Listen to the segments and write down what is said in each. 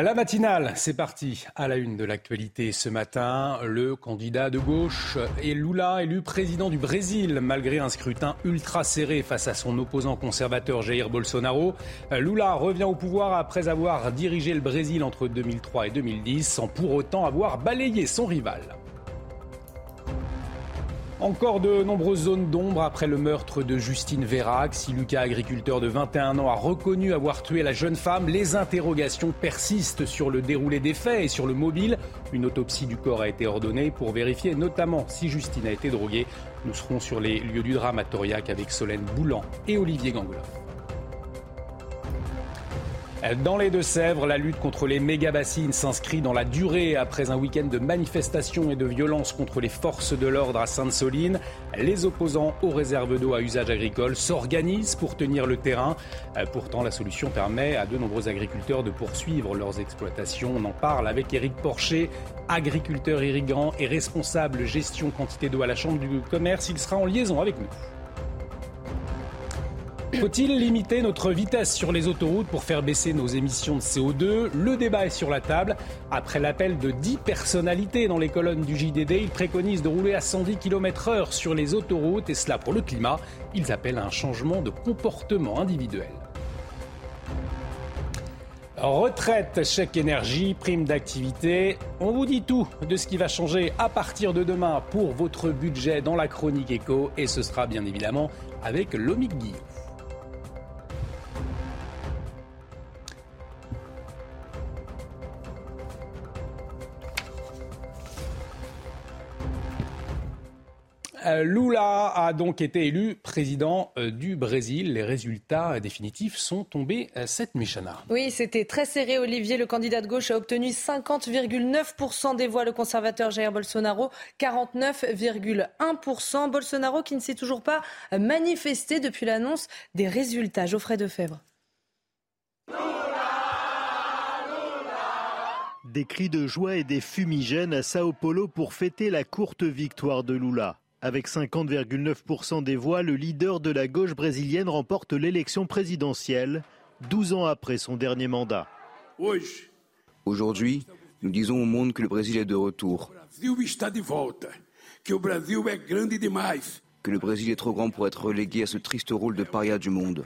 La matinale, c'est parti. À la une de l'actualité ce matin, le candidat de gauche est Lula, élu président du Brésil, malgré un scrutin ultra serré face à son opposant conservateur Jair Bolsonaro. Lula revient au pouvoir après avoir dirigé le Brésil entre 2003 et 2010, sans pour autant avoir balayé son rival. Encore de nombreuses zones d'ombre après le meurtre de Justine Vérac. Si Lucas, agriculteur de 21 ans, a reconnu avoir tué la jeune femme, les interrogations persistent sur le déroulé des faits et sur le mobile. Une autopsie du corps a été ordonnée pour vérifier notamment si Justine a été droguée. Nous serons sur les lieux du drame à Toriac avec Solène Boulan et Olivier Gangloff. Dans les Deux-Sèvres, la lutte contre les méga-bassines s'inscrit dans la durée après un week-end de manifestations et de violences contre les forces de l'ordre à Sainte-Soline. Les opposants aux réserves d'eau à usage agricole s'organisent pour tenir le terrain. Pourtant, la solution permet à de nombreux agriculteurs de poursuivre leurs exploitations. On en parle avec Éric Porcher, agriculteur irrigant et responsable gestion quantité d'eau à la Chambre du commerce. Il sera en liaison avec nous. Faut-il limiter notre vitesse sur les autoroutes pour faire baisser nos émissions de CO2 Le débat est sur la table. Après l'appel de 10 personnalités dans les colonnes du JDD, ils préconisent de rouler à 110 km/h sur les autoroutes et cela pour le climat. Ils appellent à un changement de comportement individuel. Retraite, chèque énergie, prime d'activité. On vous dit tout de ce qui va changer à partir de demain pour votre budget dans la chronique éco et ce sera bien évidemment avec Lomic Guillaume. Lula a donc été élu président du Brésil. Les résultats définitifs sont tombés cette nuit, Chana. Oui, c'était très serré. Olivier, le candidat de gauche, a obtenu 50,9% des voix. Le conservateur Jair Bolsonaro, 49,1%. Bolsonaro qui ne s'est toujours pas manifesté depuis l'annonce des résultats. Geoffrey Defebvre. Des cris de joie et des fumigènes à Sao Paulo pour fêter la courte victoire de Lula. Avec 50,9% des voix, le leader de la gauche brésilienne remporte l'élection présidentielle, 12 ans après son dernier mandat. Aujourd'hui, nous disons au monde que le Brésil est de retour. Que le Brésil est trop grand pour être relégué à ce triste rôle de paria du monde.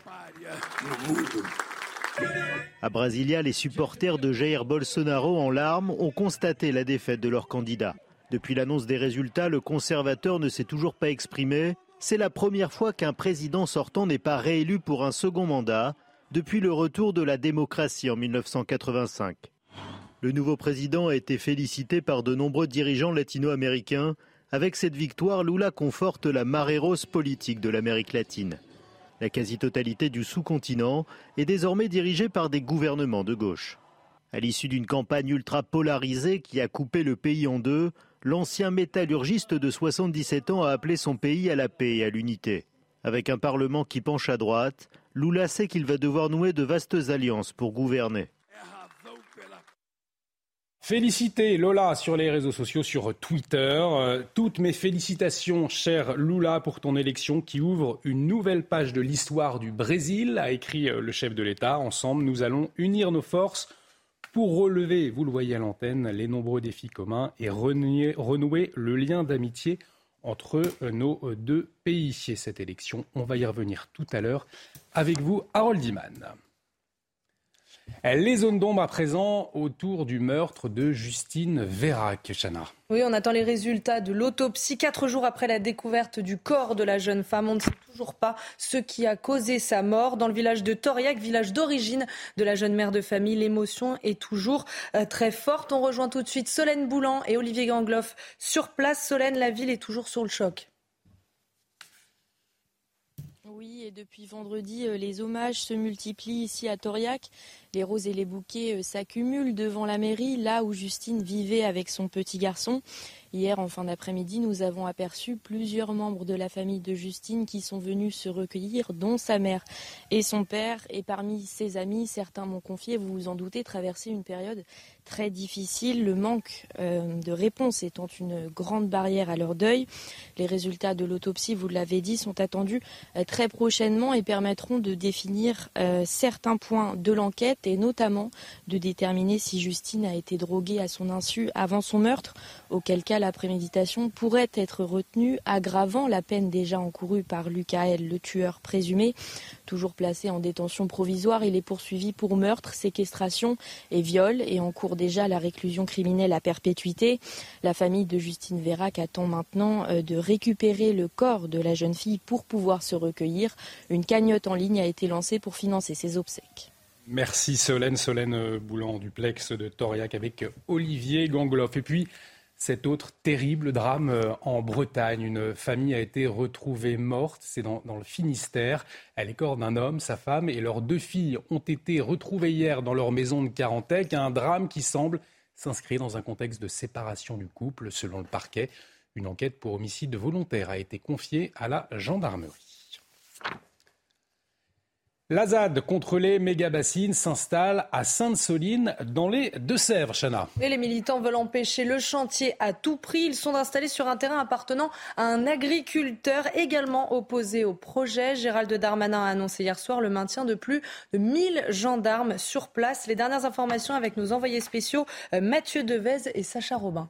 À Brasilia, les supporters de Jair Bolsonaro en larmes ont constaté la défaite de leur candidat. Depuis l'annonce des résultats, le conservateur ne s'est toujours pas exprimé. C'est la première fois qu'un président sortant n'est pas réélu pour un second mandat depuis le retour de la démocratie en 1985. Le nouveau président a été félicité par de nombreux dirigeants latino-américains. Avec cette victoire, Lula conforte la marée rose politique de l'Amérique latine. La quasi-totalité du sous-continent est désormais dirigée par des gouvernements de gauche. À l'issue d'une campagne ultra polarisée qui a coupé le pays en deux, l'ancien métallurgiste de 77 ans a appelé son pays à la paix et à l'unité. Avec un Parlement qui penche à droite, Lula sait qu'il va devoir nouer de vastes alliances pour gouverner. Féliciter Lola sur les réseaux sociaux, sur Twitter. toutes mes félicitations, cher Lula, pour ton élection qui ouvre une nouvelle page de l'histoire du Brésil, a écrit le chef de l'État. Ensemble, nous allons unir nos forces pour relever, vous le voyez à l'antenne, les nombreux défis communs et renouer, le lien d'amitié entre nos deux pays. Et cette élection, on va y revenir tout à l'heure avec vous, Harold Iman. Les zones d'ombre à présent autour du meurtre de Justine Vérac, Chana. Oui, on attend les résultats de l'autopsie. Quatre jours après la découverte du corps de la jeune femme, on ne sait toujours pas ce qui a causé sa mort. Dans le village de Toriac, village d'origine de la jeune mère de famille, l'émotion est toujours euh, très forte. On rejoint tout de suite Solène Boulan et Olivier Gangloff sur place. Solène, la ville est toujours sur le choc. Oui, et depuis vendredi, euh, les hommages se multiplient ici à Toriac. Les roses et les bouquets euh, s'accumulent devant la mairie, là où Justine vivait avec son petit garçon. Hier, en fin d'après-midi, nous avons aperçu plusieurs membres de la famille de Justine qui sont venus se recueillir, dont sa mère et son père. Et parmi ses amis, certains m'ont confié, vous vous en doutez, traverser une période très difficile, le manque euh, de réponse étant une grande barrière à leur deuil. Les résultats de l'autopsie, vous l'avez dit, sont attendus euh, très prochainement et permettront de définir euh, certains points de l'enquête et notamment de déterminer si Justine a été droguée à son insu avant son meurtre, auquel cas la préméditation pourrait être retenue, aggravant la peine déjà encourue par Lucael, le tueur présumé. Toujours placé en détention provisoire, il est poursuivi pour meurtre, séquestration et viol et en cours déjà la réclusion criminelle à perpétuité. La famille de Justine Vérac attend maintenant euh, de récupérer le corps de la jeune fille pour pouvoir se recueillir. Une cagnotte en ligne a été lancée pour financer ses obsèques. Merci Solène, Solène Boulan, duplex de Toriac avec Olivier Gangloff. Et puis, cet autre terrible drame euh, en Bretagne. Une famille a été retrouvée morte, c'est dans, le Finistère. Est corps d'un homme, sa femme et leurs deux filles ont été retrouvées hier dans leur maison de Carantec. Un drame qui semble s'inscrire dans un contexte de séparation du couple, selon le parquet. Une enquête pour homicide volontaire a été confiée à la gendarmerie. La ZAD contre les s'installe à Sainte-Soline dans les Deux-Sèvres, Chana. Et les militants veulent empêcher le chantier à tout prix. Ils sont installés sur un terrain appartenant à un agriculteur également opposé au projet. Gérald Darmanin a annoncé hier soir le maintien de plus de 1000 gendarmes sur place. Les dernières informations avec nos envoyés spéciaux euh, Mathieu Devez et Sacha Robin.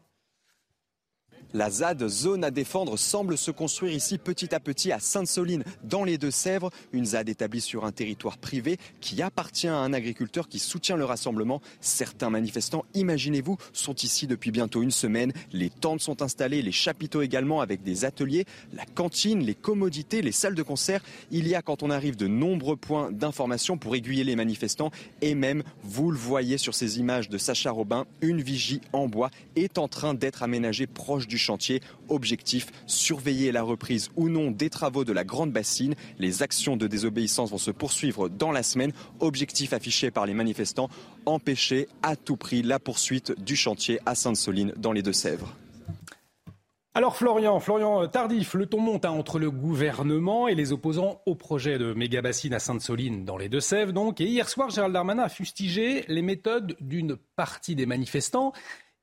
La ZAD, zone à défendre, semble se construire ici petit à petit à Sainte-Soline, dans les Deux-Sèvres. Une ZAD établie sur un territoire privé qui appartient à un agriculteur qui soutient le rassemblement. Certains manifestants, imaginez-vous, sont ici depuis bientôt une semaine. Les tentes sont installées, les chapiteaux également, avec des ateliers, la cantine, les commodités, les salles de concert. Il y a, quand on arrive, de nombreux points d'information pour aiguiller les manifestants. Et même, vous le voyez sur ces images de Sacha Robin, une vigie en bois est en train d'être aménagée proche du chantier. Objectif, surveiller la reprise ou non des travaux de la Grande Bassine. Les actions de désobéissance vont se poursuivre dans la semaine. Objectif affiché par les manifestants, empêcher à tout prix la poursuite du chantier à Sainte-Soline dans les Deux-Sèvres. Alors Florian, Florian Tardif, le ton monte hein, entre le gouvernement et les opposants au projet de méga bassine à Sainte-Soline dans les Deux-Sèvres donc. Et hier soir, Gérald Darmanin a fustigé les méthodes d'une partie des manifestants.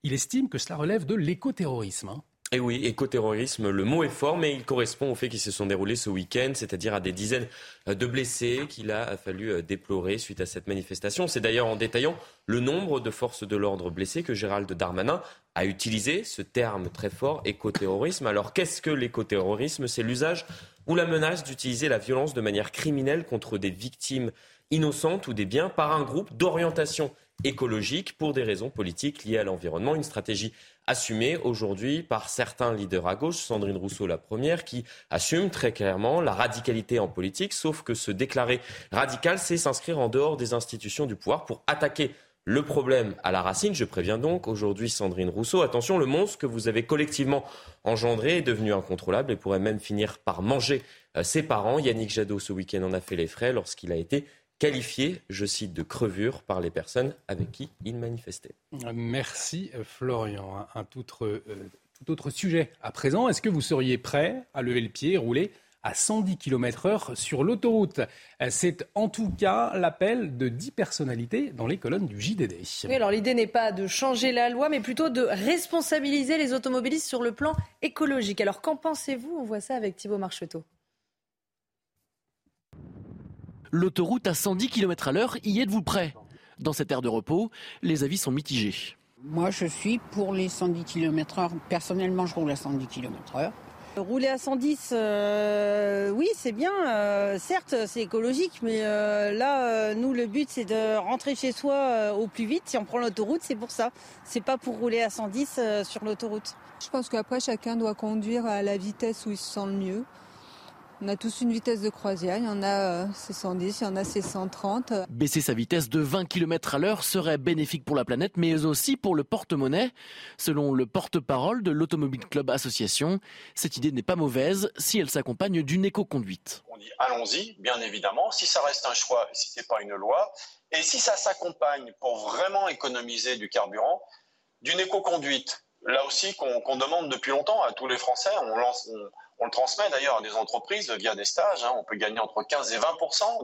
Il estime que cela relève de l'écoterrorisme. Hein. Et oui, écoterrorisme, le mot est fort, mais il correspond aux faits qui se sont déroulés ce week-end, c'est-à-dire à des dizaines euh, de blessés qu'il a fallu euh, déplorer suite à cette manifestation. C'est d'ailleurs en détaillant le nombre de forces de l'ordre blessées que Gérald Darmanin a utilisé ce terme très fort, écoterrorisme. Alors qu'est-ce que l'écoterrorisme? C'est l'usage ou la menace d'utiliser la violence de manière criminelle contre des victimes innocentes ou des biens par un groupe d'orientation écologique pour des raisons politiques liées à l'environnement. Une stratégie assumée aujourd'hui par certains leaders à gauche, Sandrine Rousseau la première, qui assume très clairement la radicalité en politique, sauf que se déclarer radical, c'est s'inscrire en dehors des institutions du pouvoir pour attaquer le problème à la racine. Je préviens donc aujourd'hui Sandrine Rousseau, attention, le monstre que vous avez collectivement engendré est devenu incontrôlable et pourrait même finir par manger euh, ses parents. Yannick Jadot ce week-end en a fait les frais lorsqu'il a été qualifié, je cite, de crevure par les personnes avec qui il manifestait. Merci Florian. Un tout autre, euh, tout autre sujet à présent. Est-ce que vous seriez prêt à lever le pied et rouler à 110 km/h sur l'autoroute? C'est en tout cas l'appel de 10 personnalités dans les colonnes du JDD. Oui, alors l'idée n'est pas de changer la loi, mais plutôt de responsabiliser les automobilistes sur le plan écologique. Alors qu'en pensez-vous? On voit ça avec Thibault Marcheteau. L'autoroute à 110 km à l'heure, y êtes-vous prêt? Dans cette aire de repos, les avis sont mitigés. Moi, je suis pour les 110 km/h. Personnellement, je roule à 110 km/h. Rouler à 110, euh, oui, c'est bien. Euh, certes, c'est écologique, mais euh, là, nous, le but, c'est de rentrer chez soi au plus vite. Si on prend l'autoroute, c'est pour ça. C'est pas pour rouler à 110 sur l'autoroute. Je pense qu'après, chacun doit conduire à la vitesse où il se sent le mieux. On a tous une vitesse de croisière, il y en a c'est 110, il y en a c'est 130. Baisser sa vitesse de 20 km à l'heure serait bénéfique pour la planète, mais aussi pour le porte-monnaie. Selon le porte-parole de l'Automobile Club Association, cette idée n'est pas mauvaise si elle s'accompagne d'une éco-conduite. On dit allons-y, bien évidemment, si ça reste un choix, si ce n'est pas une loi, et si ça s'accompagne pour vraiment économiser du carburant, d'une éco-conduite. Là aussi, qu'on demande depuis longtemps à tous les Français, on, lance, on, le transmet d'ailleurs à des entreprises via des stages. Hein. On peut gagner entre 15 et 20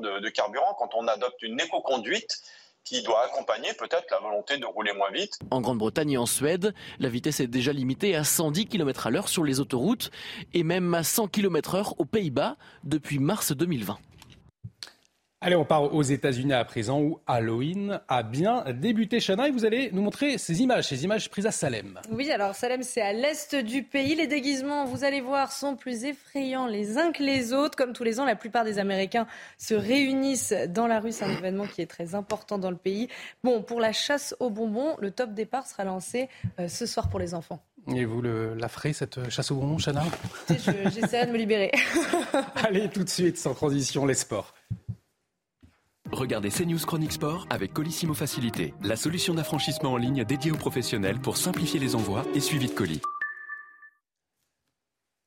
de, de carburant quand on adopte une éco-conduite qui doit accompagner peut-être la volonté de rouler moins vite. En Grande-Bretagne et en Suède, la vitesse est déjà limitée à 110 km à l'heure sur les autoroutes et même à 100 km heure aux Pays-Bas depuis mars 2020. Allez, on part aux États-Unis à présent où Halloween a bien débuté. Chana, et vous allez nous montrer ces images, ces images prises à Salem. Oui, alors Salem, c'est à l'est du pays. Les déguisements, vous allez voir, sont plus effrayants les uns que les autres. Comme tous les ans, la plupart des Américains se réunissent dans la rue. C'est un événement qui est très important dans le pays. Bon, pour la chasse aux bonbons, le top départ sera lancé euh, ce soir pour les enfants. Et vous le, la ferez, cette chasse aux bonbons, Chana J'essaierai de me libérer. Allez, tout de suite, sans transition, les sports. Regardez CNews Chronique Sport avec Colissimo Facilité, la solution d'affranchissement en ligne dédiée aux professionnels pour simplifier les envois et suivi de colis.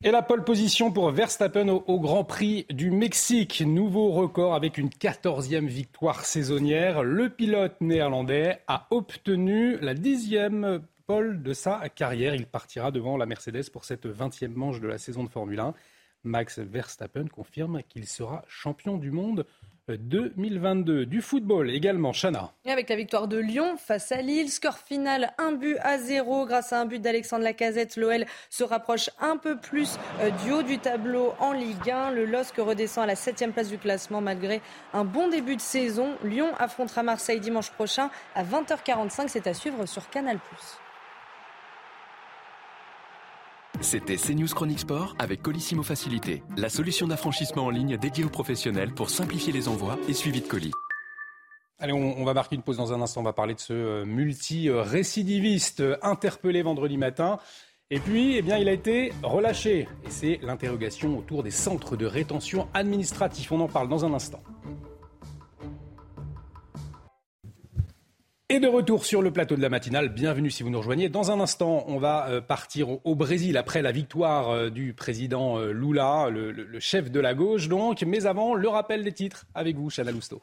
Et la pole position pour Verstappen au, Grand Prix du Mexique. Nouveau record avec une 14e victoire saisonnière. Le pilote néerlandais a obtenu la dixième pole de sa carrière. Il partira devant la Mercedes pour cette 20e manche de la saison de Formule 1. Max Verstappen confirme qu'il sera champion du monde 2022. Du football également, Chana. Avec la victoire de Lyon face à Lille, score final 1 but à 0 grâce à un but d'Alexandre Lacazette. L'OL se rapproche un peu plus euh, du haut du tableau en Ligue 1. Le LOSC redescend à la 7 place du classement malgré un bon début de saison. Lyon affrontera Marseille dimanche prochain à 20h45. C'est à suivre sur Canal+. C'était CNews Chronique Sport avec Colissimo Facilité, la solution d'affranchissement en ligne dédiée aux professionnels pour simplifier les envois et suivi de colis. Allez, on, va marquer une pause dans un instant. On va parler de ce euh, multi-récidiviste interpellé vendredi matin. Et puis, eh bien, il a été relâché. Et c'est l'interrogation autour des centres de rétention administratifs. On en parle dans un instant. Et de retour sur le plateau de la matinale, bienvenue si vous nous rejoignez. Dans un instant, on va euh, partir au Brésil après la victoire euh, du président euh, Lula, le, chef de la gauche donc. Mais avant, le rappel des titres avec vous, Chana Lousteau.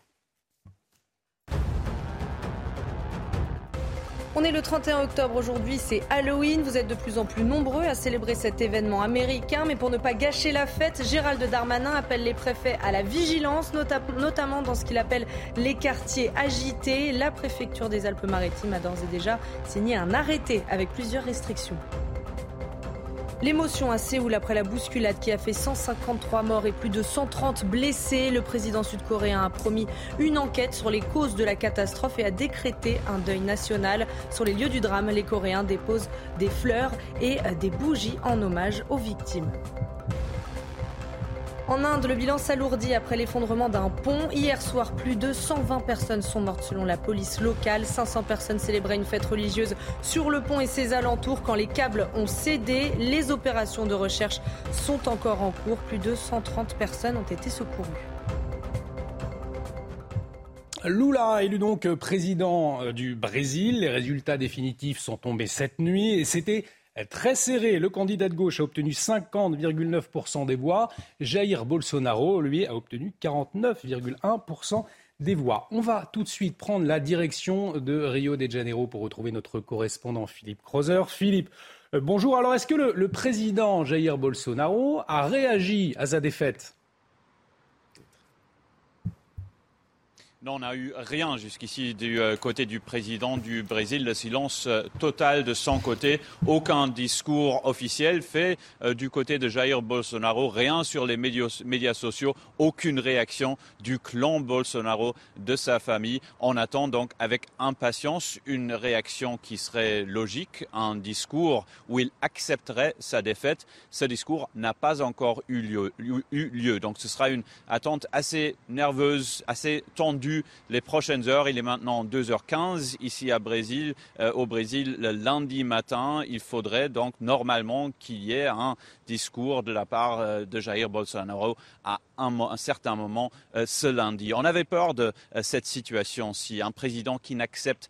On est le 31 octobre aujourd'hui, c'est Halloween. Vous êtes de plus en plus nombreux à célébrer cet événement américain. Mais pour ne pas gâcher la fête, Gérald Darmanin appelle les préfets à la vigilance, notamment dans ce qu'il appelle les quartiers agités. La préfecture des Alpes-Maritimes a d'ores et déjà signé un arrêté avec plusieurs restrictions. L'émotion à Séoul après la bousculade qui a fait 153 morts et plus de 130 blessés. Le président sud-coréen a promis une enquête sur les causes de la catastrophe et a décrété un deuil national. Sur les lieux du drame, les Coréens déposent des fleurs et des bougies en hommage aux victimes. En Inde, le bilan s'alourdit après l'effondrement d'un pont. Hier soir, plus de 120 personnes sont mortes selon la police locale. 500 personnes célébraient une fête religieuse sur le pont et ses alentours quand les câbles ont cédé. Les opérations de recherche sont encore en cours. Plus de 130 personnes ont été secourues. Lula élu donc président du Brésil. Les résultats définitifs sont tombés cette nuit et c'était très serré. Le candidat de gauche a obtenu 50,9% des voix. Jair Bolsonaro, lui, a obtenu 49,1% des voix. On va tout de suite prendre la direction de Rio de Janeiro pour retrouver notre correspondant Philippe Crozer. Philippe, euh, bonjour. Alors, est-ce que le, le président Jair Bolsonaro a réagi à sa défaite? Non, on n'a eu rien jusqu'ici du euh, côté du président du Brésil. Le silence euh, total de son côté. Aucun discours officiel fait euh, du côté de Jair Bolsonaro. Rien sur les médias, sociaux. Aucune réaction du clan Bolsonaro, de sa famille. On attend donc avec impatience une réaction qui serait logique. Un discours où il accepterait sa défaite. Ce discours n'a pas encore eu lieu, eu lieu. Donc ce sera une attente assez nerveuse, assez tendue les prochaines heures. Il est maintenant 2h15 ici à Brésil, euh, au Brésil, le lundi matin. Il faudrait donc normalement qu'il y ait un discours de la part euh, de Jair Bolsonaro à un, certain moment ce lundi. On avait peur de cette situation-ci. Un président qui n'accepte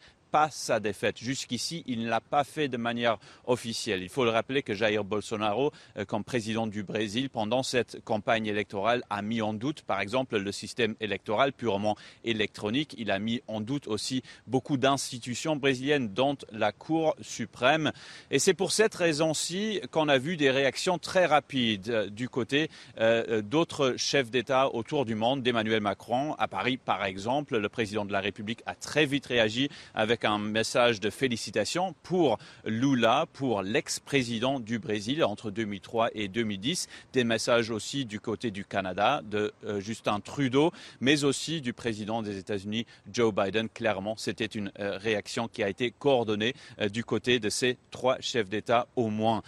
sa défaite. Jusqu'ici, il ne l'a pas fait de manière officielle. Il faut le rappeler que Jair Bolsonaro, euh, comme président du Brésil, pendant cette campagne électorale, a mis en doute, par exemple, le système électoral purement électronique. Il a mis en doute aussi beaucoup d'institutions brésiliennes, dont la Cour suprême. Et c'est pour cette raison-ci qu'on a vu des réactions très rapides euh, du côté euh, d'autres chefs d'État autour du monde, d'Emmanuel Macron. À Paris, par exemple, le président de la République a très vite réagi avec un message de félicitations pour Lula, pour l'ex-président du Brésil entre 2003 et 2010. Des messages aussi du côté du Canada, de euh, Justin Trudeau, mais aussi du président des États-Unis, Joe Biden. Clairement, c'était une euh, réaction qui a été coordonnée euh, du côté de ces trois chefs d'État au moins.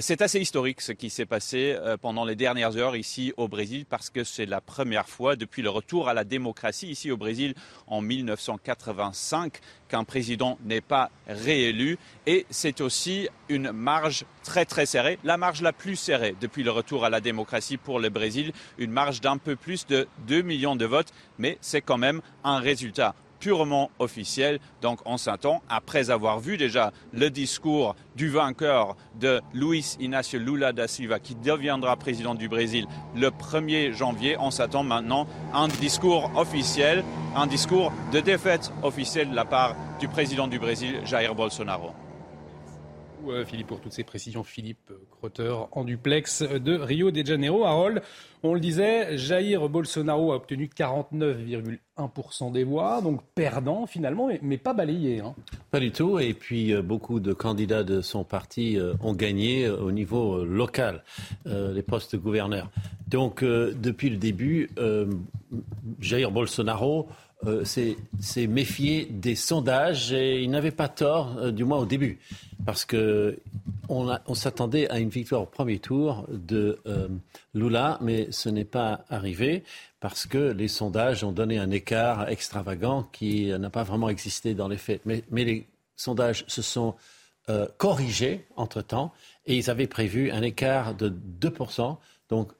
c'est assez historique ce qui s'est passé pendant les dernières heures ici au Brésil parce que c'est la première fois depuis le retour à la démocratie ici au Brésil en 1985 qu'un président n'est pas réélu. Et c'est aussi une marge très très serrée, la marge la plus serrée depuis le retour à la démocratie pour le Brésil, une marge d'un peu plus de 2 millions de votes, mais c'est quand même un résultat purement officiel. Donc on s'attend, après avoir vu déjà le discours du vainqueur de Luis Inácio Lula da Silva, qui deviendra président du Brésil le 1er janvier, on s'attend maintenant à un discours officiel, un discours de défaite officielle de la part du président du Brésil, Jair Bolsonaro. Philippe, pour toutes ces précisions. Philippe Crotteur en duplex de Rio de Janeiro. Harold, on le disait, Jair Bolsonaro a obtenu 49,1% des voix, donc perdant finalement, mais, pas balayé. Hein. Pas du tout. Et puis euh, beaucoup de candidats de son parti euh, ont gagné euh, au niveau local, les postes de. Donc depuis le début, Jair Bolsonaro s'est méfié des sondages et il n'avait pas tort, du moins au début parce que on, s'attendait à une victoire au premier tour de euh, Lula, mais ce n'est pas arrivé parce que les sondages ont donné un écart extravagant qui n'a pas vraiment existé dans les faits. Mais, les sondages se sont euh, corrigés entre-temps et ils avaient prévu un écart de 2%, donc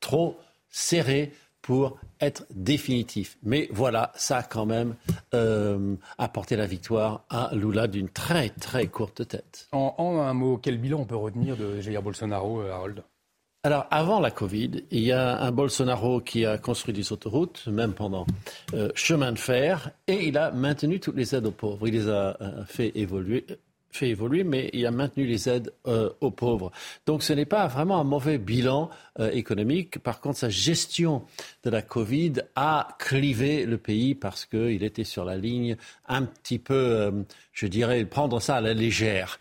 trop serré pour être définitif. Mais voilà, ça a quand même euh, apporté la victoire à Lula d'une très très courte tête. En, un mot, quel bilan on peut retenir de Jair Bolsonaro, euh, Harold? Alors, avant la Covid, il y a un Bolsonaro qui a construit des autoroutes, même pendant euh, chemin de fer, et il a maintenu toutes les aides aux pauvres. Il les a fait évoluer, fait évoluer, mais il a maintenu les aides euh, aux pauvres. Donc ce n'est pas vraiment un mauvais bilan euh, économique. Par contre, sa gestion de la Covid a clivé le pays parce qu'il était sur la ligne un petit peu, euh, je dirais, prendre ça à la légère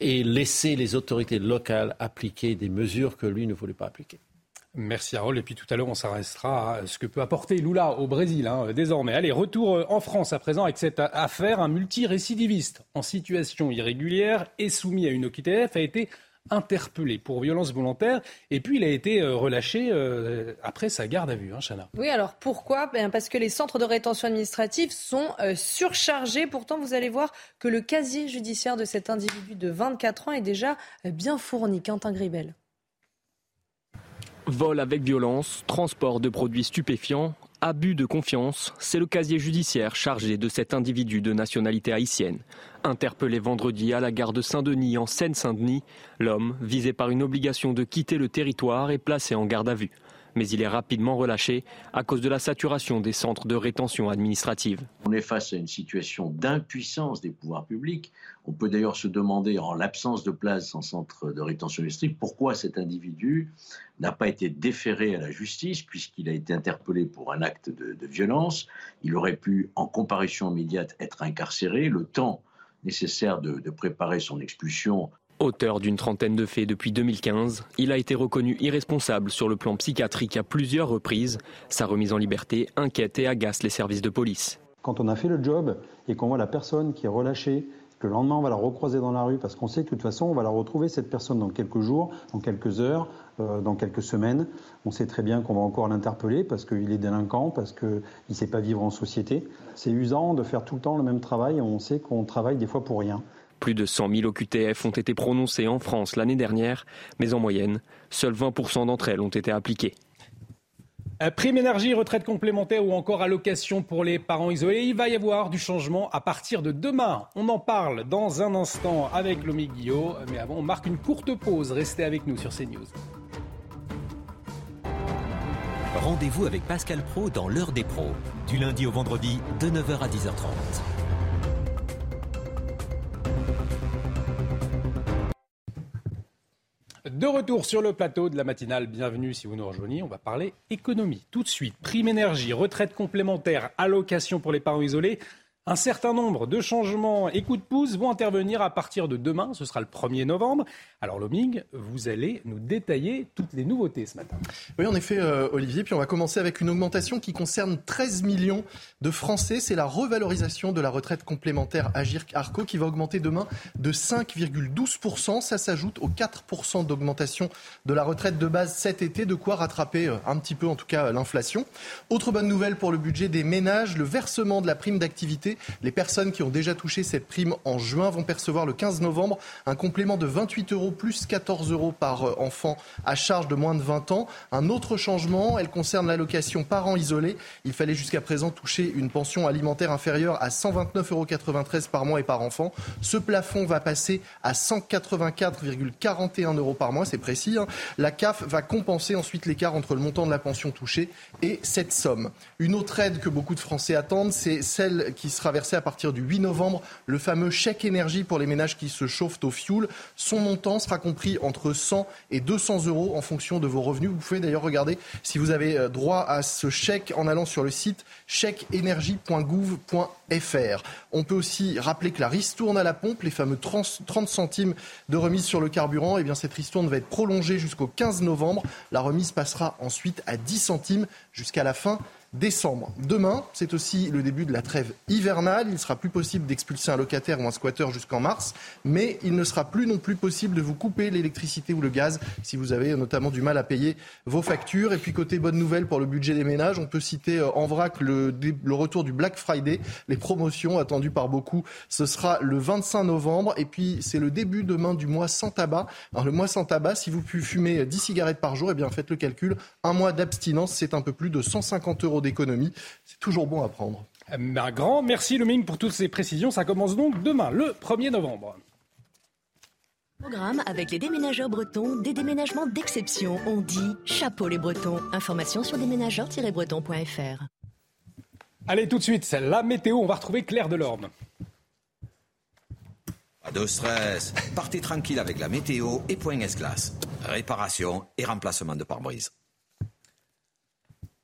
et laisser les autorités locales appliquer des mesures que lui ne voulait pas appliquer. Merci Harold. Et puis tout à l'heure, on s'arrêtera à ce que peut apporter Lula au Brésil hein, désormais. Allez, retour euh, en France à présent avec cette affaire. Un multirécidiviste en situation irrégulière et soumis à une OQTF a été interpellé pour violence volontaire et puis il a été euh, relâché euh, après sa garde à vue, hein, Chana. Oui, alors pourquoi? Ben Parce que les centres de rétention administrative sont surchargés. Pourtant, vous allez voir que le casier judiciaire de cet individu de 24 ans est déjà bien fourni. Quentin Gribel. Vol avec violence, transport de produits stupéfiants, abus de confiance, c'est le casier judiciaire chargé de cet individu de nationalité haïtienne. Interpellé vendredi à la gare de Saint-Denis en Seine-Saint-Denis, l'homme, visé par une obligation de quitter le territoire, est placé en garde à vue mais il est rapidement relâché à cause de la saturation des centres de rétention administrative. On est face à une situation d'impuissance des pouvoirs publics. On peut d'ailleurs se demander, en l'absence de place en centre de rétention administrative, pourquoi cet individu n'a pas été déféré à la justice puisqu'il a été interpellé pour un acte de, violence. Il aurait pu, en comparution immédiate, être incarcéré. Le temps nécessaire de, de préparer son expulsion Auteur d'une trentaine de faits depuis 2015, il a été reconnu irresponsable sur le plan psychiatrique à plusieurs reprises. Sa remise en liberté inquiète et agace les services de police. Quand on a fait le job et qu'on voit la personne qui est relâchée le lendemain, on va la recroiser dans la rue parce qu'on sait que de toute façon, on va la retrouver, cette personne, dans quelques jours, dans quelques heures, euh, dans quelques semaines. On sait très bien qu'on va encore l'interpeller parce qu'il est délinquant, parce qu'il ne sait pas vivre en société. C'est usant de faire tout le temps le même travail et on sait qu'on travaille des fois pour rien. Plus de 100 000 OQTF ont été prononcées en France l'année dernière, mais en moyenne, seuls 20% d'entre elles ont été appliquées. Euh, prime énergie, retraite complémentaire ou encore allocation pour les parents isolés. Il va y avoir du changement à partir de demain. On en parle dans un instant avec Lomi Guillot. Mais avant, on marque une courte pause. Restez avec nous sur CNews. Rendez-vous avec Pascal Pro dans l'heure des pros, du lundi au vendredi de 9h à 10h30. De retour sur le plateau de la matinale, bienvenue si vous nous rejoignez. On va parler économie. Tout de suite, prime énergie, retraite complémentaire, allocation pour les parents isolés. Un certain nombre de changements et coups de pouce vont intervenir à partir de demain, ce sera le 1er novembre. Alors Loming, vous allez nous détailler toutes les nouveautés ce matin. Oui, en effet, euh, Olivier, puis on va commencer avec une augmentation qui concerne 13 millions de Français. C'est la revalorisation de la retraite complémentaire Agirc-Arco qui va augmenter demain de 5,12%. Ça s'ajoute aux 4% d'augmentation de la retraite de base cet été, de quoi rattraper euh, un petit peu en tout cas l'inflation. Autre bonne nouvelle pour le budget des ménages, le versement de la prime d'activité les personnes qui ont déjà touché cette prime en juin vont percevoir le 15 novembre un complément de 28 euros plus 14 euros par euh, enfant à charge de moins de 20 ans. Un autre changement, elle concerne l'allocation parents isolés. Il fallait jusqu'à présent toucher une pension alimentaire inférieure à 129,93 euros par mois et par enfant. Ce plafond va passer à 184,41 euros par mois, c'est précis. Hein. La CAF va compenser ensuite l'écart entre le montant de la pension touchée et cette somme. Une autre aide que beaucoup de Français attendent, c'est celle qui sera versé à partir du 8 novembre, le fameux chèque énergie pour les ménages qui se chauffent au fioul. Son montant sera compris entre 100 et 200 euros en fonction de vos revenus. Vous pouvez d'ailleurs regarder si vous avez euh, droit à ce chèque en allant sur le site chèqueénergie.gouv.fr. On peut aussi rappeler que la ristourne à la pompe, les fameux 30 centimes de remise sur le carburant, eh bien cette ristourne va être prolongée jusqu'au 15 novembre. La remise passera ensuite à 10 centimes jusqu'à la fin décembre. Demain, c'est aussi le début de la trêve hivernale. Il sera plus possible d'expulser un locataire ou un squatteur jusqu'en mars, mais il ne sera plus non plus possible de vous couper l'électricité ou le gaz si vous avez notamment du mal à payer vos factures. Et puis côté bonne nouvelle pour le budget des ménages, on peut citer euh, en vrac le, retour du Black Friday, les promotions attendues par beaucoup. Ce sera le 25 novembre et puis c'est le début demain du mois sans tabac. Alors le mois sans tabac, si vous fumez 10 cigarettes par jour, eh bien faites le calcul, un mois d'abstinence, c'est un peu plus de 150 euros d'économie. C'est toujours bon à prendre. Un grand merci Luming pour toutes ces précisions. Ça commence donc demain, le 1er novembre. Programme avec les déménageurs bretons, des déménagements d'exception. On dit chapeau les bretons. Information sur déménageurs-bretons.fr. Allez, tout de suite, c'est la météo. On va retrouver Claire Delorme. Pas de stress. Partez tranquille avec la météo et point S-Glace. Réparation et remplacement de pare-brise.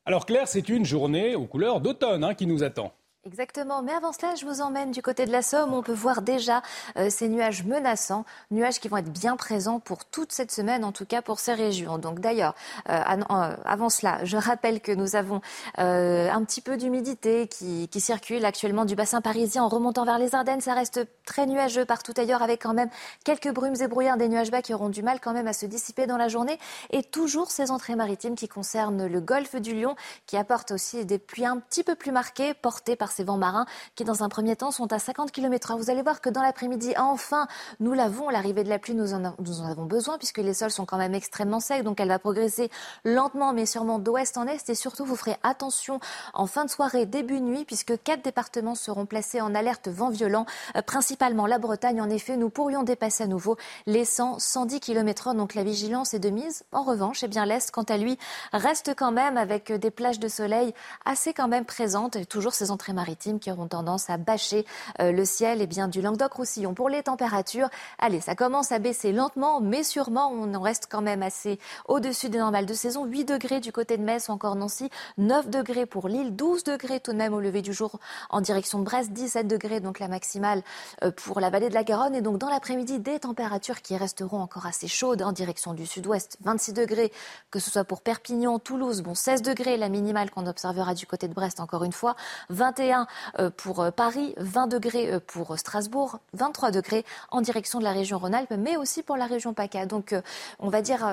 Alors Claire, c'est une journée aux couleurs d'automne hein, qui nous attend. Exactement, mais avant cela, je vous emmène du côté de la Somme. On peut voir déjà euh, ces nuages menaçants, nuages qui vont être bien présents pour toute cette semaine, en tout cas pour ces régions. Donc d'ailleurs, euh, euh, avant cela, je rappelle que nous avons un petit peu d'humidité qui, qui, circule actuellement du bassin parisien en remontant vers les Ardennes. Ça reste très nuageux partout ailleurs, avec quand même quelques brumes et brouillards, des nuages bas qui auront du mal quand même à se dissiper dans la journée. Et toujours ces entrées maritimes qui concernent le golfe du Lion, qui apportent aussi des pluies un petit peu plus marquées, portées par ces vents marins qui, dans un premier temps, sont à 50 km/h. Vous allez voir que dans l'après-midi, enfin, nous l'avons. L'arrivée de la pluie, nous en, avons besoin puisque les sols sont quand même extrêmement secs. Donc, elle va progresser lentement, mais sûrement d'ouest en est. Et surtout, vous ferez attention en fin de soirée, début nuit, puisque quatre départements seront placés en alerte vent violent, euh, principalement la Bretagne. En effet, nous pourrions dépasser à nouveau les 100, 110 km/h. Donc, la vigilance est de mise. En revanche, eh bien, l'Est, quant à lui, reste quand même avec des plages de soleil assez quand même présentes toujours ces entrées maritimes qui auront tendance à bâcher euh, le ciel et bien du Languedoc-Roussillon. Pour les températures, allez, ça commence à baisser lentement, mais sûrement, on en reste quand même assez au-dessus des normales de saison. 8 degrés du côté de Metz, encore Nancy, 9 degrés pour Lille, 12 degrés tout de même au lever du jour en direction de Brest, 17 degrés donc la maximale euh, pour la vallée de la Garonne et donc dans l'après-midi des températures qui resteront encore assez chaudes en direction du sud-ouest, 26 degrés que ce soit pour Perpignan, Toulouse, bon 16 degrés la minimale qu'on observera du côté de Brest encore une fois, 21 21 pour Paris, 20 degrés pour Strasbourg, 23 degrés en direction de la région Rhône-Alpes, mais aussi pour la région PACA. Donc, on va dire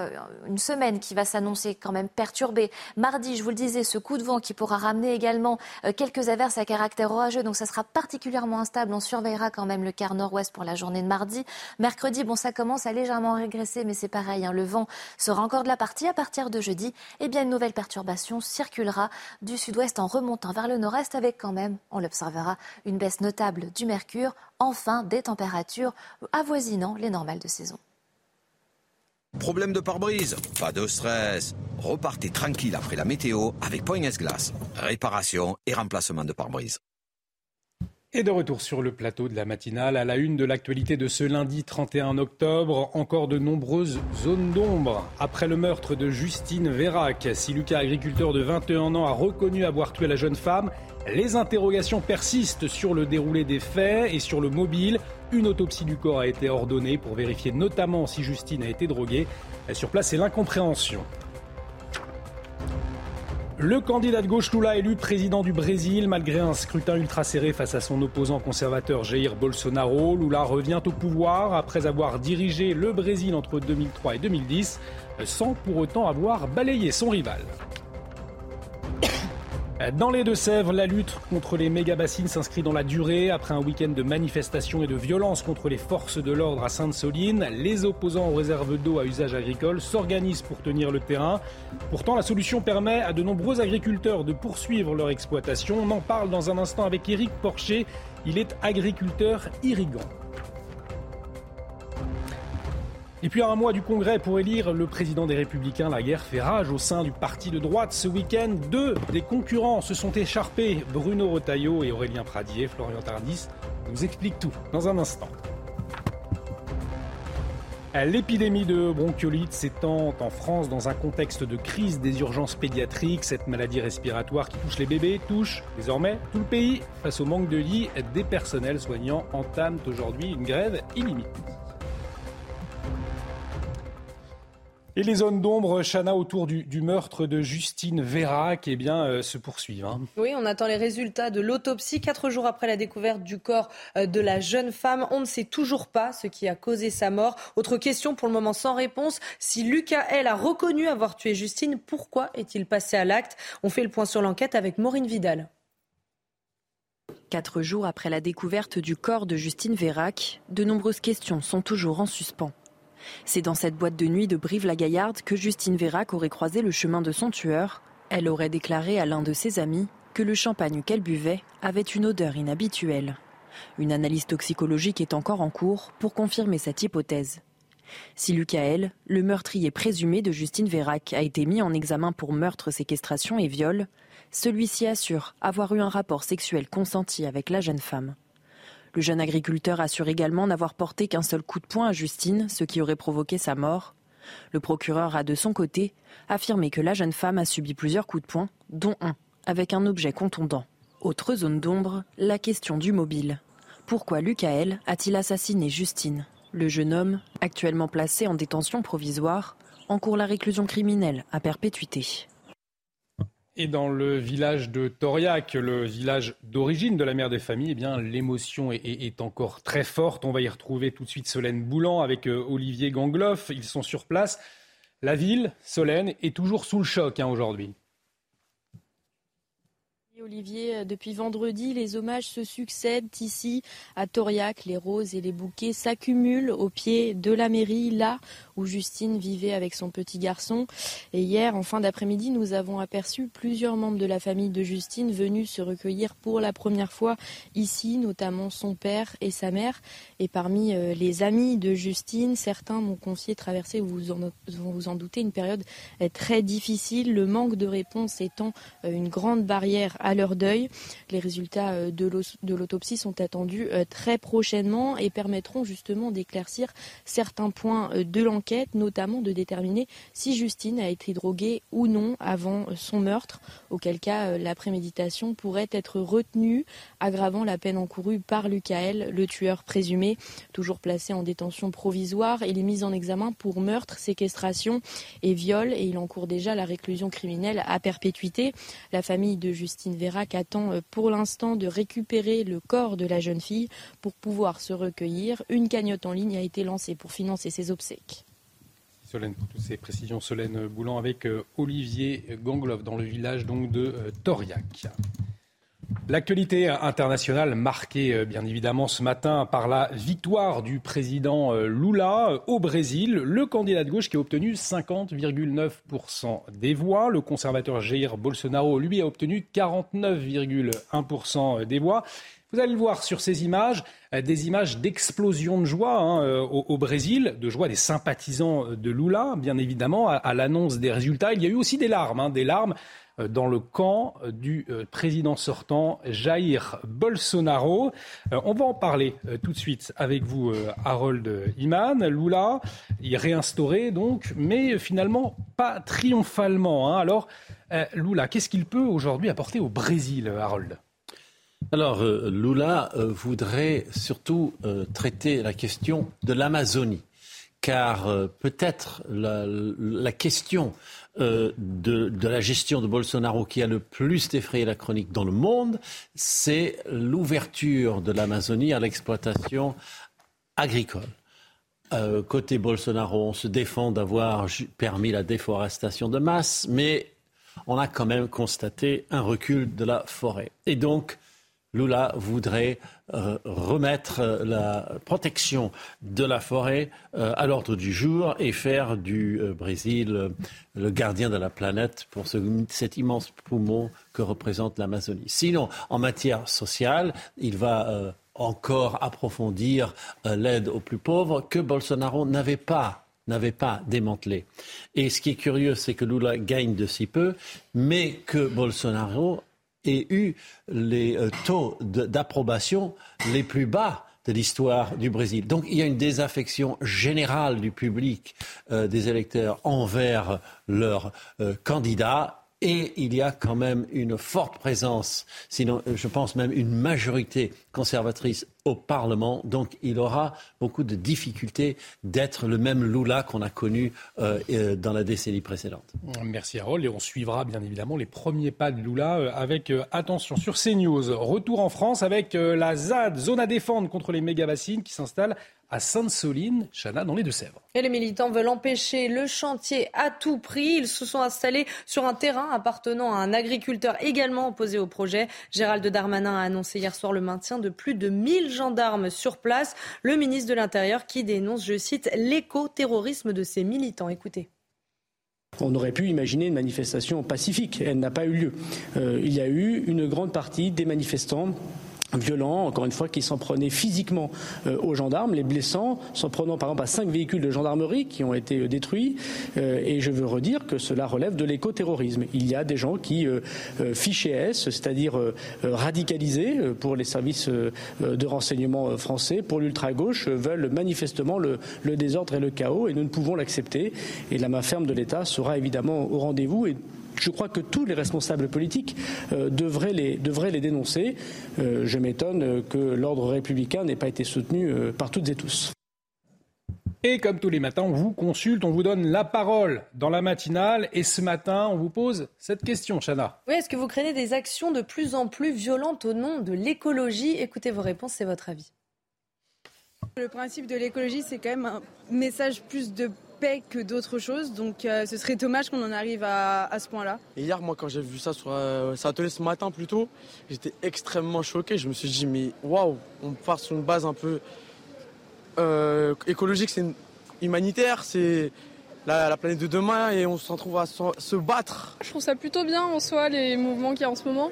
une semaine qui va s'annoncer quand même perturbée. Mardi, je vous le disais, ce coup de vent qui pourra ramener également quelques averses à caractère orageux, donc ça sera particulièrement instable. On surveillera quand même le quart nord-ouest pour la journée de mardi. Mercredi, bon, ça commence à légèrement régresser, mais c'est pareil, hein, le vent sera encore de la partie. À partir de jeudi, eh bien, une nouvelle perturbation circulera du sud-ouest en remontant vers le nord-est avec quand même, on l'observera, une baisse notable du mercure, enfin des températures avoisinant les normales de saison. Problème de pare-brise? Pas de stress. Repartez tranquille après la météo avec Poignes Glace. Réparation et remplacement de pare-brise. Et de retour sur le plateau de la matinale, à la une de l'actualité de ce lundi 31 octobre, encore de nombreuses zones d'ombre. Après le meurtre de Justine Vérac, si Lucas, agriculteur de 21 ans, a reconnu avoir tué la jeune femme, les interrogations persistent sur le déroulé des faits et sur le mobile. Une autopsie du corps a été ordonnée pour vérifier notamment si Justine a été droguée. Sur place, c'est l'incompréhension. Le candidat de gauche Lula élu président du Brésil malgré un scrutin ultra serré face à son opposant conservateur Jair Bolsonaro. Lula revient au pouvoir après avoir dirigé le Brésil entre 2003 et 2010 sans pour autant avoir balayé son rival. Dans les Deux-Sèvres, la lutte contre les méga-bassines s'inscrit dans la durée. Après un week-end de manifestations et de violences contre les forces de l'ordre à Sainte-Soline, les opposants aux réserves d'eau à usage agricole s'organisent pour tenir le terrain. Pourtant, la solution permet à de nombreux agriculteurs de poursuivre leur exploitation. On en parle dans un instant avec Éric Porcher. Il est agriculteur irrigant. Et puis à un mois du Congrès pour élire le président des Républicains, la guerre fait rage au sein du parti de droite. Ce week-end, deux des concurrents se sont écharpés. Bruno Retailleau et Aurélien Pradier, Florian Tardis nous expliquent tout dans un instant. L'épidémie de bronchiolite s'étend en France dans un contexte de crise des urgences pédiatriques. Cette maladie respiratoire qui touche les bébés touche désormais tout le pays. Face au manque de lits, des personnels soignants entament aujourd'hui une grève illimitée. Et les zones d'ombre, Chana, autour du, meurtre de Justine Vérac, eh bien, euh, se poursuivent. Hein. Oui, on attend les résultats de l'autopsie. Quatre jours après la découverte du corps euh, de la jeune femme, on ne sait toujours pas ce qui a causé sa mort. Autre question pour le moment sans réponse. Si Lucas L a reconnu avoir tué Justine, pourquoi est-il passé à l'acte? On fait le point sur l'enquête avec Maureen Vidal. Quatre jours après la découverte du corps de Justine Vérac, de nombreuses questions sont toujours en suspens. C'est dans cette boîte de nuit de Brive-la-Gaillarde que Justine Vérac aurait croisé le chemin de son tueur. Elle aurait déclaré à l'un de ses amis que le champagne qu'elle buvait avait une odeur inhabituelle. Une analyse toxicologique est encore en cours pour confirmer cette hypothèse. Si Lucael, le meurtrier présumé de Justine Vérac, a été mis en examen pour meurtre, séquestration et viol, celui-ci assure avoir eu un rapport sexuel consenti avec la jeune femme. Le jeune agriculteur assure également n'avoir porté qu'un seul coup de poing à Justine, ce qui aurait provoqué sa mort. Le procureur a de son côté affirmé que la jeune femme a subi plusieurs coups de poing, dont un avec un objet contondant. Autre zone d'ombre, la question du mobile. Pourquoi Lucael a-t-il assassiné Justine? Le jeune homme, actuellement placé en détention provisoire, encourt la réclusion criminelle à perpétuité. Et dans le village de Toriac, le village d'origine de la mère des familles, eh l'émotion est, encore très forte. On va y retrouver tout de suite Solène Boulan avec euh, Olivier Gangloff. Ils sont sur place. La ville, Solène, est toujours sous le choc hein, aujourd'hui. Olivier, euh, depuis vendredi, les hommages se succèdent ici à Toriac. Les roses et les bouquets s'accumulent au pied de la mairie, là où Justine vivait avec son petit garçon. Et hier, en fin d'après-midi, nous avons aperçu plusieurs membres de la famille de Justine venus se recueillir pour la première fois ici, notamment son père et sa mère. Et parmi euh, les amis de Justine, certains m'ont confié traverser, vous vous en doutez, une période euh, très difficile, le manque de réponse étant une grande barrière à leur deuil. Les résultats euh, de l'autopsie sont attendus euh, très prochainement et permettront justement d'éclaircir certains points euh, de l'enquête notamment de déterminer si Justine a été droguée ou non avant son meurtre, auquel cas la préméditation pourrait être retenue, aggravant la peine encourue par Lucael, le tueur présumé, toujours placé en détention provisoire. Il est mis en examen pour meurtre, séquestration et viol et il encourt déjà la réclusion criminelle à perpétuité. La famille de Justine Vérac attend euh, pour l'instant de récupérer le corps de la jeune fille pour pouvoir se recueillir. Une cagnotte en ligne a été lancée pour financer ses obsèques. Solène, pour toutes ces précisions, Solène Boulan avec euh, Olivier Gangloff dans le village donc de euh, Toriac. L'actualité internationale marquée euh, bien évidemment ce matin par la victoire du président Lula au Brésil, le candidat de gauche qui a obtenu 50,9% des voix. Le conservateur Jair Bolsonaro, lui, a obtenu 49,1% des voix. Vous allez le voir sur ces images, des images d'explosion de joie hein, au, Brésil, de joie des sympathisants de Lula, bien évidemment, à, l'annonce des résultats. Il y a eu aussi des larmes, hein, des larmes euh, dans le camp du euh, président sortant Jair Bolsonaro. Euh, on va en parler tout de suite avec vous, Harold Iman. Lula est réinstauré donc, mais finalement pas triomphalement. Hein. Alors, Lula, qu'est-ce qu'il peut aujourd'hui apporter au Brésil, Harold? Alors, Lula voudrait surtout traiter la question de l'Amazonie, car peut-être la, question euh, de, la gestion de Bolsonaro qui a le plus effrayé la chronique dans le monde, c'est l'ouverture de l'Amazonie à l'exploitation agricole. Euh, côté Bolsonaro, on se défend d'avoir permis la déforestation de masse, mais on a quand même constaté un recul de la forêt. Et donc, Lula voudrait euh, remettre euh, la protection de la forêt euh, à l'ordre du jour et faire du Brésil le gardien de la planète pour cet immense poumon que représente l'Amazonie. Sinon, en matière sociale, il va encore approfondir l'aide aux plus pauvres que Bolsonaro n'avait pas n'avait pas démantelé. Et ce qui est curieux, c'est que Lula gagne de si peu, mais que Bolsonaro et eu les euh, taux d'approbation les plus bas de l'histoire du Brésil. Donc il y a une désaffection générale du public, euh, des électeurs envers leurs euh, candidats et il y a quand même une forte présence, sinon je pense même une majorité conservatrice au Parlement. Donc il aura beaucoup de difficultés d'être le même Lula qu'on a connu euh, euh, dans la décennie précédente. Merci Harold et on suivra bien évidemment les premiers pas de Lula euh, avec attention sur CNews. Retour en France avec la ZAD, zone à défendre contre les méga-bassines qui s'installe à Sainte-Soline, Chana, dans les Deux-Sèvres. Et les militants veulent empêcher le chantier à tout prix. Ils se sont installés sur un terrain appartenant à un agriculteur également opposé au projet. Gérald Darmanin a annoncé hier soir le maintien de plus de 1000 gendarmes sur place. Le ministre de l'Intérieur qui dénonce, je cite, l'éco-terrorisme de ces militants. Écoutez. On aurait pu imaginer une manifestation pacifique. Elle n'a pas eu lieu. Euh, il y a eu une grande partie des manifestants violents, encore une fois, qui s'en prenaient physiquement euh, aux gendarmes, les blessant, s'en prenant par exemple à cinq véhicules de gendarmerie qui ont été euh, détruits. Euh, et je veux redire que cela relève de l'écoterrorisme. Il y a des gens qui, fichés S, c'est-à-dire radicalisés pour les services de renseignement français, pour l'ultra-gauche, veulent manifestement le, désordre et le chaos, et nous ne pouvons l'accepter. Et la main ferme de l'État sera évidemment au rendez-vous. Je crois que tous les responsables politiques euh, devraient, les, devraient, les, dénoncer. Euh, je m'étonne que l'ordre républicain n'ait pas été soutenu euh, par toutes et tous. Et comme tous les matins, on vous consulte, on vous donne la parole dans la matinale. Et ce matin, on vous pose cette question, Chana. Oui, est-ce que vous craignez des actions de plus en plus violentes au nom de l'écologie? Écoutez vos réponses, c'est votre avis. Le principe de l'écologie, c'est quand même un message plus de paix que d'autres choses. Donc euh, ce serait dommage qu'on en arrive à, ce point-là. Et hier, moi, quand j'ai vu ça sur euh, ce matin plutôt, j'étais extrêmement choqué. Je me suis dit, mais waouh, on part sur une base un peu euh, écologique, c'est humanitaire, c'est la, planète de demain et on s'en trouve à se, battre. Je trouve ça plutôt bien en soi, les mouvements qu'il y a en ce moment.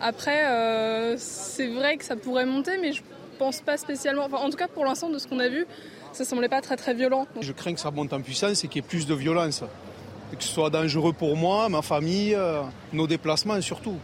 Après, euh, c'est vrai que ça pourrait monter, mais je pense pas spécialement. Enfin, en tout cas, pour l'instant, de ce qu'on a vu, ça semblait pas très très violent. Je crains que ça monte en puissance et qu'il y ait plus de violence. que ce soit dangereux pour moi, ma famille, euh, nos déplacements surtout.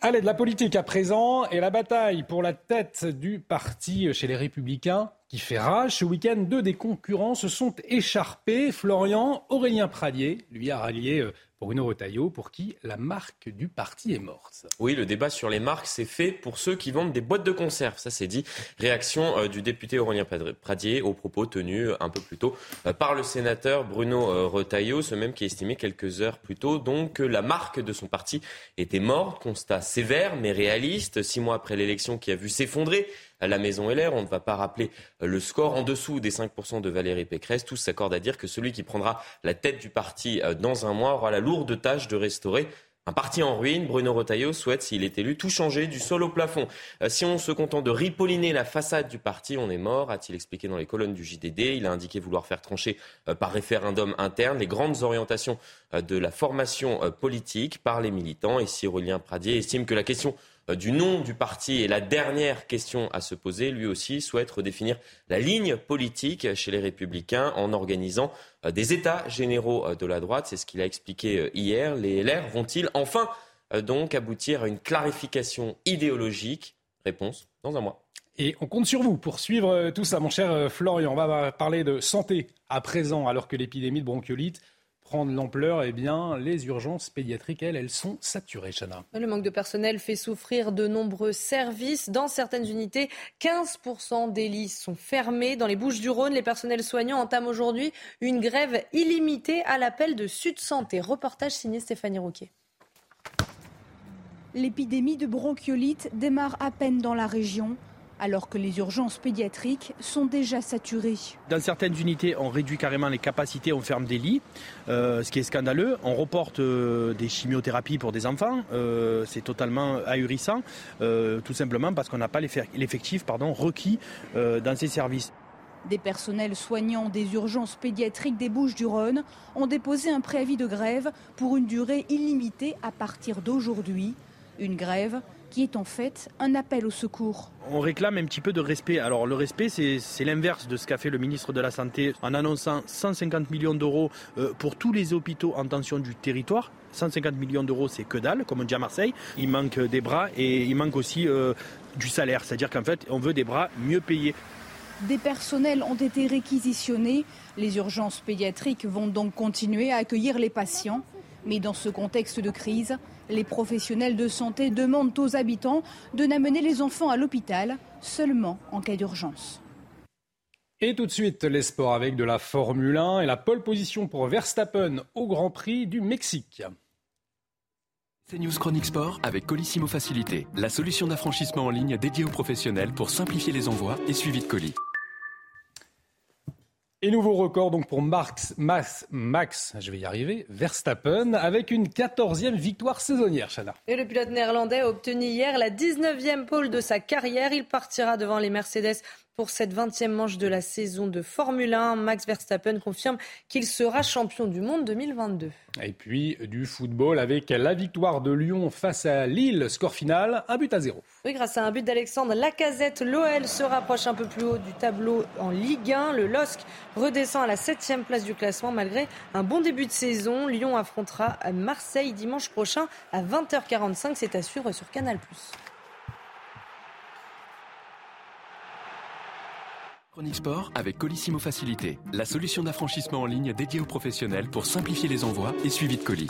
Allez, de la politique à présent et la bataille pour la tête du parti chez les Républicains qui fait rage. Ce week-end, deux des concurrents se sont écharpés. Florian, Aurélien Pradier, lui a rallié euh, Bruno Retailleau, pour qui la marque du parti est morte. Oui, le débat sur les marques, c'est fait pour ceux qui vendent des boîtes de conserve. Ça, c'est dit. Réaction euh, du député Aurélien Pradier aux propos tenus euh, un peu plus tôt euh, par le sénateur Bruno Retailleau, ce même qui a estimé quelques heures plus tôt donc que la marque de son parti était morte. Constat sévère mais réaliste. Six mois après l'élection qui a vu s'effondrer la Maison LR. On ne va pas rappeler euh, le score en dessous des 5% de Valérie Pécresse. Tous s'accordent à dire que celui qui prendra la tête du parti euh, dans un mois aura la lourde tâche de restaurer un parti en ruine, Bruno Retailleau souhaite, s'il est élu, tout changer du sol au plafond. Euh, si on se contente de ripolliner la façade du parti, on est mort, a-t-il expliqué dans les colonnes du JDD. Il a indiqué vouloir faire trancher par référendum interne les grandes orientations de la formation politique par les militants. Et si Aurélien Pradier estime que la question du nom du parti est la dernière question à se poser. Lui aussi souhaite redéfinir la ligne politique chez les Républicains en organisant euh, des États généraux euh, de la droite. C'est ce qu'il a expliqué hier. Les LR vont-ils enfin donc aboutir à une clarification idéologique? Réponse dans un mois. Et on compte sur vous pour suivre tout ça, mon cher Florian. On va parler de santé à présent, alors que l'épidémie de bronchiolite prendre l'ampleur, eh bien, les urgences pédiatriques, elles, elles sont saturées, Chana. Le manque de personnel fait souffrir de nombreux services. Dans certaines unités, 15% des lits sont fermés. Dans les Bouches-du-Rhône, les personnels soignants entament aujourd'hui une grève illimitée à l'appel de Sud Santé. Reportage signé Stéphanie Rouquet. L'épidémie de bronchiolite démarre à peine dans la région alors que les urgences pédiatriques sont déjà saturées. Dans certaines unités, on réduit carrément les capacités, on ferme des lits, euh, ce qui est scandaleux. On reporte euh, des chimiothérapies pour des enfants, euh, c'est totalement ahurissant, tout simplement parce qu'on n'a pas l'effectif requis dans ces services. Des personnels soignants des urgences pédiatriques des Bouches-du-Rhône ont déposé un préavis de grève pour une durée illimitée à partir d'aujourd'hui. Une grève qui est en fait un appel au secours. On réclame un petit peu de respect. Alors le respect, c'est l'inverse de ce qu'a fait le ministre de la Santé en annonçant 150 millions d'euros euh, pour tous les hôpitaux en tension du territoire. 150 millions d'euros, c'est que dalle, comme on dit à Marseille. Il manque des bras et il manque aussi euh, du salaire. C'est-à-dire qu'en fait, on veut des bras mieux payés. Des personnels ont été réquisitionnés. Les urgences pédiatriques vont donc continuer à accueillir les patients. Mais dans ce contexte de crise, les professionnels de santé demandent aux habitants de n'amener les enfants à l'hôpital seulement en cas d'urgence. Et tout de suite, les sports avec de la Formule 1 et la pole position pour Verstappen au Grand Prix du Mexique. C'est News Chronique Sport avec Colissimo Facilité, la solution d'affranchissement en ligne dédiée aux professionnels pour simplifier les envois et suivi de colis. Et nouveau record donc pour Max, Max, Max, je vais y arriver, Verstappen, avec une 14e victoire saisonnière, Chana. Et le pilote néerlandais a obtenu hier la 19e pole de sa carrière. Il partira devant les Mercedes pour cette 20e manche de la saison de Formule 1. Max Verstappen confirme qu'il sera champion du monde 2022. Et puis du football avec la victoire de Lyon face à Lille, score final, un but à zéro. Oui, grâce à un but d'Alexandre Lacazette, l'OL se rapproche un peu plus haut du tableau en Ligue 1. Le LOSC redescend à la 7e place du classement malgré un bon début de saison. Lyon affrontera Marseille dimanche prochain à 20h45. C'est à suivre sur Canal+. Chronique Sport avec Colissimo Facilité, la solution d'affranchissement en ligne dédiée aux professionnels pour simplifier les envois et suivi de colis.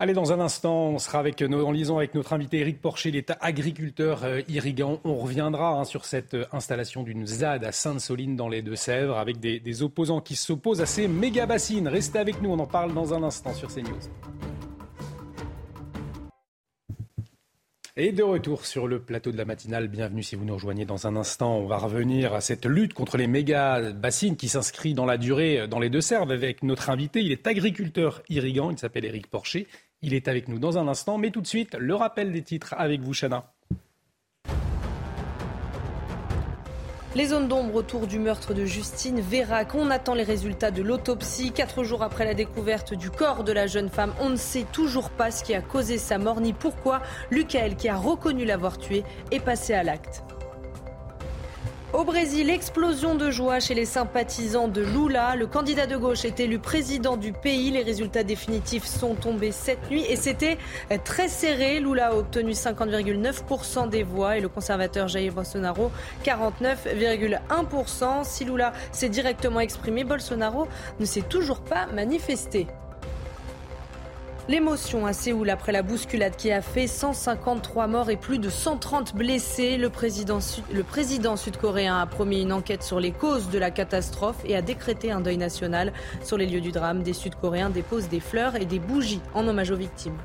Allez, dans un instant, on sera avec en liaison avec notre invité Eric Porcher, l'État agriculteur euh, irrigant. On reviendra hein, sur cette euh, installation d'une ZAD à Sainte-Soline dans les Deux-Sèvres avec des, des opposants qui s'opposent à ces méga bassines. Restez avec nous, on en parle dans un instant sur CNews. Et de retour sur le plateau de la matinale, bienvenue si vous nous rejoignez dans un instant. On va revenir à cette lutte contre les méga bassines qui s'inscrit dans la durée dans les deux serves avec notre invité. Il est agriculteur irrigant, il s'appelle Éric Porcher. Il est avec nous dans un instant, mais tout de suite, le rappel des titres avec vous, Chana. Les zones d'ombre autour du meurtre de Justine Vérac. On attend les résultats de l'autopsie. Quatre jours après la découverte du corps de la jeune femme, on ne sait toujours pas ce qui a causé sa mort ni pourquoi Lucael, qui a reconnu l'avoir tuée, est passé à l'acte. Au Brésil, explosion de joie chez les sympathisants de Lula. Le candidat de gauche est élu président du pays. Les résultats définitifs sont tombés cette nuit et c'était très serré. Lula a obtenu 50,9% des voix et le conservateur Jair Bolsonaro 49,1%. Si Lula s'est directement exprimé, Bolsonaro ne s'est toujours pas manifesté. L'émotion à Séoul après la bousculade qui a fait 153 morts et plus de 130 blessés. Le président, le président sud-coréen a promis une enquête sur les causes de la catastrophe et a décrété un deuil national sur les lieux du drame. Des Sud-Coréens déposent des fleurs et des bougies en hommage aux victimes.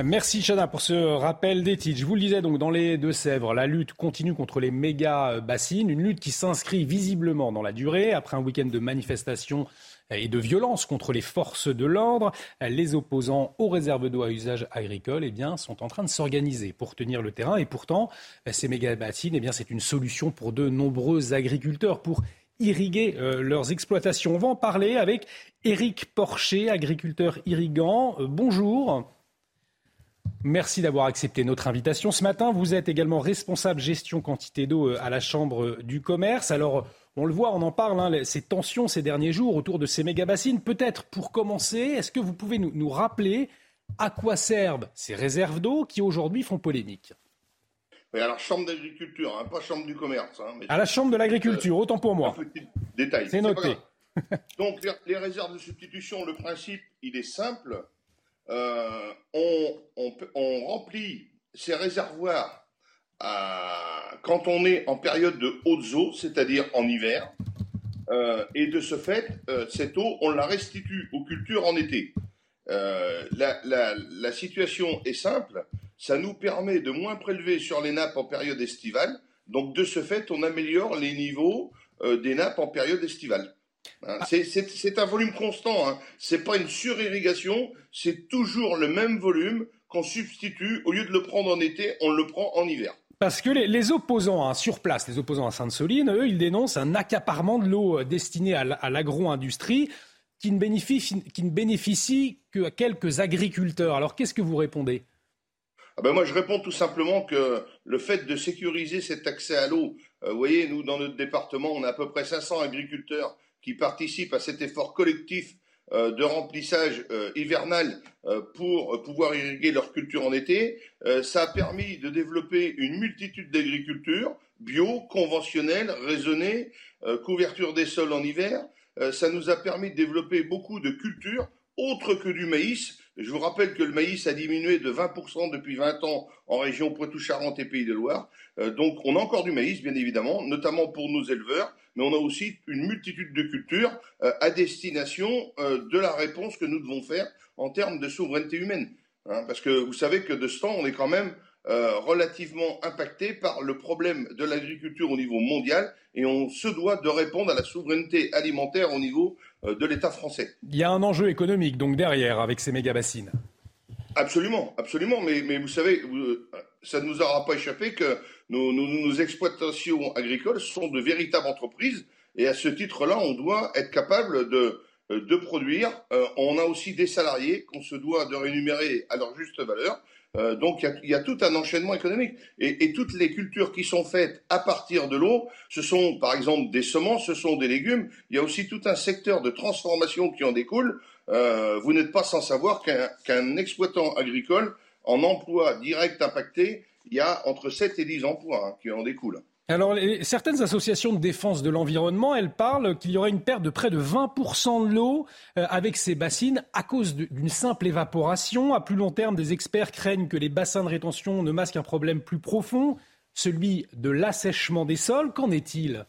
Merci Chana pour ce rappel des titres. Je vous le disais donc dans les Deux-Sèvres, la lutte continue contre les méga bassines, une lutte qui s'inscrit visiblement dans la durée après un week-end de manifestations et de violence contre les forces de l'ordre. Les opposants aux réserves d'eau à usage agricole eh bien, sont en train de s'organiser pour tenir le terrain. Et pourtant, ces méga-bassines, eh c'est une solution pour de nombreux agriculteurs pour irriguer euh, leurs exploitations. On va en parler avec Éric Porcher, agriculteur irrigant. Euh, bonjour. Merci d'avoir accepté notre invitation. Ce matin, vous êtes également responsable gestion quantité d'eau euh, à la Chambre du commerce. Alors, on le voit, on en parle, hein, ces tensions ces derniers jours autour de ces méga-bassines. Peut-être pour commencer, est-ce que vous pouvez nous, rappeler à quoi servent ces réserves d'eau qui aujourd'hui font polémique? Oui, alors chambre d'agriculture, hein, pas chambre du commerce. Hein, à la chambre de l'agriculture, autant pour moi. Un petit détail. C'est noté. Donc les, réserves de substitution, le principe, il est simple. Euh, on, remplit ces réservoirs quand on est en période de hautes eaux, c'est-à-dire en hiver, euh, et de ce fait, euh, cette eau, on la restitue aux cultures en été. Euh, la, situation est simple, ça nous permet de moins prélever sur les nappes en période estivale, donc de ce fait, on améliore les niveaux des nappes en période estivale. Hein, ah. c'est un volume constant, hein. c'est pas une surirrigation, c'est toujours le même volume qu'on substitue, au lieu de le prendre en été, on le prend en hiver. Parce que les, opposants hein, sur place, les opposants à Sainte-Soline, eux, ils dénoncent un accaparement de l'eau euh, destinée à l'agro-industrie qui ne bénéficie, qui ne bénéficie que à quelques agriculteurs. Alors qu'est-ce que vous répondez? Ah ben moi, je réponds tout simplement que le fait de sécuriser cet accès à l'eau, euh, vous voyez, nous, dans notre département, on a à peu près 500 agriculteurs qui participent à cet effort collectif euh, de remplissage euh, hivernal euh, pour pouvoir irriguer leur culture en été. ça a permis de développer une multitude d'agricultures bio, conventionnelles, raisonnées, couverture des sols en hiver. ça nous a permis de développer beaucoup de cultures autres que du maïs. Je vous rappelle que le maïs a diminué de 20% depuis 20 ans en région Poitou-Charentes et Pays de Loire. donc on a encore du maïs, bien évidemment, notamment pour nos éleveurs mais on a aussi une multitude de cultures euh, à destination euh, de la réponse que nous devons faire en termes de souveraineté humaine. Hein, parce que vous savez que de ce temps, on est quand même euh, relativement impacté par le problème de l'agriculture au niveau mondial et on se doit de répondre à la souveraineté alimentaire au niveau de l'État français. Il y a un enjeu économique donc derrière avec ces méga-bassines. Absolument, absolument. Mais, mais vous savez, ça ne nous aura pas échappé que nos, exploitations agricoles sont de véritables entreprises et à ce titre-là, on doit être capable de, de produire. Euh, on a aussi des salariés qu'on se doit de rémunérer à leur juste valeur. Euh, donc il y, a, tout un enchaînement économique. Et, toutes les cultures qui sont faites à partir de l'eau, ce sont par exemple des semences, ce sont des légumes. Il y a aussi tout un secteur de transformation qui en découle. Euh, vous n'êtes pas sans savoir qu'un exploitant agricole en emploi direct impacté, il y a entre 7 et 10 emplois hein, qui en découlent. Alors, certaines associations de défense de l'environnement, elles parlent qu'il y aurait une perte de près de 20% de l'eau euh, avec ces bassines à cause d'une simple évaporation. À plus long terme, des experts craignent que les bassins de rétention ne masquent un problème plus profond, celui de l'assèchement des sols. Qu'en est-il?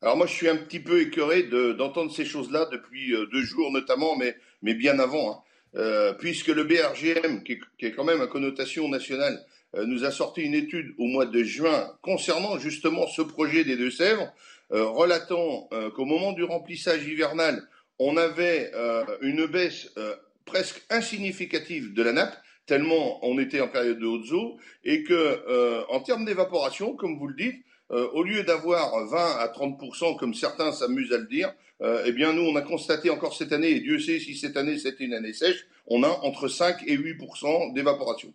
Alors moi, je suis un petit peu écœuré d'entendre ces choses-là depuis euh, deux jours notamment, mais, bien avant. Hein. Euh, puisque le BRGM, qui est, quand même à connotation nationale, nous a sorti une étude au mois de juin concernant justement ce projet des Deux-Sèvres, euh, relatant qu'au moment du remplissage hivernal, on avait une baisse presque insignificative de la nappe, tellement on était en période de haute eau, et que en termes d'évaporation, comme vous le dites, au lieu d'avoir 20 à 30 comme certains s'amusent à le dire, euh, eh bien, nous, on a constaté encore cette année, et Dieu sait si cette année c'était une année sèche, on a entre 5 et 8 d'évaporation.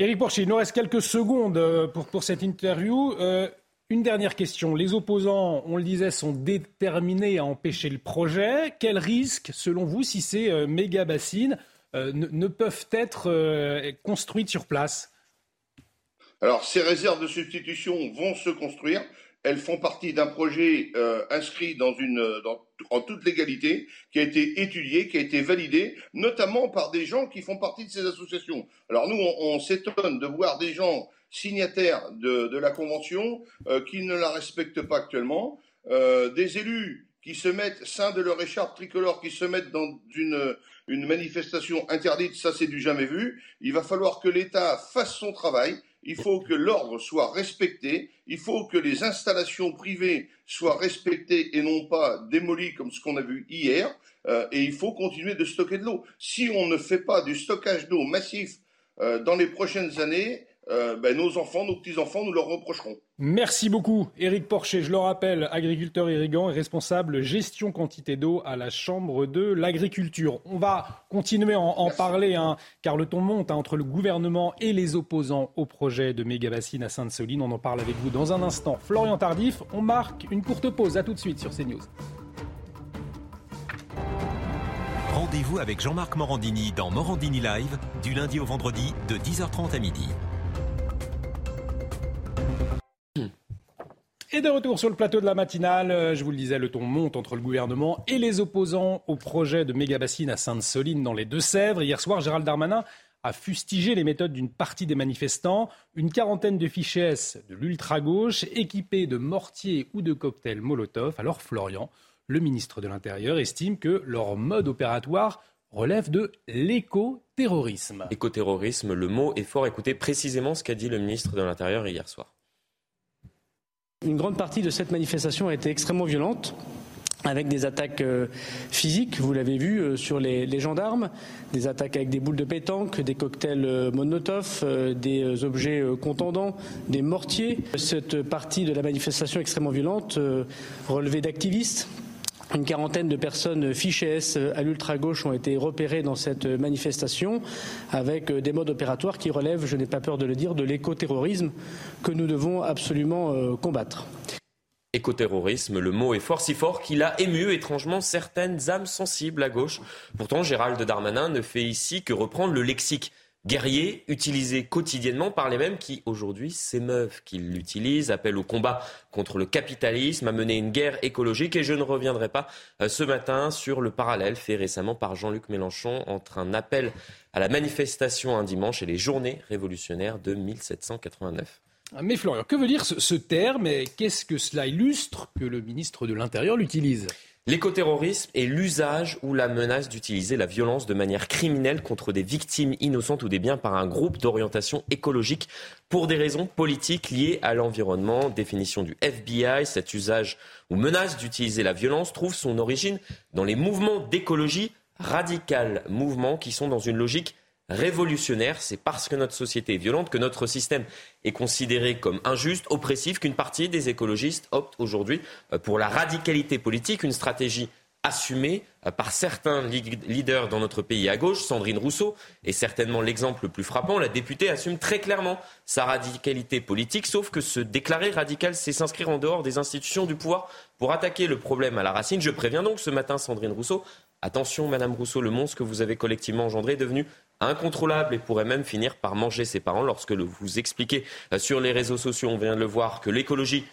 Éric Porcher, il nous reste quelques secondes euh, pour, pour cette interview. Euh, une dernière question. Les opposants, on le disait, sont déterminés à empêcher le projet. Quels risques, selon vous, si ces euh, méga bassines ne, peuvent être construites sur place? Alors, ces réserves de substitution vont se construire. Elles font partie d'un projet inscrit dans une, en toute légalité, qui a été étudié, qui a été validé, notamment par des gens qui font partie de ces associations. Alors nous, on, s'étonne de voir des gens signataires de, la Convention euh, qui ne la respectent pas actuellement, euh, des élus qui se mettent, sein de leur écharpe tricolore, qui se mettent dans une, une manifestation interdite, ça c'est du jamais vu. Il va falloir que l'État fasse son travail, il faut que l'ordre soit respecté, il faut que les installations privées soient respectées et non pas démolies comme ce qu'on a vu hier, euh, et il faut continuer de stocker de l'eau. Si on ne fait pas du stockage d'eau massif euh, dans les prochaines années, euh, ben, nos enfants, nos petits-enfants nous le reprocheront. Merci beaucoup, Éric Porcher. Je le rappelle, agriculteur irrigant et responsable gestion quantité d'eau à la Chambre de l'agriculture. On va continuer à en, parler, hein, car le ton monte hein, entre le gouvernement et les opposants au projet de méga-bassine à Sainte-Soline. On en parle avec vous dans un instant. Florian Tardif, on marque une courte pause. À tout de suite sur CNews. Rendez-vous avec Jean-Marc Morandini dans Morandini Live, du lundi au vendredi, de 10h30 à midi. Et de retour sur le plateau de la matinale, euh, je vous le disais, le ton monte entre le gouvernement et les opposants au projet de méga-bassine à Sainte-Soline dans les Deux-Sèvres. Hier soir, Gérald Darmanin a fustigé les méthodes d'une partie des manifestants. Une quarantaine de fichiers S de l'ultra-gauche équipés de mortiers ou de cocktails Molotov. Alors Florian, le ministre de l'Intérieur, estime que leur mode opératoire relève de l'éco-terrorisme. Éco-terrorisme, le mot est fort. Écoutez précisément ce qu'a dit le ministre de l'Intérieur hier soir. Une grande partie de cette manifestation a été extrêmement violente avec des attaques euh, physiques, vous l'avez vu, euh, sur les, gendarmes, des attaques avec des boules de pétanque, des cocktails euh, Molotov, des objets contendants, des mortiers. Cette partie de la manifestation extrêmement violente relevait d'activistes une quarantaine de personnes fichées à l'ultra-gauche ont été repérées dans cette manifestation avec des modes opératoires qui relèvent, je n'ai pas peur de le dire, de l'écoterrorisme que nous devons absolument euh, combattre. Écoterrorisme, le mot est fort si fort qu'il a ému étrangement certaines âmes sensibles à gauche. Pourtant, Gérald Darmanin ne fait ici que reprendre le lexique guerrier utilisé quotidiennement par les mêmes qui aujourd'hui s'émeuvent qu'ils l'utilisent, appellent au combat contre le capitalisme, à mener une guerre écologique. Et je ne reviendrai pas euh, ce matin sur le parallèle fait récemment par Jean-Luc Mélenchon entre un appel à la manifestation un dimanche et les journées révolutionnaires de 1789. Mais Florian, que veut dire ce, ce terme et qu'est-ce que cela illustre que le ministre de l'Intérieur l'utilise? L'écoterrorisme est l'usage ou la menace d'utiliser la violence de manière criminelle contre des victimes innocentes ou des biens par un groupe d'orientation écologique pour des raisons politiques liées à l'environnement. Définition du FBI, cet usage ou menace d'utiliser la violence trouve son origine dans les mouvements d'écologie radicale, mouvements qui sont dans une logique révolutionnaire. C'est parce que notre société est violente, que notre système est considéré comme injuste, oppressif, qu'une partie des écologistes optent aujourd'hui euh, pour la radicalité politique, une stratégie assumée euh, par certains leaders dans notre pays à gauche. Sandrine Rousseau est certainement l'exemple le plus frappant. La députée assume très clairement sa radicalité politique, sauf que se déclarer radical, c'est s'inscrire en dehors des institutions du pouvoir pour attaquer le problème à la racine. Je préviens donc ce matin Sandrine Rousseau. Attention, Madame Rousseau, le monstre que vous avez collectivement engendré est devenu incontrôlable et pourrait même finir par manger ses parents lorsque vous expliquez euh, sur les réseaux sociaux, on vient de le voir, que l'écologie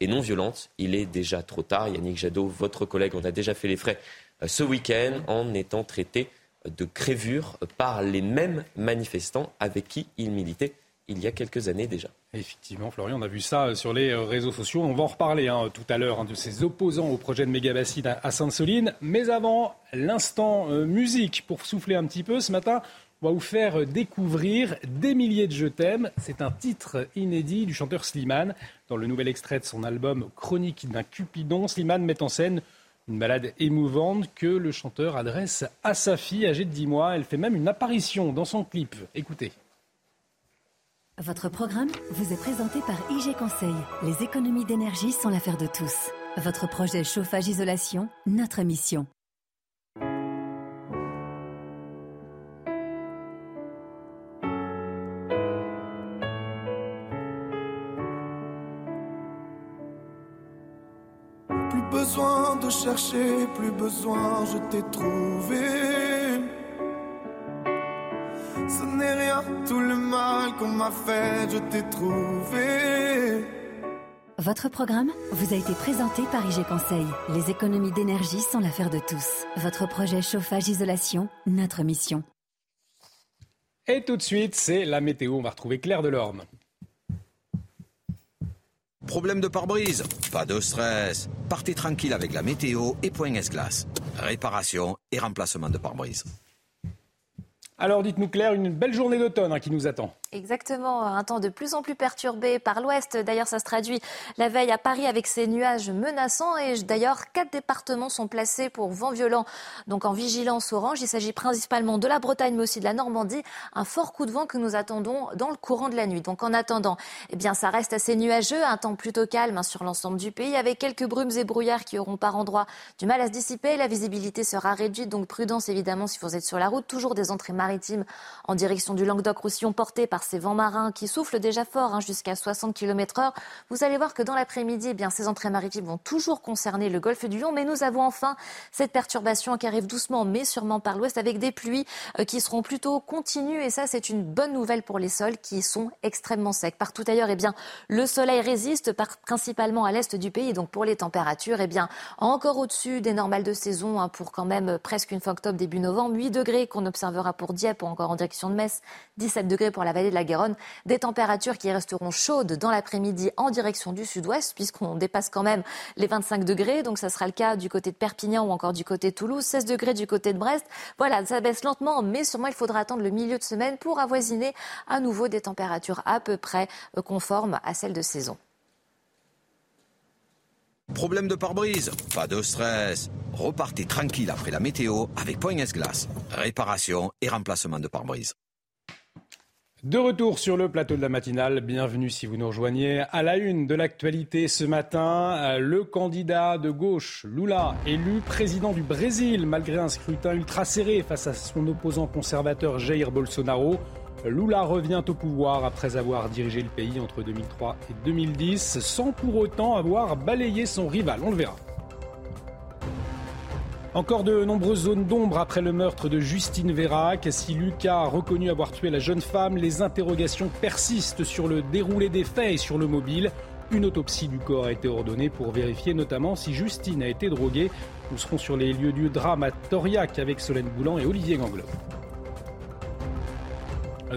est non violente. Il est déjà trop tard. Yannick Jadot, votre collègue, on a déjà fait les frais euh, ce week-end en étant traité de crévure par les mêmes manifestants avec qui il militait il y a quelques années déjà. Effectivement, Florian, on a vu ça euh, sur les réseaux sociaux. On va en reparler hein, tout à l'heure hein, de ces opposants au projet de Mégabassine à Sainte-Soline. Mais avant, l'instant musique pour souffler un petit peu. Ce matin, on va vous faire découvrir Des milliers de je t'aime. C'est un titre inédit du chanteur Slimane. Dans le nouvel extrait de son album Chronique d'un Cupidon, Slimane met en scène une balade émouvante que le chanteur adresse à sa fille âgée de 10 mois. Elle fait même une apparition dans son clip. Écoutez. Votre programme vous est présenté par IG Conseil. Les économies d'énergie sont l'affaire de tous. Votre projet chauffage-isolation, notre mission. Chercher, plus besoin, je t'ai trouvé. Ce n'est rien, tout le mal qu'on m'a fait, je t'ai trouvé. Votre programme vous a été présenté par IG Conseil. Les économies d'énergie sont l'affaire de tous. Votre projet chauffage-isolation, notre mission. Et tout de suite, c'est la météo. On va retrouver Claire Delorme. Problème de pare-brise Pas de stress. Partez tranquille avec la météo et Point S-Glace. Réparation et remplacement de pare-brise. Alors dites-nous Claire, une belle journée d'automne hein, qui nous attend. Exactement, un temps de plus en plus perturbé par l'ouest. D'ailleurs, ça se traduit la veille à Paris avec ces nuages menaçants. Et d'ailleurs, quatre départements sont placés pour vent violent, donc en vigilance orange. Il s'agit principalement de la Bretagne, mais aussi de la Normandie. Un fort coup de vent que nous attendons dans le courant de la nuit. Donc en attendant, eh bien, ça reste assez nuageux, un temps plutôt calme hein, sur l'ensemble du pays, avec quelques brumes et brouillards qui auront par endroits du mal à se dissiper. La visibilité sera réduite, donc prudence évidemment si vous êtes sur la route. Toujours des entrées maritimes en direction du Languedoc-Roussillon portées par ces vents marins qui soufflent déjà fort, hein, jusqu'à 60 km heure. Vous allez voir que dans l'après-midi, eh bien, ces entrées maritimes vont toujours concerner le golfe du Lion, mais nous avons enfin cette perturbation qui arrive doucement, mais sûrement par l'ouest, avec des pluies euh, qui seront plutôt continues. Et ça, c'est une bonne nouvelle pour les sols qui sont extrêmement secs. Partout ailleurs, eh bien, le soleil résiste, principalement à l'est du pays. Donc, pour les températures, eh bien, encore au-dessus des normales de saison, hein, pour quand même presque une fin octobre, début novembre. 8 degrés qu'on observera pour Dieppe ou encore en direction de Metz. 17 degrés pour la vallée la Garonne. Des températures qui resteront chaudes dans l'après-midi en direction du sud-ouest, puisqu'on dépasse quand même les 25 degrés. Donc ça sera le cas du côté de Perpignan ou encore du côté de Toulouse. 16 degrés du côté de Brest. Voilà, ça baisse lentement, mais sûrement il faudra attendre le milieu de semaine pour avoisiner à nouveau des températures à peu près euh, conformes à celles de saison. Problème de pare-brise? Pas de stress. Repartez tranquille après la météo avec Point S-Glace. Réparation et remplacement de pare-brise. De retour sur le plateau de la matinale, bienvenue si vous nous rejoignez. À la une de l'actualité ce matin, euh, le candidat de gauche, Lula, élu président du Brésil malgré un scrutin ultra serré face à son opposant conservateur Jair Bolsonaro. Lula revient au pouvoir après avoir dirigé le pays entre 2003 et 2010 sans pour autant avoir balayé son rival. On le verra. Encore de nombreuses zones d'ombre après le meurtre de Justine Vérac. Si Lucas a reconnu avoir tué la jeune femme, les interrogations persistent sur le déroulé des faits et sur le mobile. Une autopsie du corps a été ordonnée pour vérifier notamment si Justine a été droguée. Nous serons sur les lieux du drame à Toriac avec Solène Boulan et Olivier Gangloff.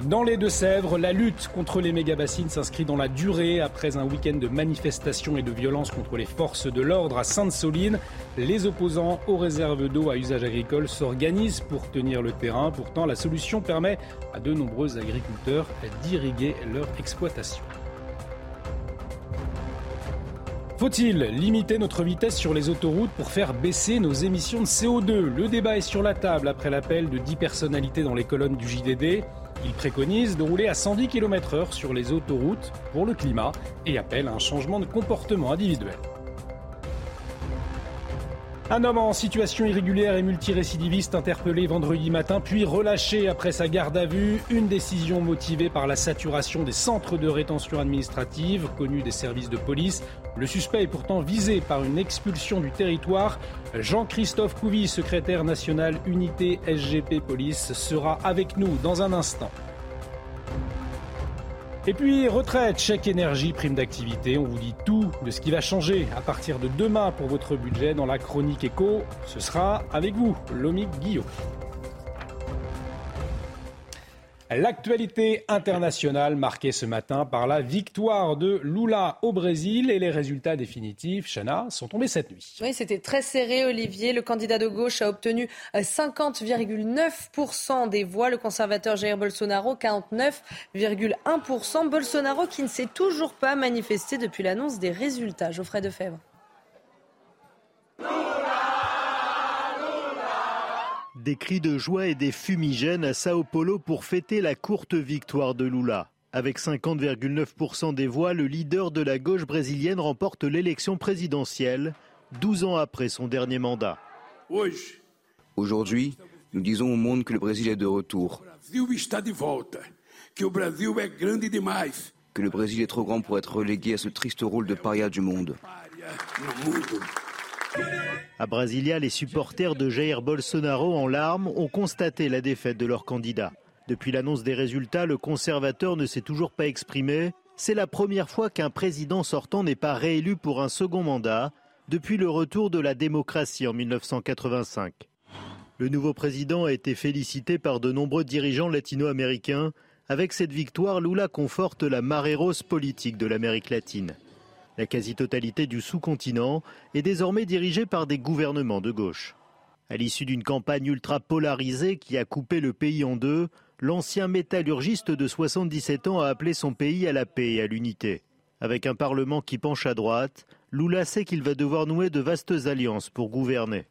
Dans les Deux-Sèvres, la lutte contre les méga-bassines s'inscrit dans la durée. Après un week-end de manifestations et de violences contre les forces de l'ordre à Sainte-Soline, les opposants aux réserves d'eau à usage agricole s'organisent pour tenir le terrain. Pourtant, la solution permet à de nombreux agriculteurs d'irriguer leur exploitation. Faut-il limiter notre vitesse sur les autoroutes pour faire baisser nos émissions de CO2 Le débat est sur la table après l'appel de 10 personnalités dans les colonnes du JDD. Il préconise de rouler à 110 km/h sur les autoroutes pour le climat et appelle à un changement de comportement individuel. Un homme en situation irrégulière et multirécidiviste interpellé vendredi matin, puis relâché après sa garde à vue. Une décision motivée par la saturation des centres de rétention administrative connus des services de police. Le suspect est pourtant visé par une expulsion du territoire. Jean-Christophe Couvi, secrétaire national unité SGP Police, sera avec nous dans un instant. Et puis, retraite, chèque énergie, prime d'activité, on vous dit tout de ce qui va changer à partir de demain pour votre budget dans la chronique éco. Ce sera avec vous, Lomique Guillaume. L'actualité internationale marquée ce matin par la victoire de Lula au Brésil et les résultats définitifs, Chana, sont tombés cette nuit. Oui, c'était très serré, Olivier. Le candidat de gauche a obtenu 50,9% des voix. Le conservateur Jair Bolsonaro, 49,1%. Bolsonaro qui ne s'est toujours pas manifesté depuis l'annonce des résultats. Geoffrey Defebvre. Des cris de joie et des fumigènes à Sao Paulo pour fêter la courte victoire de Lula. Avec 50,9% des voix, le leader de la gauche brésilienne remporte l'élection présidentielle, 12 ans après son dernier mandat. Aujourd'hui, nous disons au monde que le Brésil est de retour. Que le Brésil est trop grand pour être relégué à ce triste rôle de paria du monde. À Brasilia, les supporters de Jair Bolsonaro en larmes ont constaté la défaite de leur candidat. Depuis l'annonce des résultats, le conservateur ne s'est toujours pas exprimé. C'est la première fois qu'un président sortant n'est pas réélu pour un second mandat depuis le retour de la démocratie en 1985. Le nouveau président a été félicité par de nombreux dirigeants latino-américains. Avec cette victoire, Lula conforte la marée rose politique de l'Amérique latine. La quasi-totalité du sous-continent est désormais dirigée par des gouvernements de gauche. À l'issue d'une campagne ultra polarisée qui a coupé le pays en deux, l'ancien métallurgiste de 77 ans a appelé son pays à la paix et à l'unité. Avec un Parlement qui penche à droite, Lula sait qu'il va devoir nouer de vastes alliances pour gouverner.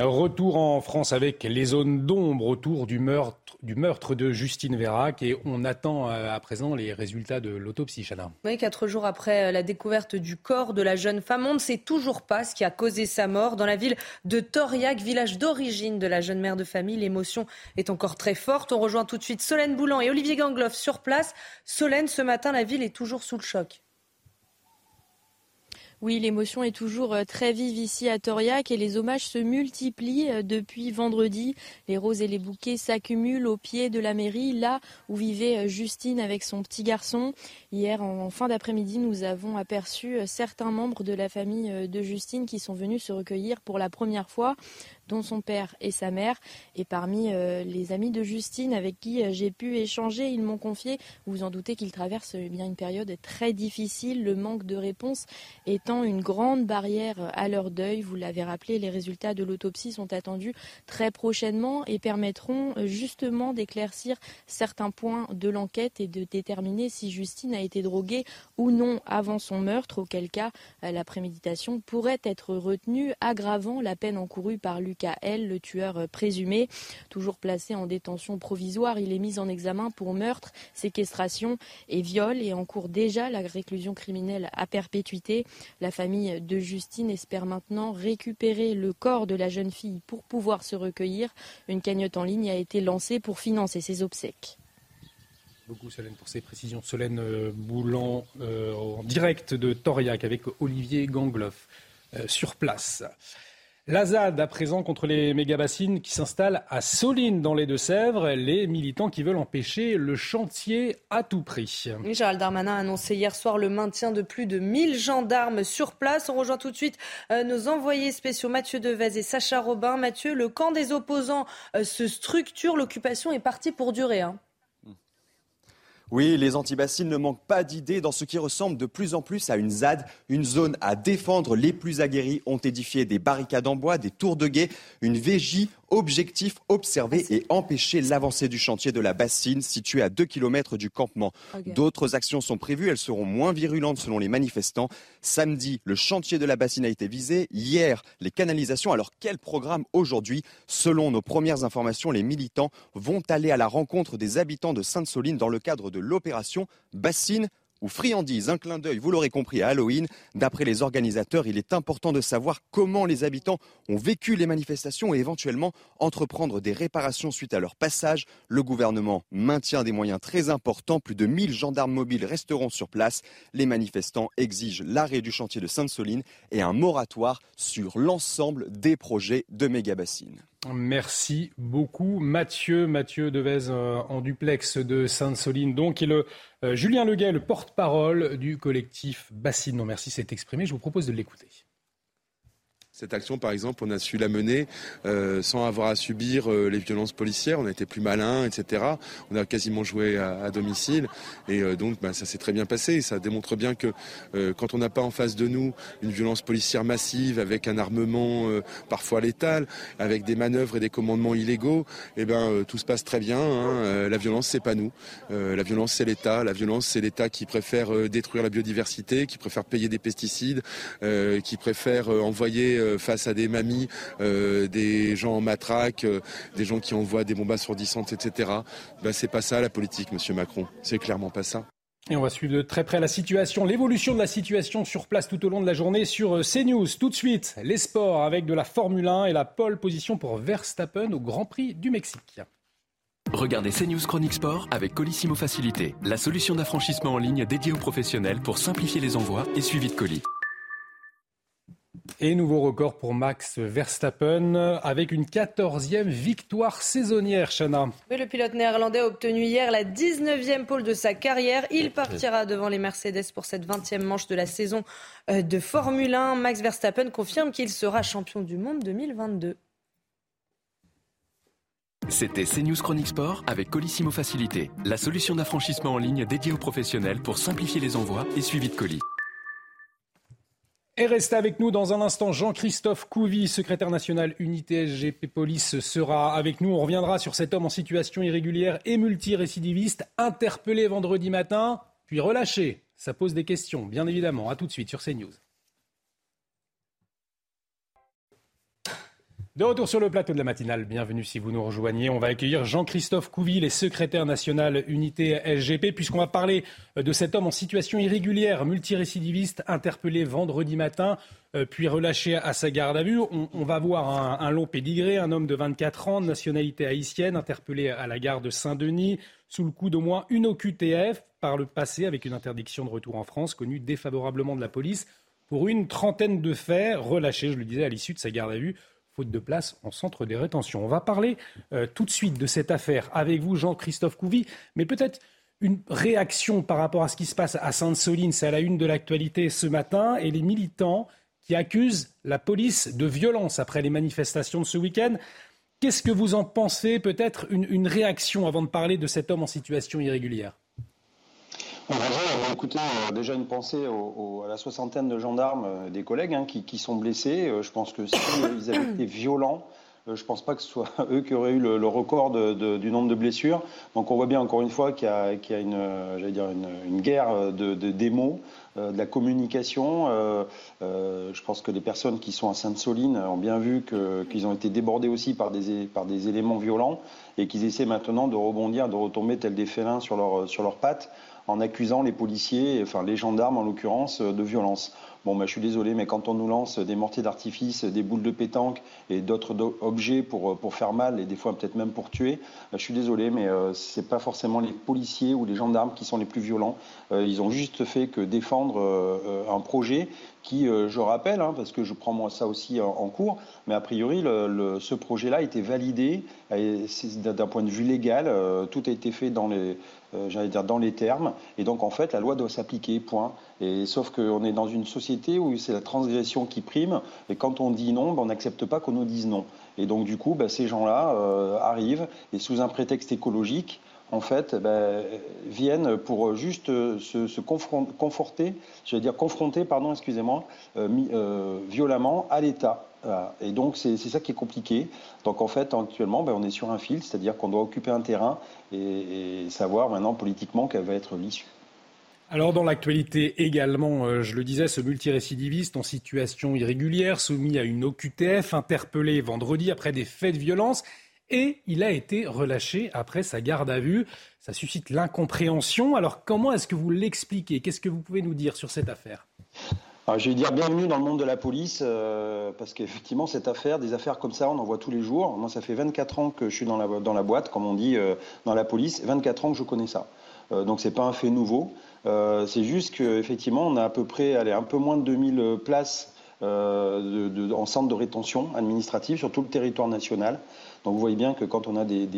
Retour en France avec les zones d'ombre autour du meurtre, du meurtre de Justine Vérac et on attend euh, à présent les résultats de l'autopsie, Chana. Quatre jours après euh, la découverte du corps de la jeune femme, on ne sait toujours pas ce qui a causé sa mort. Dans la ville de Toriac, village d'origine de la jeune mère de famille, l'émotion est encore très forte. On rejoint tout de suite Solène Boulan et Olivier Gangloff sur place. Solène, ce matin, la ville est toujours sous le choc. Oui, l'émotion est toujours euh, très vive ici à Toriac et les hommages se multiplient euh, depuis vendredi. Les roses et les bouquets s'accumulent au pied de la mairie, là où vivait euh, Justine avec son petit garçon. Hier, en fin d'après-midi, nous avons aperçu certains membres de la famille de Justine qui sont venus se recueillir pour la première fois dont son père et sa mère. Et parmi euh, les amis de Justine avec qui euh, j'ai pu échanger, ils m'ont confié, vous vous en doutez, qu'ils traversent eh bien une période très difficile, le manque de réponse étant une grande barrière à leur deuil. Vous l'avez rappelé, les résultats de l'autopsie sont attendus très prochainement et permettront euh, justement d'éclaircir certains points de l'enquête et de déterminer si Justine a été droguée ou non avant son meurtre, auquel cas la préméditation pourrait être retenue, aggravant la peine encourue par Lucas elle, le tueur euh, présumé. Toujours placé en détention provisoire, il est mis en examen pour meurtre, séquestration et viol et encourt déjà la réclusion criminelle à perpétuité. La famille de Justine espère maintenant récupérer le corps de la jeune fille pour pouvoir se recueillir. Une cagnotte en ligne a été lancée pour financer ses obsèques beaucoup Solène pour ces précisions. Solène euh, Boulan euh, en direct de Toriac avec Olivier Gangloff sur place. La ZAD à présent contre les méga-bassines qui s'installent à Soline dans les Deux-Sèvres. Les militants qui veulent empêcher le chantier à tout prix. Gérald Darmanin a annoncé hier soir le maintien de plus de 1000 gendarmes sur place. On rejoint tout de suite euh, nos envoyés spéciaux Mathieu Devez et Sacha Robin. Mathieu, le camp des opposants euh, se structure. L'occupation est partie pour durer. Hein. Oui, les antibassines ne manquent pas d'idées dans ce qui ressemble de plus en plus à une ZAD, une zone à défendre. Les plus aguerris ont édifié des barricades en bois, des tours de guet, une VJ Objectif observer et empêcher l'avancée du chantier de la bassine situé à 2 km du campement. D'autres actions sont prévues, elles seront moins virulentes selon les manifestants. Samedi, le chantier de la bassine a été visé. Hier, les canalisations. Alors quel programme aujourd'hui? Selon nos premières informations, les militants vont aller à la rencontre des habitants de Sainte-Soline dans le cadre de l'opération Bassine ou friandises. Un clin d'œil, vous l'aurez compris, à Halloween. D'après les organisateurs, il est important de savoir comment les habitants ont vécu les manifestations et éventuellement entreprendre des réparations suite à leur passage. Le gouvernement maintient des moyens très importants. Plus de 1000 gendarmes mobiles resteront sur place. Les manifestants exigent l'arrêt du chantier de Sainte-Soline et un moratoire sur l'ensemble des projets de méga-bassines. Merci beaucoup Mathieu, Mathieu Devez euh, en duplex de Sainte-Soline. Donc, et le euh, Julien Leguet, le porte-parole du collectif Bassine. Non, merci, c'est exprimé. Je vous propose de l'écouter. Cette action, par exemple, on a su la mener euh, sans avoir à subir euh, les violences policières. On a été plus malin, etc. On a quasiment joué à, domicile. Et euh, donc, bah, ça s'est très bien passé. ça démontre bien que quand on n'a pas en face de nous une violence policière massive, avec un armement parfois létal, avec des manœuvres et des commandements illégaux, eh ben, tout se passe très bien. Hein. la violence, c'est pas nous. la violence, c'est l'État. La violence, c'est l'État qui préfère détruire la biodiversité, qui préfère payer des pesticides, qui préfère envoyer face à des mamies, euh, des gens en matraque, euh, des gens qui envoient des bombes assourdissantes, etc. Ben, c'est pas ça la politique, Monsieur Macron. C'est clairement pas ça. Et on va suivre de très près la situation, l'évolution de la situation sur place tout au long de la journée sur CNews. Tout de suite, les sports avec de la Formule 1 et la pole position pour Verstappen au Grand Prix du Mexique. Regardez CNews Chronique Sport avec Colissimo Facilité, la solution d'affranchissement en ligne dédiée aux professionnels pour simplifier les envois et suivi de colis. Et nouveau record pour Max Verstappen avec une 14e victoire saisonnière, Chana. le pilote néerlandais a obtenu hier la 19e pole de sa carrière. Il partira devant les Mercedes pour cette 20e manche de la saison euh, de Formule 1. Max Verstappen confirme qu'il sera champion du monde 2022. C'était CNews Chronique Sport avec Colissimo Facilité, la solution d'affranchissement en ligne dédiée aux professionnels pour simplifier les envois et suivi de colis. Et restez avec nous dans un instant. Jean-Christophe Couvi, secrétaire national Unité SGP Police, sera avec nous. On reviendra sur cet homme en situation irrégulière et multirécidiviste, interpellé vendredi matin, puis relâché. Ça pose des questions, bien évidemment. A tout de suite sur CNews. De retour sur le plateau de la matinale, bienvenue si vous nous rejoignez. On va accueillir Jean-Christophe Couville, secrétaire national unité SGP, puisqu'on va parler euh, de cet homme en situation irrégulière, multirécidiviste, interpellé vendredi matin, euh, puis relâché à sa garde à vue. On, va voir un, long pédigré, un homme de 24 ans, de nationalité haïtienne, interpellé à la gare de Saint-Denis, sous le coup d'au moins une OQTF par le passé, avec une interdiction de retour en France, connue défavorablement de la police, pour une trentaine de faits, relâché, je le disais, à l'issue de sa garde à vue faute de place en centre des rétentions. On va parler euh, tout de suite de cette affaire avec vous, Jean-Christophe Couvi, mais peut-être une réaction par rapport à ce qui se passe à Sainte-Soline. C'est à la une de l'actualité ce matin et les militants qui accusent la police de violence après les manifestations de ce week-end. Qu'est-ce que vous en pensez? Peut-être une réaction avant de parler de cet homme en situation irrégulière écoutez, euh, déjà une pensée à la soixantaine de gendarmes, euh, des collègues hein, qui, sont blessés. Euh, je pense que s'ils avaient été violents, je ne pense pas que ce soit eux qui auraient eu le, record du nombre de blessures. Donc on voit bien encore une fois qu'il y a, une, guerre de, démos, de la communication. je pense que les personnes qui sont à Sainte-Soline ont bien vu qu'ils ont été débordés aussi par des, des éléments violents et qu'ils essaient maintenant de rebondir, de retomber tels des félins sur leurs pattes en accusant les policiers, enfin les gendarmes en l'occurrence, euh, de violence. Bon, bah, je suis désolé, mais quand on nous lance des mortiers d'artifice, des boules de pétanque et d'autres objets pour, euh, pour faire mal et des fois peut-être même pour tuer, bah, je suis désolé, mais euh, ce n'est pas forcément les policiers ou les gendarmes qui sont les plus violents. ils ont juste fait que défendre un projet qui, je rappelle, hein, parce que je prends moi ça aussi en, cours, mais a priori, ce projet-là a été validé d'un point de vue légal. tout a été fait dans les, euh, j'allais dire, dans les termes. Et donc, en fait, la loi doit s'appliquer, point. Et sauf qu'on est dans une société où c'est la transgression qui prime. Et quand on dit non, ben, on n'accepte pas qu'on nous dise non. Et donc, du coup, ben, ces gens-là euh, arrivent et sous un prétexte écologique, en fait, ben, viennent pour juste se, se conforter, je dire confronter, pardon, excusez-moi, euh, violemment à l'État. Et donc, c'est ça qui est compliqué. Donc, en fait, actuellement, ben, on est sur un fil, c'est-à-dire qu'on doit occuper un terrain et, savoir maintenant politiquement quelle va être l'issue. Alors dans l'actualité également, euh, je le disais, ce multirécidiviste en situation irrégulière, soumis à une OQTF, interpellé vendredi après des faits de violence, et il a été relâché après sa garde à vue. Ça suscite l'incompréhension. Alors comment est-ce que vous l'expliquez? Qu'est-ce que vous pouvez nous dire sur cette affaire? Je vais dire bienvenue dans le monde de la police, euh, parce qu'effectivement, cette affaire, des affaires comme ça, on en voit tous les jours. Moi, ça fait 24 ans que je suis dans la, dans la boîte, comme on dit euh, dans la police, 24 ans que je connais ça. Euh, donc, c'est pas un fait nouveau. c'est juste qu'effectivement, on a à peu près, allez, un peu moins de 2000 places de, en centre de rétention administrative sur tout le territoire national. Donc vous voyez bien que quand on a des,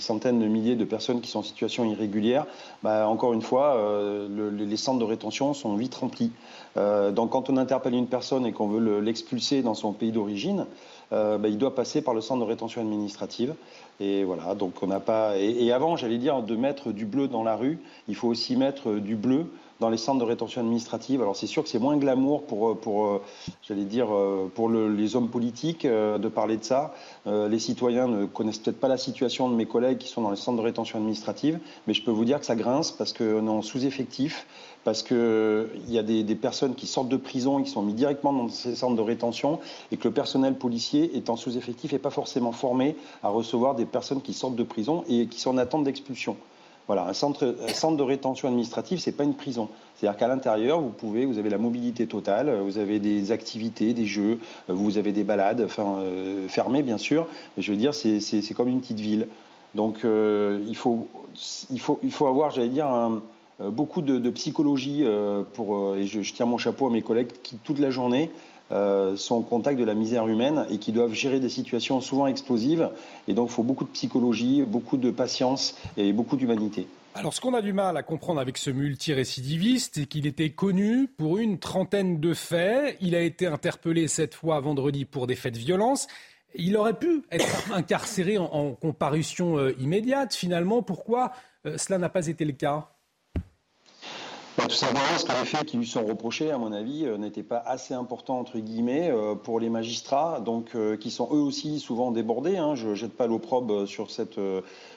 centaines de milliers de personnes qui sont en situation irrégulière, bah, encore une fois, euh, les centres de rétention sont vite remplis. Euh, donc quand on interpelle une personne et qu'on veut l'expulser dans son pays d'origine, euh, bah, il doit passer par le centre de rétention administrative. Et voilà, donc on n'a pas. et avant, j'allais dire, de mettre du bleu dans la rue, il faut aussi mettre du bleu dans les centres de rétention administrative. Alors c'est sûr que c'est moins glamour pour, pour euh, j'allais dire, euh, pour les hommes politiques euh, de parler de ça. les citoyens ne connaissent peut-être pas la situation de mes collègues qui sont dans les centres de rétention administrative, mais je peux vous dire que ça grince parce qu'on est en sous-effectif, parce qu'il y a des, personnes qui sortent de prison et qui sont mis directement dans ces centres de rétention et que le personnel policier est sous-effectif et pas forcément formé à recevoir des personnes qui sortent de prison et qui sont en attente d'expulsion. Voilà, un centre, de rétention administrative, c'est pas une prison. C'est-à-dire qu'à l'intérieur, vous pouvez, vous avez la mobilité totale, vous avez des activités, des jeux, vous avez des balades, euh, fermées bien sûr, mais je veux dire, c'est comme une petite ville. Donc euh, il, faut, il, faut, il faut avoir, j'allais dire, beaucoup de, psychologie pour, et je, tiens mon chapeau à mes collègues qui toute la journée sont au contact de la misère humaine et qui doivent gérer des situations souvent explosives. Et donc, il faut beaucoup de psychologie, beaucoup de patience et beaucoup d'humanité. Alors, ce qu'on a du mal à comprendre avec ce multirécidiviste, c'est qu'il était connu pour une trentaine de faits. Il a été interpellé cette fois vendredi pour des faits de violence. Il aurait pu être incarcéré en, comparution euh, immédiate. Finalement, pourquoi euh, cela n'a pas été le cas? Bah, tout simplement parce que les faits qui lui sont reprochés, à mon avis, euh, n'étaient pas assez importants, entre guillemets, euh, pour les magistrats, donc euh, qui sont eux aussi souvent débordés. Hein. Je ne jette pas l'opprobre sur cette,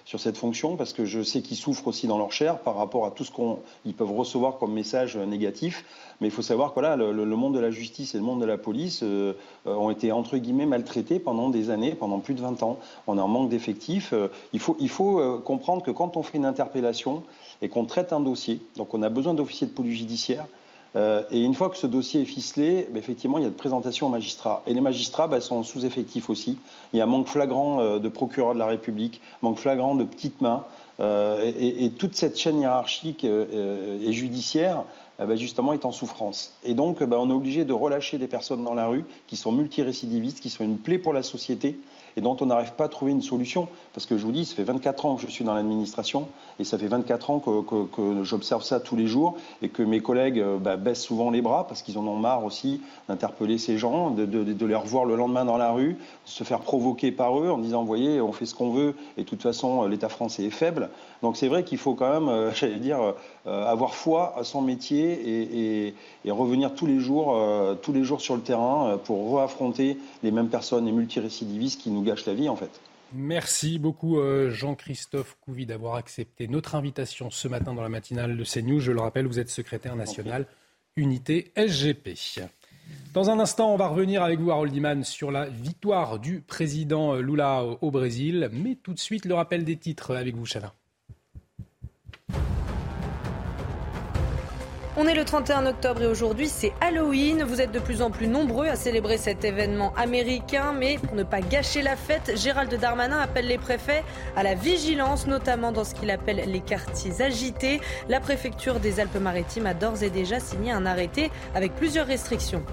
sur cette fonction, parce que je sais qu'ils souffrent aussi dans leur chair par rapport à tout ce qu'ils peuvent recevoir comme message négatif. Mais il faut savoir que voilà, le, le, monde de la justice et le monde de la police ont été, entre guillemets, maltraités pendant des années, pendant plus de 20 ans. On a un manque d'effectifs. il faut, il faut comprendre que quand on fait une interpellation, et qu'on traite un dossier. Donc on a besoin d'officiers de police judiciaire. Euh, et une fois que ce dossier est ficelé, bah, effectivement, il y a de présentation aux magistrats. Et les magistrats bah, sont sous-effectifs aussi. Il y a un manque flagrant euh, de procureurs de la République, manque flagrant de petites mains. Euh, et, toute cette chaîne hiérarchique et judiciaire, bah, justement, est en souffrance. Et donc, on est obligé de relâcher des personnes dans la rue qui sont multirécidivistes, qui sont une plaie pour la société et dont on n'arrive pas à trouver une solution. Parce que je vous dis, ça fait 24 ans que je suis dans l'administration et ça fait 24 ans que, j'observe ça tous les jours et que mes collègues euh, bah, baissent souvent les bras parce qu'ils en ont marre aussi d'interpeller ces gens, de, les revoir le lendemain dans la rue, de se faire provoquer par eux en disant, voyez, on fait ce qu'on veut et de toute façon, l'État français est faible. Donc c'est vrai qu'il faut quand même, euh, j'allais dire, avoir foi à son métier et, revenir tous les jours, tous les jours sur le terrain pour réaffronter les mêmes personnes, les multirécidivistes qui nous gâchent la vie en fait. Merci beaucoup euh, Jean-Christophe Couvi d'avoir accepté notre invitation ce matin dans la matinale de CNews. Je le rappelle, vous êtes secrétaire national unité SGP. Dans un instant, on va revenir avec vous, Harold Iman, sur la victoire du président Lula au Brésil. Mais tout de suite, le rappel des titres avec vous, Chana. On est le 31 octobre et aujourd'hui c'est Halloween. Vous êtes de plus en plus nombreux à célébrer cet événement américain, mais pour ne pas gâcher la fête, Gérald Darmanin appelle les préfets à la vigilance, notamment dans ce qu'il appelle les quartiers agités. La préfecture des Alpes-Maritimes a d'ores et déjà signé un arrêté avec plusieurs restrictions.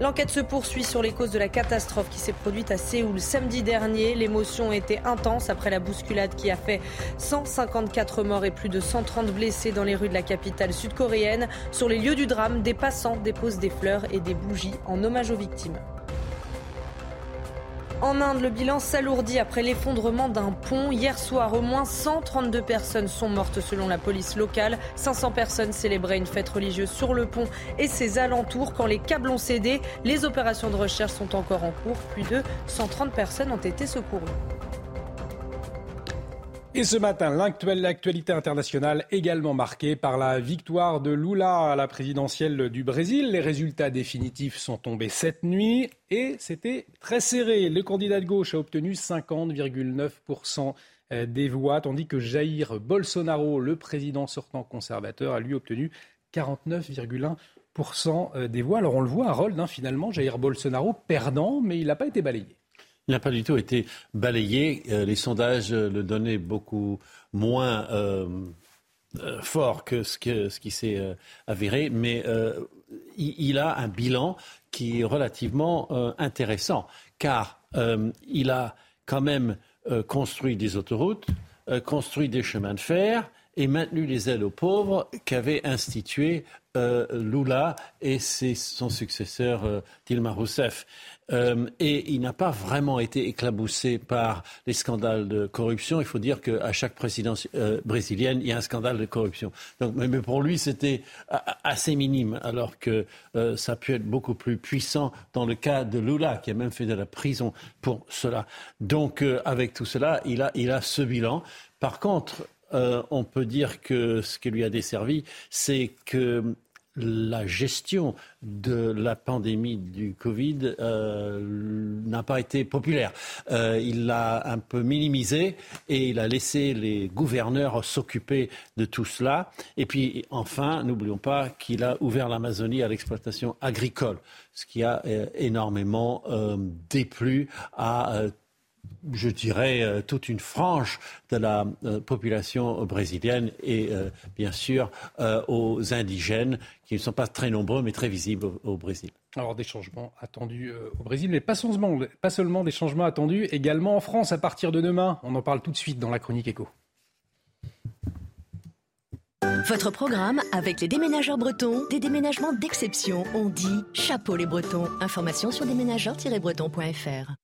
L'enquête se poursuit sur les causes de la catastrophe qui s'est produite à Séoul samedi dernier. L'émotion était intense après la bousculade qui a fait 154 morts et plus de 130 blessés dans les rues de la capitale sud-coréenne. Sur les lieux du drame, des passants déposent des fleurs et des bougies en hommage aux victimes. En Inde, le bilan s'alourdit après l'effondrement d'un pont. Hier soir, au moins 132 personnes sont mortes selon la police locale. 500 personnes célébraient une fête religieuse sur le pont et ses alentours. Quand les câbles ont cédé, les opérations de recherche sont encore en cours. Plus de 130 personnes ont été secourues. Et ce matin, l'actualité internationale également marquée par la victoire de Lula à la présidentielle du Brésil. Les résultats définitifs sont tombés cette nuit et c'était très serré. Le candidat de gauche a obtenu 50,9% euh, des voix, tandis que Jair Bolsonaro, le président sortant conservateur, a lui obtenu 49,1% euh, des voix. Alors on le voit, Harold, hein, finalement, Jair Bolsonaro perdant, mais il n'a pas été balayé. Il n'a pas du tout été balayé. Euh, les sondages le donnaient beaucoup moins euh, euh, fort que ce, qui s'est avéré, mais il, a un bilan qui est relativement intéressant, car il a quand même construit des autoroutes, construit des chemins de fer et maintenu les aides aux pauvres qu'avait institué Lula et son successeur Dilma Rousseff. Euh, et il n'a pas vraiment été éclaboussé par les scandales de corruption. Il faut dire qu'à chaque présidence euh, brésilienne, il y a un scandale de corruption. Donc, mais pour lui, c'était assez minime, alors que euh, ça a pu être beaucoup plus puissant dans le cas de Lula, qui a même fait de la prison pour cela. Donc, avec tout cela, il a, il a ce bilan. Par contre, on peut dire que ce qui lui a desservi, c'est que la gestion de la pandémie du Covid euh, n'a pas été populaire. Euh, il l'a un peu minimisé et il a laissé les gouverneurs s'occuper de tout cela. Et puis enfin, n'oublions pas qu'il a ouvert l'Amazonie à l'exploitation agricole, ce qui a euh, énormément déplu à je dirais, toute une frange de la population brésilienne et bien sûr aux indigènes qui ne sont pas très nombreux mais très visibles au, Brésil. Alors des changements attendus euh, au Brésil, mais pas seulement, pas seulement des changements attendus, également en France à partir de demain. On en parle tout de suite dans la chronique écho. Votre programme avec les déménageurs bretons, des déménagements d'exception. On dit chapeau les bretons. Information sur déménageurs-bretons.fr.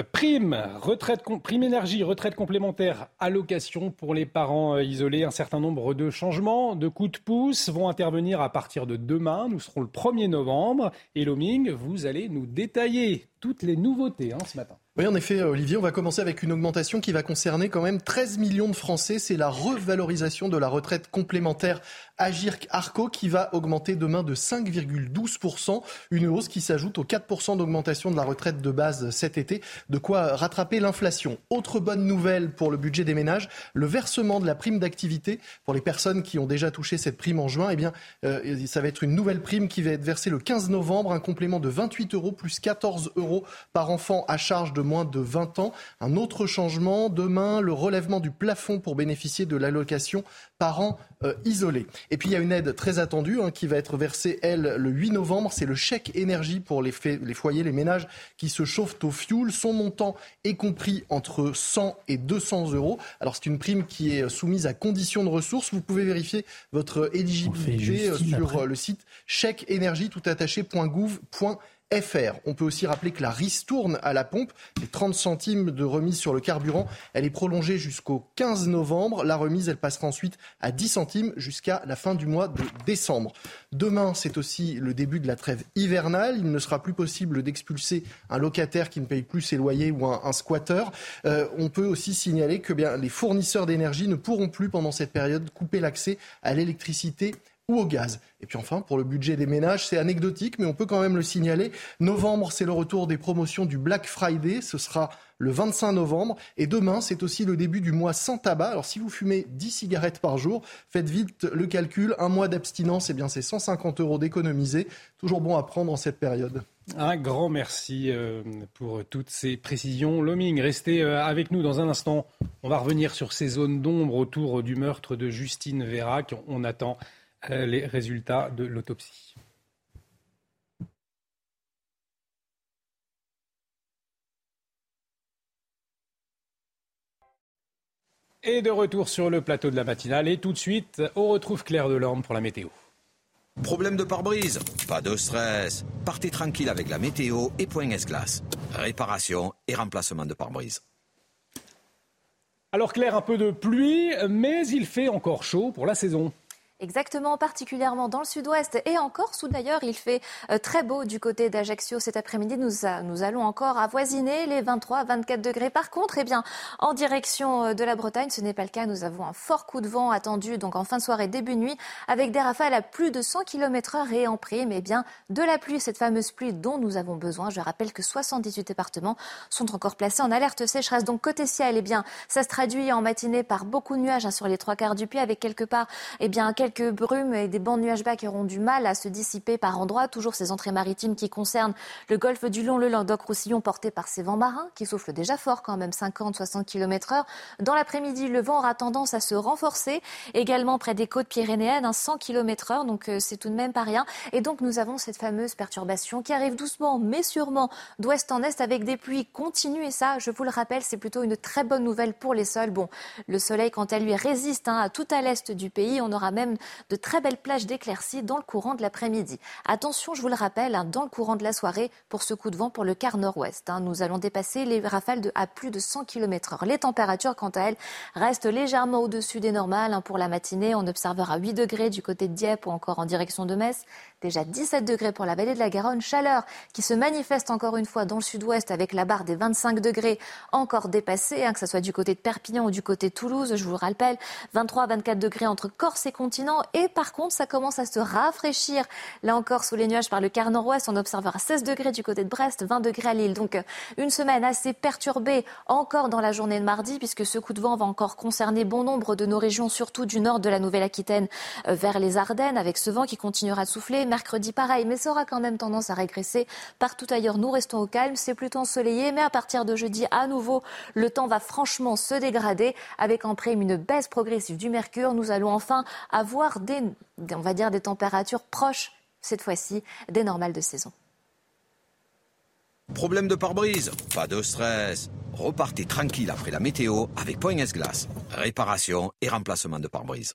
Prime, retraite, prime énergie, retraite complémentaire, allocation pour les parents euh, isolés. Un certain nombre de changements, de coups de pouce vont intervenir à partir de demain. Nous serons le 1er novembre. Et Loming, vous allez nous détailler toutes les nouveautés hein, ce matin. Oui, en effet, Olivier, on va commencer avec une augmentation qui va concerner quand même 13 millions de Français. C'est la revalorisation de la retraite complémentaire Agirc Arco qui va augmenter demain de 5,12%, une hausse qui s'ajoute aux 4% d'augmentation de la retraite de base cet été, de quoi rattraper l'inflation. Autre bonne nouvelle pour le budget des ménages, le versement de la prime d'activité pour les personnes qui ont déjà touché cette prime en juin, eh bien, euh, ça va être une nouvelle prime qui va être versée le 15 novembre, un complément de 28 euros plus 14 euros par enfant à charge de moins de 20 ans. Un autre changement, demain, le relèvement du plafond pour bénéficier de l'allocation parents euh, isolés. Et puis il y a une aide très attendue hein, qui va être versée, elle, le 8 novembre. C'est le chèque énergie pour les, les, foyers, les ménages qui se chauffent au fioul. Son montant est compris entre 100 et 200 euros. Alors c'est une prime qui est soumise à conditions de ressources. Vous pouvez vérifier votre éligibilité euh, sur euh, le site chèqueénergie tout FR. On peut aussi rappeler que la ristourne à la pompe, les 30 centimes de remise sur le carburant, elle est prolongée jusqu'au 15 novembre. La remise, elle passera ensuite à 10 centimes jusqu'à la fin du mois de décembre. Demain, c'est aussi le début de la trêve hivernale. Il ne sera plus possible d'expulser un locataire qui ne paye plus ses loyers ou un, squatter. Euh, on peut aussi signaler que bien, les fournisseurs d'énergie ne pourront plus, pendant cette période, couper l'accès à l'électricité ou au gaz. Et puis enfin, pour le budget des ménages, c'est anecdotique, mais on peut quand même le signaler. Novembre, c'est le retour des promotions du Black Friday. Ce sera le 25 novembre. Et demain, c'est aussi le début du mois sans tabac. Alors si vous fumez 10 cigarettes par jour, faites vite le calcul. Un mois d'abstinence, eh bien c'est 150 euros d'économiser. Toujours bon à prendre en cette période. Un grand merci euh, pour toutes ces précisions. Loming, restez euh, avec nous dans un instant. On va revenir sur ces zones d'ombre autour du meurtre de Justine Vérac. On attend les résultats de l'autopsie. Et de retour sur le plateau de la matinale. Et tout de suite, on retrouve Claire Delorme pour la météo. Problème de pare-brise Pas de stress. Partez tranquille avec la météo et Point S-Glace. Réparation et remplacement de pare-brise. Alors Claire, un peu de pluie, mais il fait encore chaud pour la saison. Exactement, particulièrement dans le sud-ouest et en Corse, où d'ailleurs il fait euh, très beau du côté d'Ajaccio cet après-midi. Nous, nous, allons encore avoisiner les 23-24 degrés. Par contre, eh bien, en direction euh, de la Bretagne, ce n'est pas le cas. Nous avons un fort coup de vent attendu donc en fin de soirée, début de nuit, avec des rafales à plus de 100 km heure et en prime, eh bien, de la pluie, cette fameuse pluie dont nous avons besoin. Je rappelle que 78 départements sont encore placés en alerte sécheresse. Donc côté ciel, eh bien, ça se traduit en matinée par beaucoup de nuages hein, sur les trois quarts du pays, avec quelque part, eh bien, quelques quelques brumes et des bancs de nuages bas qui auront du mal à se dissiper par endroits. Toujours ces entrées maritimes qui concernent le golfe du Long, le Languedoc-Roussillon, porté par ces vents marins qui soufflent déjà fort quand même, 50-60 km heure. Dans l'après-midi, le vent aura tendance à se renforcer. Également près des côtes pyrénéennes, 100 km heure, donc euh, c'est tout de même pas rien. Et donc nous avons cette fameuse perturbation qui arrive doucement mais sûrement d'ouest en est avec des pluies continues. Et ça, je vous le rappelle, c'est plutôt une très bonne nouvelle pour les sols. Bon, le soleil, quant à lui, résiste hein, à tout à l'est du pays. On aura même de très belles plages d'éclaircies dans le courant de l'après-midi. Attention, je vous le rappelle, hein, dans le courant de la soirée, pour ce coup de vent pour le quart nord-ouest, hein, nous allons dépasser les rafales à plus de 100 km heure. Les températures, quant à elles, restent légèrement au-dessus des normales. Hein, pour la matinée, on observera 8 degrés du côté de Dieppe ou encore en direction de Metz. Déjà 17 degrés pour la vallée de la Garonne. Chaleur qui se manifeste encore une fois dans le sud-ouest avec la barre des 25 degrés encore dépassée, que ce soit du côté de Perpignan ou du côté de Toulouse. Je vous le rappelle, 23 24 degrés entre Corse et continent et par contre, ça commence à se rafraîchir. Là encore, sous les nuages par le quart nord-ouest, on observera 16 degrés du côté de Brest, 20 degrés à Lille. Donc, une semaine assez perturbée encore dans la journée de mardi, puisque ce coup de vent va encore concerner bon nombre de nos régions, surtout du nord de la Nouvelle-Aquitaine euh, vers les Ardennes, avec ce vent qui continuera de souffler. Mercredi, pareil, mais ça aura quand même tendance à régresser. Partout ailleurs, nous restons au calme. C'est plutôt ensoleillé, mais à partir de jeudi, à nouveau, le temps va franchement se dégrader, avec en prime une baisse progressive du mercure. Nous allons enfin avoir des on des températures proches cette fois-ci, des normales de saison. Problème de pare-brise Pas de stress. Repartez tranquille après la météo avec Poignes Glace. Réparation et remplacement de pare-brise.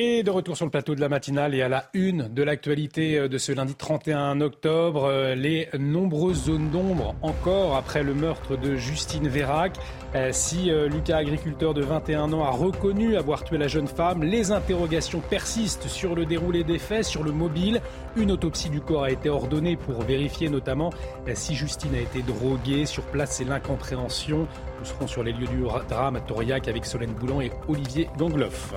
Et de retour sur le plateau de la matinale et à la une de l'actualité euh, de ce lundi 31 octobre, euh, les nombreuses zones d'ombre encore après le meurtre de Justine Vérac. Euh, si Lucas, agriculteur de 21 ans, a reconnu avoir tué la jeune femme, les interrogations persistent sur le déroulé des faits, sur le mobile. Une autopsie du corps a été ordonnée pour vérifier notamment si Justine a été droguée. Sur place, c'est l'incompréhension. Nous serons sur les lieux du drame à Toriac avec Solène Boulan et Olivier Gangloff.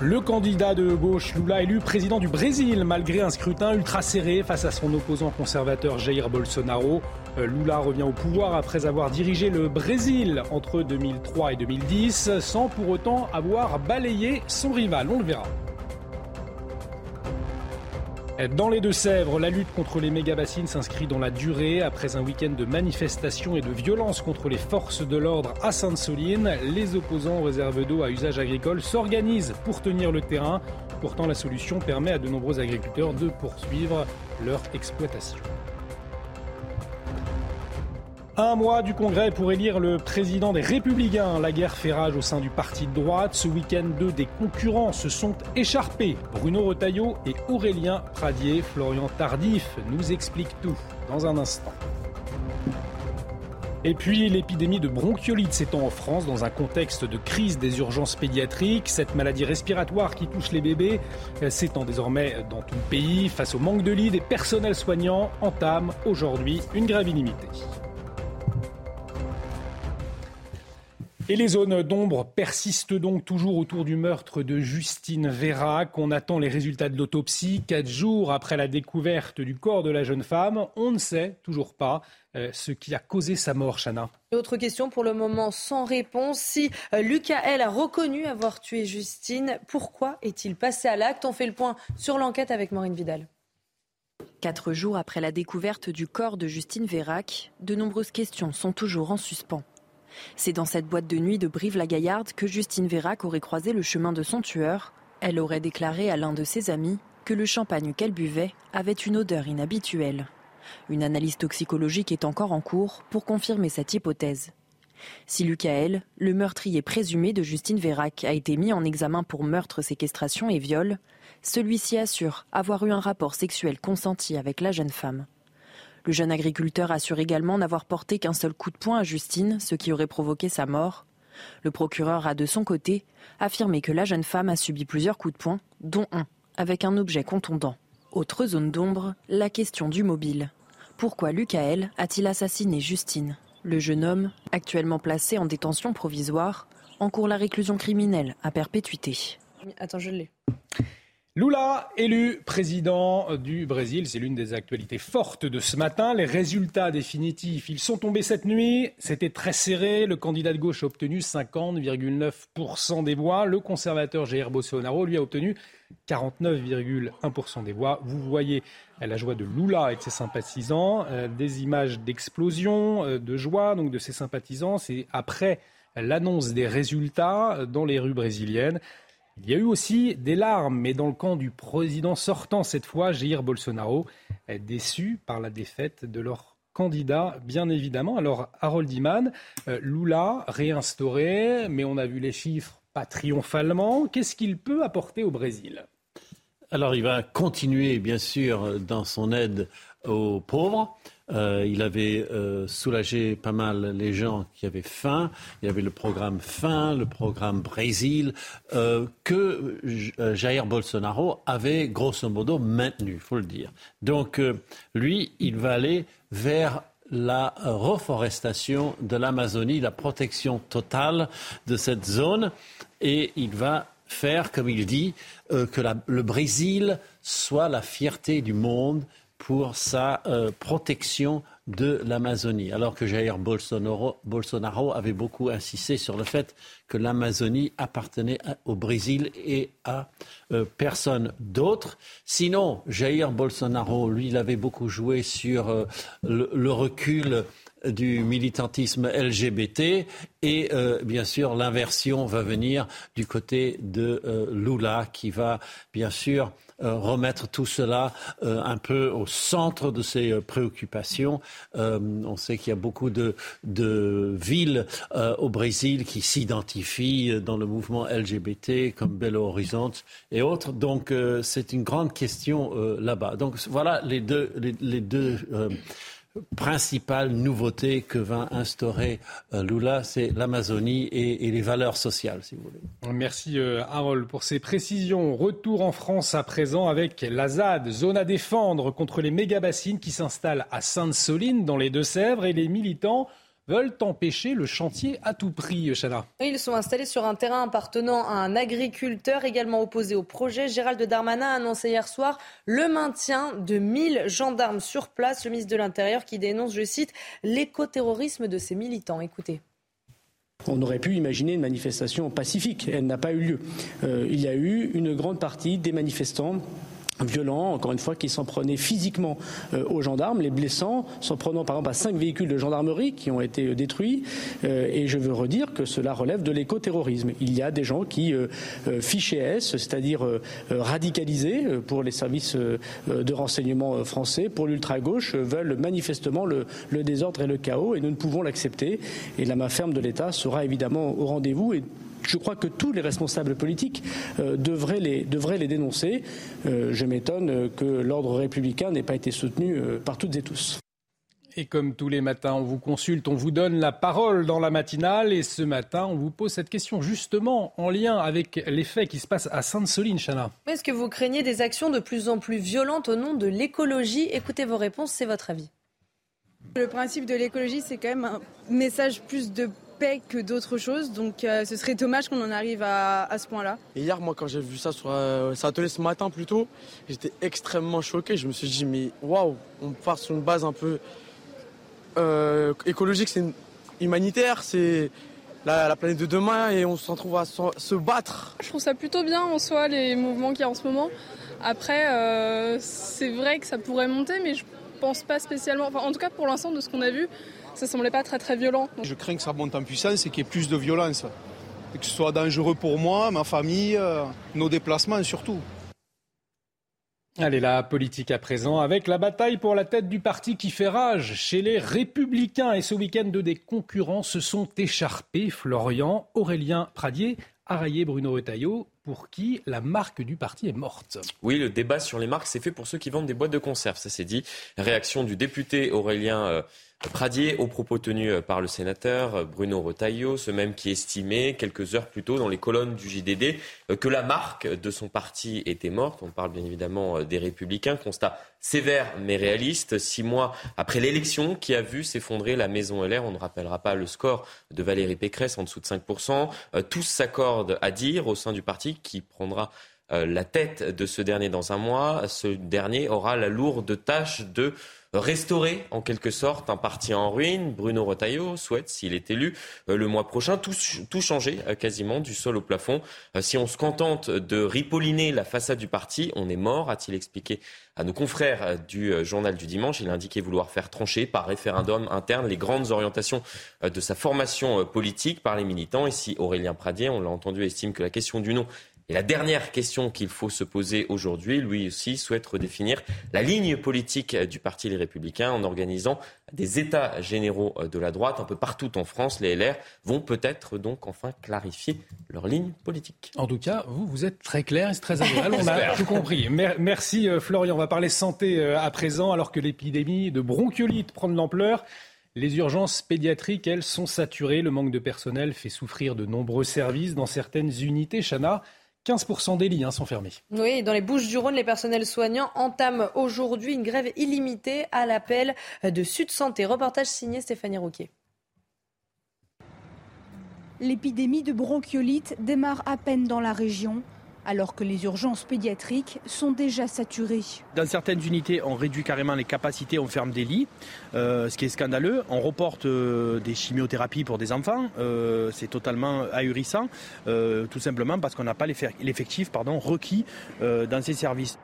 Le candidat de gauche Lula élu président du Brésil malgré un scrutin ultra serré face à son opposant conservateur Jair Bolsonaro. Euh, Lula revient au pouvoir après avoir dirigé le Brésil entre 2003 et 2010 sans pour autant avoir balayé son rival. On le verra. Dans les Deux-Sèvres, la lutte contre les méga-bassines s'inscrit dans la durée. Après un week-end de manifestations et de violences contre les forces de l'ordre à Sainte-Soline, les opposants aux réserves d'eau à usage agricole s'organisent pour tenir le terrain. Pourtant, la solution permet à de nombreux agriculteurs de poursuivre leur exploitation. Un mois du Congrès pour élire le président des Républicains. La guerre fait rage au sein du parti de droite. Ce week-end, deux des concurrents se sont écharpés. Bruno Retailleau et Aurélien Pradier. Florian Tardif nous explique tout dans un instant. Et puis l'épidémie de bronchiolite s'étend en France dans un contexte de crise des urgences pédiatriques. Cette maladie respiratoire qui touche les bébés s'étend désormais dans tout le pays. Face au manque de lits, des personnels soignants entament aujourd'hui une grève illimitée. Et les zones d'ombre persistent donc toujours autour du meurtre de Justine Vérac. On attend les résultats de l'autopsie. Quatre jours après la découverte du corps de la jeune femme, on ne sait toujours pas euh, ce qui a causé sa mort, Chana. Autre question pour le moment sans réponse. Si euh, Lucas L a reconnu avoir tué Justine, pourquoi est-il passé à l'acte? On fait le point sur l'enquête avec Maureen Vidal. Quatre jours après la découverte du corps de Justine Vérac, de nombreuses questions sont toujours en suspens. C'est dans cette boîte de nuit de Brive-la-Gaillarde que Justine Vérac aurait croisé le chemin de son tueur. Elle aurait déclaré à l'un de ses amis que le champagne qu'elle buvait avait une odeur inhabituelle. Une analyse toxicologique est encore en cours pour confirmer cette hypothèse. Si Lucael, le meurtrier présumé de Justine Vérac, a été mis en examen pour meurtre, séquestration et viol, celui-ci assure avoir eu un rapport sexuel consenti avec la jeune femme. Le jeune agriculteur assure également n'avoir porté qu'un seul coup de poing à Justine, ce qui aurait provoqué sa mort. Le procureur a de son côté affirmé que la jeune femme a subi plusieurs coups de poing, dont un avec un objet contondant. Autre zone d'ombre, la question du mobile. Pourquoi Lucael a-t-il assassiné Justine? Le jeune homme, actuellement placé en détention provisoire, encourt la réclusion criminelle à perpétuité. Attends, je l'ai. Lula, élu président du Brésil, c'est l'une des actualités fortes de ce matin. Les résultats définitifs, ils sont tombés cette nuit. C'était très serré. Le candidat de gauche a obtenu 50,9% des voix. Le conservateur Jair Bolsonaro, lui, a obtenu 49,1% des voix. Vous voyez la joie de Lula et de ses sympathisants, euh, des images d'explosion, euh, de joie, donc de ses sympathisants. C'est après l'annonce des résultats dans les rues brésiliennes. Il y a eu aussi des larmes, mais dans le camp du président sortant cette fois, Jair Bolsonaro, déçu par la défaite de leur candidat, bien évidemment. Alors, Harold Iman, euh, Lula réinstauré, mais on a vu les chiffres pas triomphalement. Qu'est-ce qu'il peut apporter au Brésil? Alors, il va continuer, bien sûr, dans son aide aux pauvres. Euh, il avait euh, soulagé pas mal les gens qui avaient faim. Il y avait le programme Faim, le programme Brésil, euh, que Jair Bolsonaro avait grosso modo maintenu, faut le dire. Donc lui, il va aller vers la reforestation de l'Amazonie, la protection totale de cette zone, et il va faire, comme il dit, que le Brésil soit la fierté du monde pour sa euh, protection de l'Amazonie. Alors que Jair Bolsonaro, avait beaucoup insisté sur le fait que l'Amazonie appartenait au Brésil et à euh, personne d'autre. Sinon, Jair Bolsonaro, lui, il avait beaucoup joué sur euh, le, recul du militantisme LGBT et bien sûr l'inversion va venir du côté de Lula qui va bien sûr euh, remettre tout cela euh, un peu au centre de ses euh, préoccupations. on sait qu'il y a beaucoup de, villes au Brésil qui s'identifient dans le mouvement LGBT comme Belo Horizonte et autres. Donc c'est une grande question là-bas. Donc voilà les les deux principale nouveauté que va instaurer euh, Lula, c'est l'Amazonie et, les valeurs sociales, si vous voulez. Merci euh, Harold pour ces précisions. Retour en France à présent avec la ZAD, zone à défendre contre les méga-bassines qui s'installent à Sainte-Soline dans les Deux-Sèvres et les militants veulent empêcher le chantier à tout prix, Chana. Ils sont installés sur un terrain appartenant à un agriculteur également opposé au projet. Gérald Darmanin a annoncé hier soir le maintien de 1000 gendarmes sur place. Le ministre de l'Intérieur qui dénonce, je cite, l'écoterrorisme de ses militants. Écoutez. On aurait pu imaginer une manifestation pacifique. Elle n'a pas eu lieu. Euh, il y a eu une grande partie des manifestants violents, encore une fois, qui s'en prenaient physiquement euh, aux gendarmes, les blessant, s'en prenant par exemple à cinq véhicules de gendarmerie qui ont été euh, détruits. Euh, et je veux redire que cela relève de l'écoterrorisme. Il y a des gens qui, fichés S, c'est-à-dire radicalisés pour les services de renseignement français, pour l'ultra-gauche, veulent manifestement le, désordre et le chaos, et nous ne pouvons l'accepter. Et la main ferme de l'État sera évidemment au rendez-vous. Je crois que tous les responsables politiques euh, devraient, les, devraient, les, dénoncer. Euh, je m'étonne que l'ordre républicain n'ait pas été soutenu euh, par toutes et tous. Et comme tous les matins, on vous consulte, on vous donne la parole dans la matinale. Et ce matin, on vous pose cette question justement en lien avec les faits qui se passent à Sainte-Soline, Chana. Est-ce que vous craignez des actions de plus en plus violentes au nom de l'écologie? Écoutez vos réponses, c'est votre avis. Le principe de l'écologie, c'est quand même un message plus de paix que d'autres choses. Donc euh, ce serait dommage qu'on en arrive à, ce point-là. hier, moi, quand j'ai vu ça sur euh, ce matin plutôt, j'étais extrêmement choqué. Je me suis dit, mais waouh, on part sur une base un peu euh, écologique, c'est humanitaire, c'est la, planète de demain et on s'en trouve à se, battre. Je trouve ça plutôt bien en soi, les mouvements qu'il y a en ce moment. Après, c'est vrai que ça pourrait monter, mais je pense pas spécialement. en tout cas, pour l'instant, de ce qu'on a vu, ça semblait pas très très violent. Je crains que ça monte en puissance et qu'il y ait plus de violence. Et que ce soit dangereux pour moi, ma famille, euh, nos déplacements surtout. Allez, la politique à présent, avec la bataille pour la tête du parti qui fait rage chez les Républicains. Et ce week-end, deux des concurrents se sont écharpés. Florian, Aurélien Pradier, Araillé Bruno Retailleau, pour qui la marque du parti est morte. Oui, le débat sur les marques, c'est fait pour ceux qui vendent des boîtes de conserve, ça c'est dit. Réaction du député Aurélien euh, Pradier aux propos tenus euh, par le sénateur euh, Bruno Retailleau, ce même qui estimait quelques heures plus tôt dans les colonnes du JDD euh, que la marque de son parti était morte. On parle bien évidemment des Républicains. Constat sévère mais réaliste. Six mois après l'élection qui a vu s'effondrer la maison LR, on ne rappellera pas le score de Valérie Pécresse en dessous de 5%. Tous s'accordent à dire au sein du parti qui prendra la tête de ce dernier dans un mois. Ce dernier aura la lourde tâche de restaurer en quelque sorte un parti en ruine. Bruno Retailleau souhaite, s'il est élu euh, le mois prochain, tout, tout changer euh, quasiment du sol au plafond. Euh, si on se contente de ripolliner la façade du parti, on est mort, a-t-il expliqué à nos confrères du journal du dimanche. Il a indiqué vouloir faire trancher par référendum interne les grandes orientations de sa formation politique par les militants. Et si Aurélien Pradier, on l'a entendu, estime que la question du nom et la dernière question qu'il faut se poser aujourd'hui, lui aussi souhaite redéfinir la ligne politique du Parti Les Républicains en organisant des États généraux de la droite un peu partout en France. Les LR vont peut-être donc enfin clarifier leur ligne politique. En tout cas, vous, vous êtes très clair et c'est très agréable. On a tout compris. Merci euh, Florian. On va parler santé euh, à présent alors que l'épidémie de bronchiolite prend de l'ampleur. Les urgences pédiatriques, elles, sont saturées. Le manque de personnel fait souffrir de nombreux services dans certaines unités. Chana, 15% des lits hein, sont fermés. Oui, dans les Bouches du Rhône, les personnels soignants entament aujourd'hui une grève illimitée à l'appel de Sud Santé. Reportage signé Stéphanie Rouquier. L'épidémie de bronchiolite démarre à peine dans la région alors que les urgences pédiatriques sont déjà saturées. Dans certaines unités, on réduit carrément les capacités, on ferme des lits, euh, ce qui est scandaleux. On reporte euh, des chimiothérapies pour des enfants, euh, c'est totalement ahurissant, tout simplement parce qu'on n'a pas l'effectif requis dans ces services.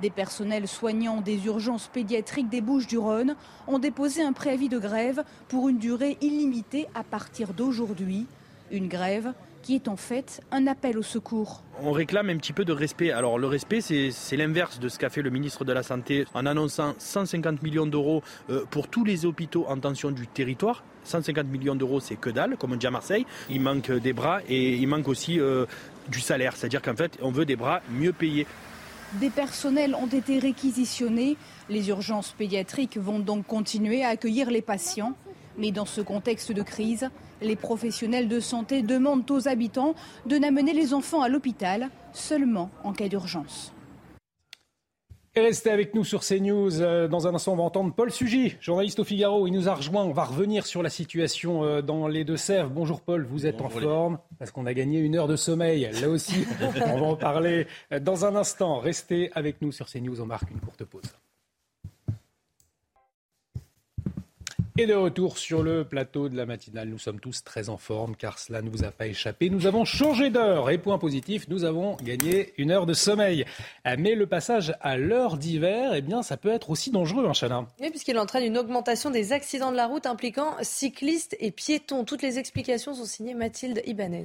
Des personnels soignants des urgences pédiatriques des Bouches-du-Rhône ont déposé un préavis de grève pour une durée illimitée à partir d'aujourd'hui. Une grève qui est en fait un appel au secours. On réclame un petit peu de respect. Alors le respect, c'est l'inverse de ce qu'a fait le ministre de la Santé en annonçant 150 millions d'euros euh, pour tous les hôpitaux en tension du territoire. 150 millions d'euros, c'est que dalle, comme on dit à Marseille. Il manque des bras et il manque aussi euh, du salaire. C'est-à-dire qu'en fait, on veut des bras mieux payés. Des personnels ont été réquisitionnés. Les urgences pédiatriques vont donc continuer à accueillir les patients. Mais dans ce contexte de crise, les professionnels de santé demandent aux habitants de n'amener les enfants à l'hôpital seulement en cas d'urgence. Et restez avec nous sur CNews. Euh, dans un instant, on va entendre Paul Sugy, journaliste au Figaro. Il nous a rejoint. On va revenir sur la situation euh, dans les Deux-Sèvres. Bonjour Paul, vous êtes en forme parce qu'on a gagné une heure de sommeil. Là aussi, on va en parler euh, dans un instant. Restez avec nous sur CNews. On marque une courte pause. Et de retour sur le plateau de la matinale, nous sommes tous très en forme car cela ne vous a pas échappé. Nous avons changé d'heure et point positif, nous avons gagné une heure de sommeil. Mais le passage à l'heure d'hiver, eh bien, ça peut être aussi dangereux, hein, Chana. Oui, puisqu'il entraîne une augmentation des accidents de la route impliquant cyclistes et piétons. Toutes les explications sont signées Mathilde Ibanez.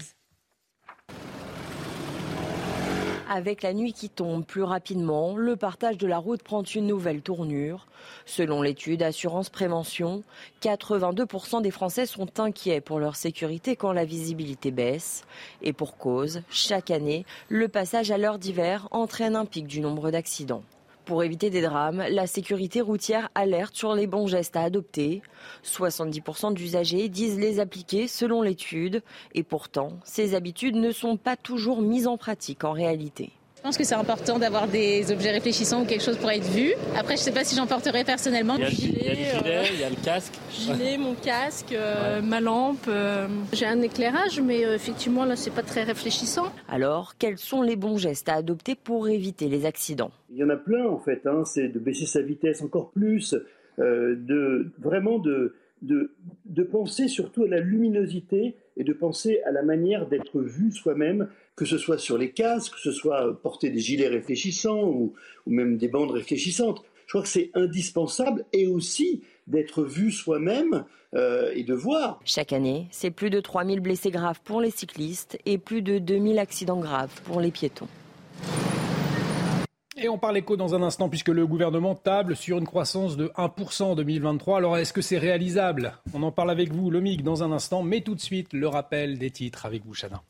Avec la nuit qui tombe plus rapidement, le partage de la route prend une nouvelle tournure. Selon l'étude Assurance Prévention, 82% des Français sont inquiets pour leur sécurité quand la visibilité baisse. Et pour cause, chaque année, le passage à l'heure d'hiver entraîne un pic du nombre d'accidents. Pour éviter des drames, la sécurité routière alerte sur les bons gestes à adopter. 70% d'usagers disent les appliquer selon l'étude. Et pourtant, ces habitudes ne sont pas toujours mises en pratique en réalité. Je pense que c'est important d'avoir des objets réfléchissants ou quelque chose pour être vu. Après, je ne sais pas si j'en porterai personnellement. Il y a le gilet, il y a le, casque. Gilet, mon casque, euh, ma lampe. Euh. J'ai un éclairage, mais euh, effectivement, là, c'est pas très réfléchissant. Alors, quels sont les bons gestes à adopter pour éviter les accidents? Il y en a plein, en fait. Hein. C'est de baisser sa vitesse encore plus, de vraiment de, de, de penser surtout à la luminosité et de penser à la manière d'être vu soi-même que ce soit sur les casques, que ce soit porter des gilets réfléchissants ou, même des bandes réfléchissantes. Je crois que c'est indispensable et aussi d'être vu soi-même euh, et de voir. Chaque année, c'est plus de 3000 blessés graves pour les cyclistes et plus de 2000 accidents graves pour les piétons. Et on parle éco dans un instant puisque le gouvernement table sur une croissance de 1% en 2023. Alors est-ce que c'est réalisable? On en parle avec vous, Lomic, dans un instant, mais tout de suite le rappel des titres avec vous, Chana.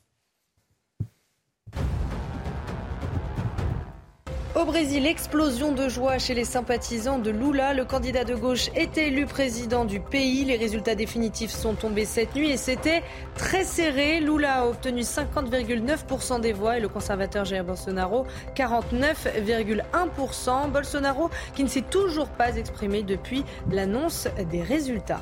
Au Brésil, explosion de joie chez les sympathisants de Lula. Le candidat de gauche est élu président du pays. Les résultats définitifs sont tombés cette nuit et c'était très serré. Lula a obtenu 50,9% des voix et le conservateur Jair Bolsonaro 49,1%. Bolsonaro qui ne s'est toujours pas exprimé depuis l'annonce des résultats.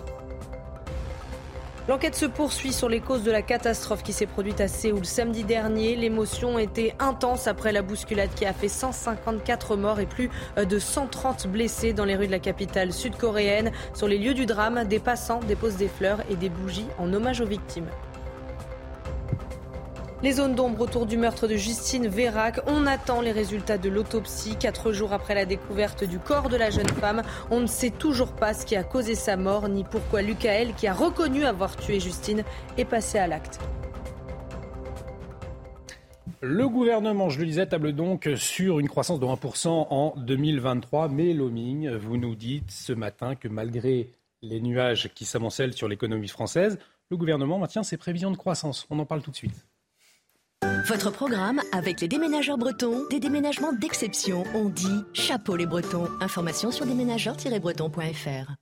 L'enquête se poursuit sur les causes de la catastrophe qui s'est produite à Séoul samedi dernier. L'émotion était intense après la bousculade qui a fait 154 morts et plus de 130 blessés dans les rues de la capitale sud-coréenne. Sur les lieux du drame, des passants déposent des fleurs et des bougies en hommage aux victimes. Les zones d'ombre autour du meurtre de Justine Vérac. On attend les résultats de l'autopsie. Quatre jours après la découverte du corps de la jeune femme, on ne sait toujours pas ce qui a causé sa mort, ni pourquoi Lucael, qui a reconnu avoir tué Justine, est passé à l'acte. Le gouvernement, je le disais, table donc sur une croissance de 1% en 2023. Mais Loming, vous nous dites ce matin que malgré les nuages qui s'amoncellent sur l'économie française, le gouvernement maintient ses prévisions de croissance. On en parle tout de suite. Votre programme avec les déménageurs bretons, des déménagements d'exception. On dit chapeau les bretons. Information sur déménageurs-bretons.fr.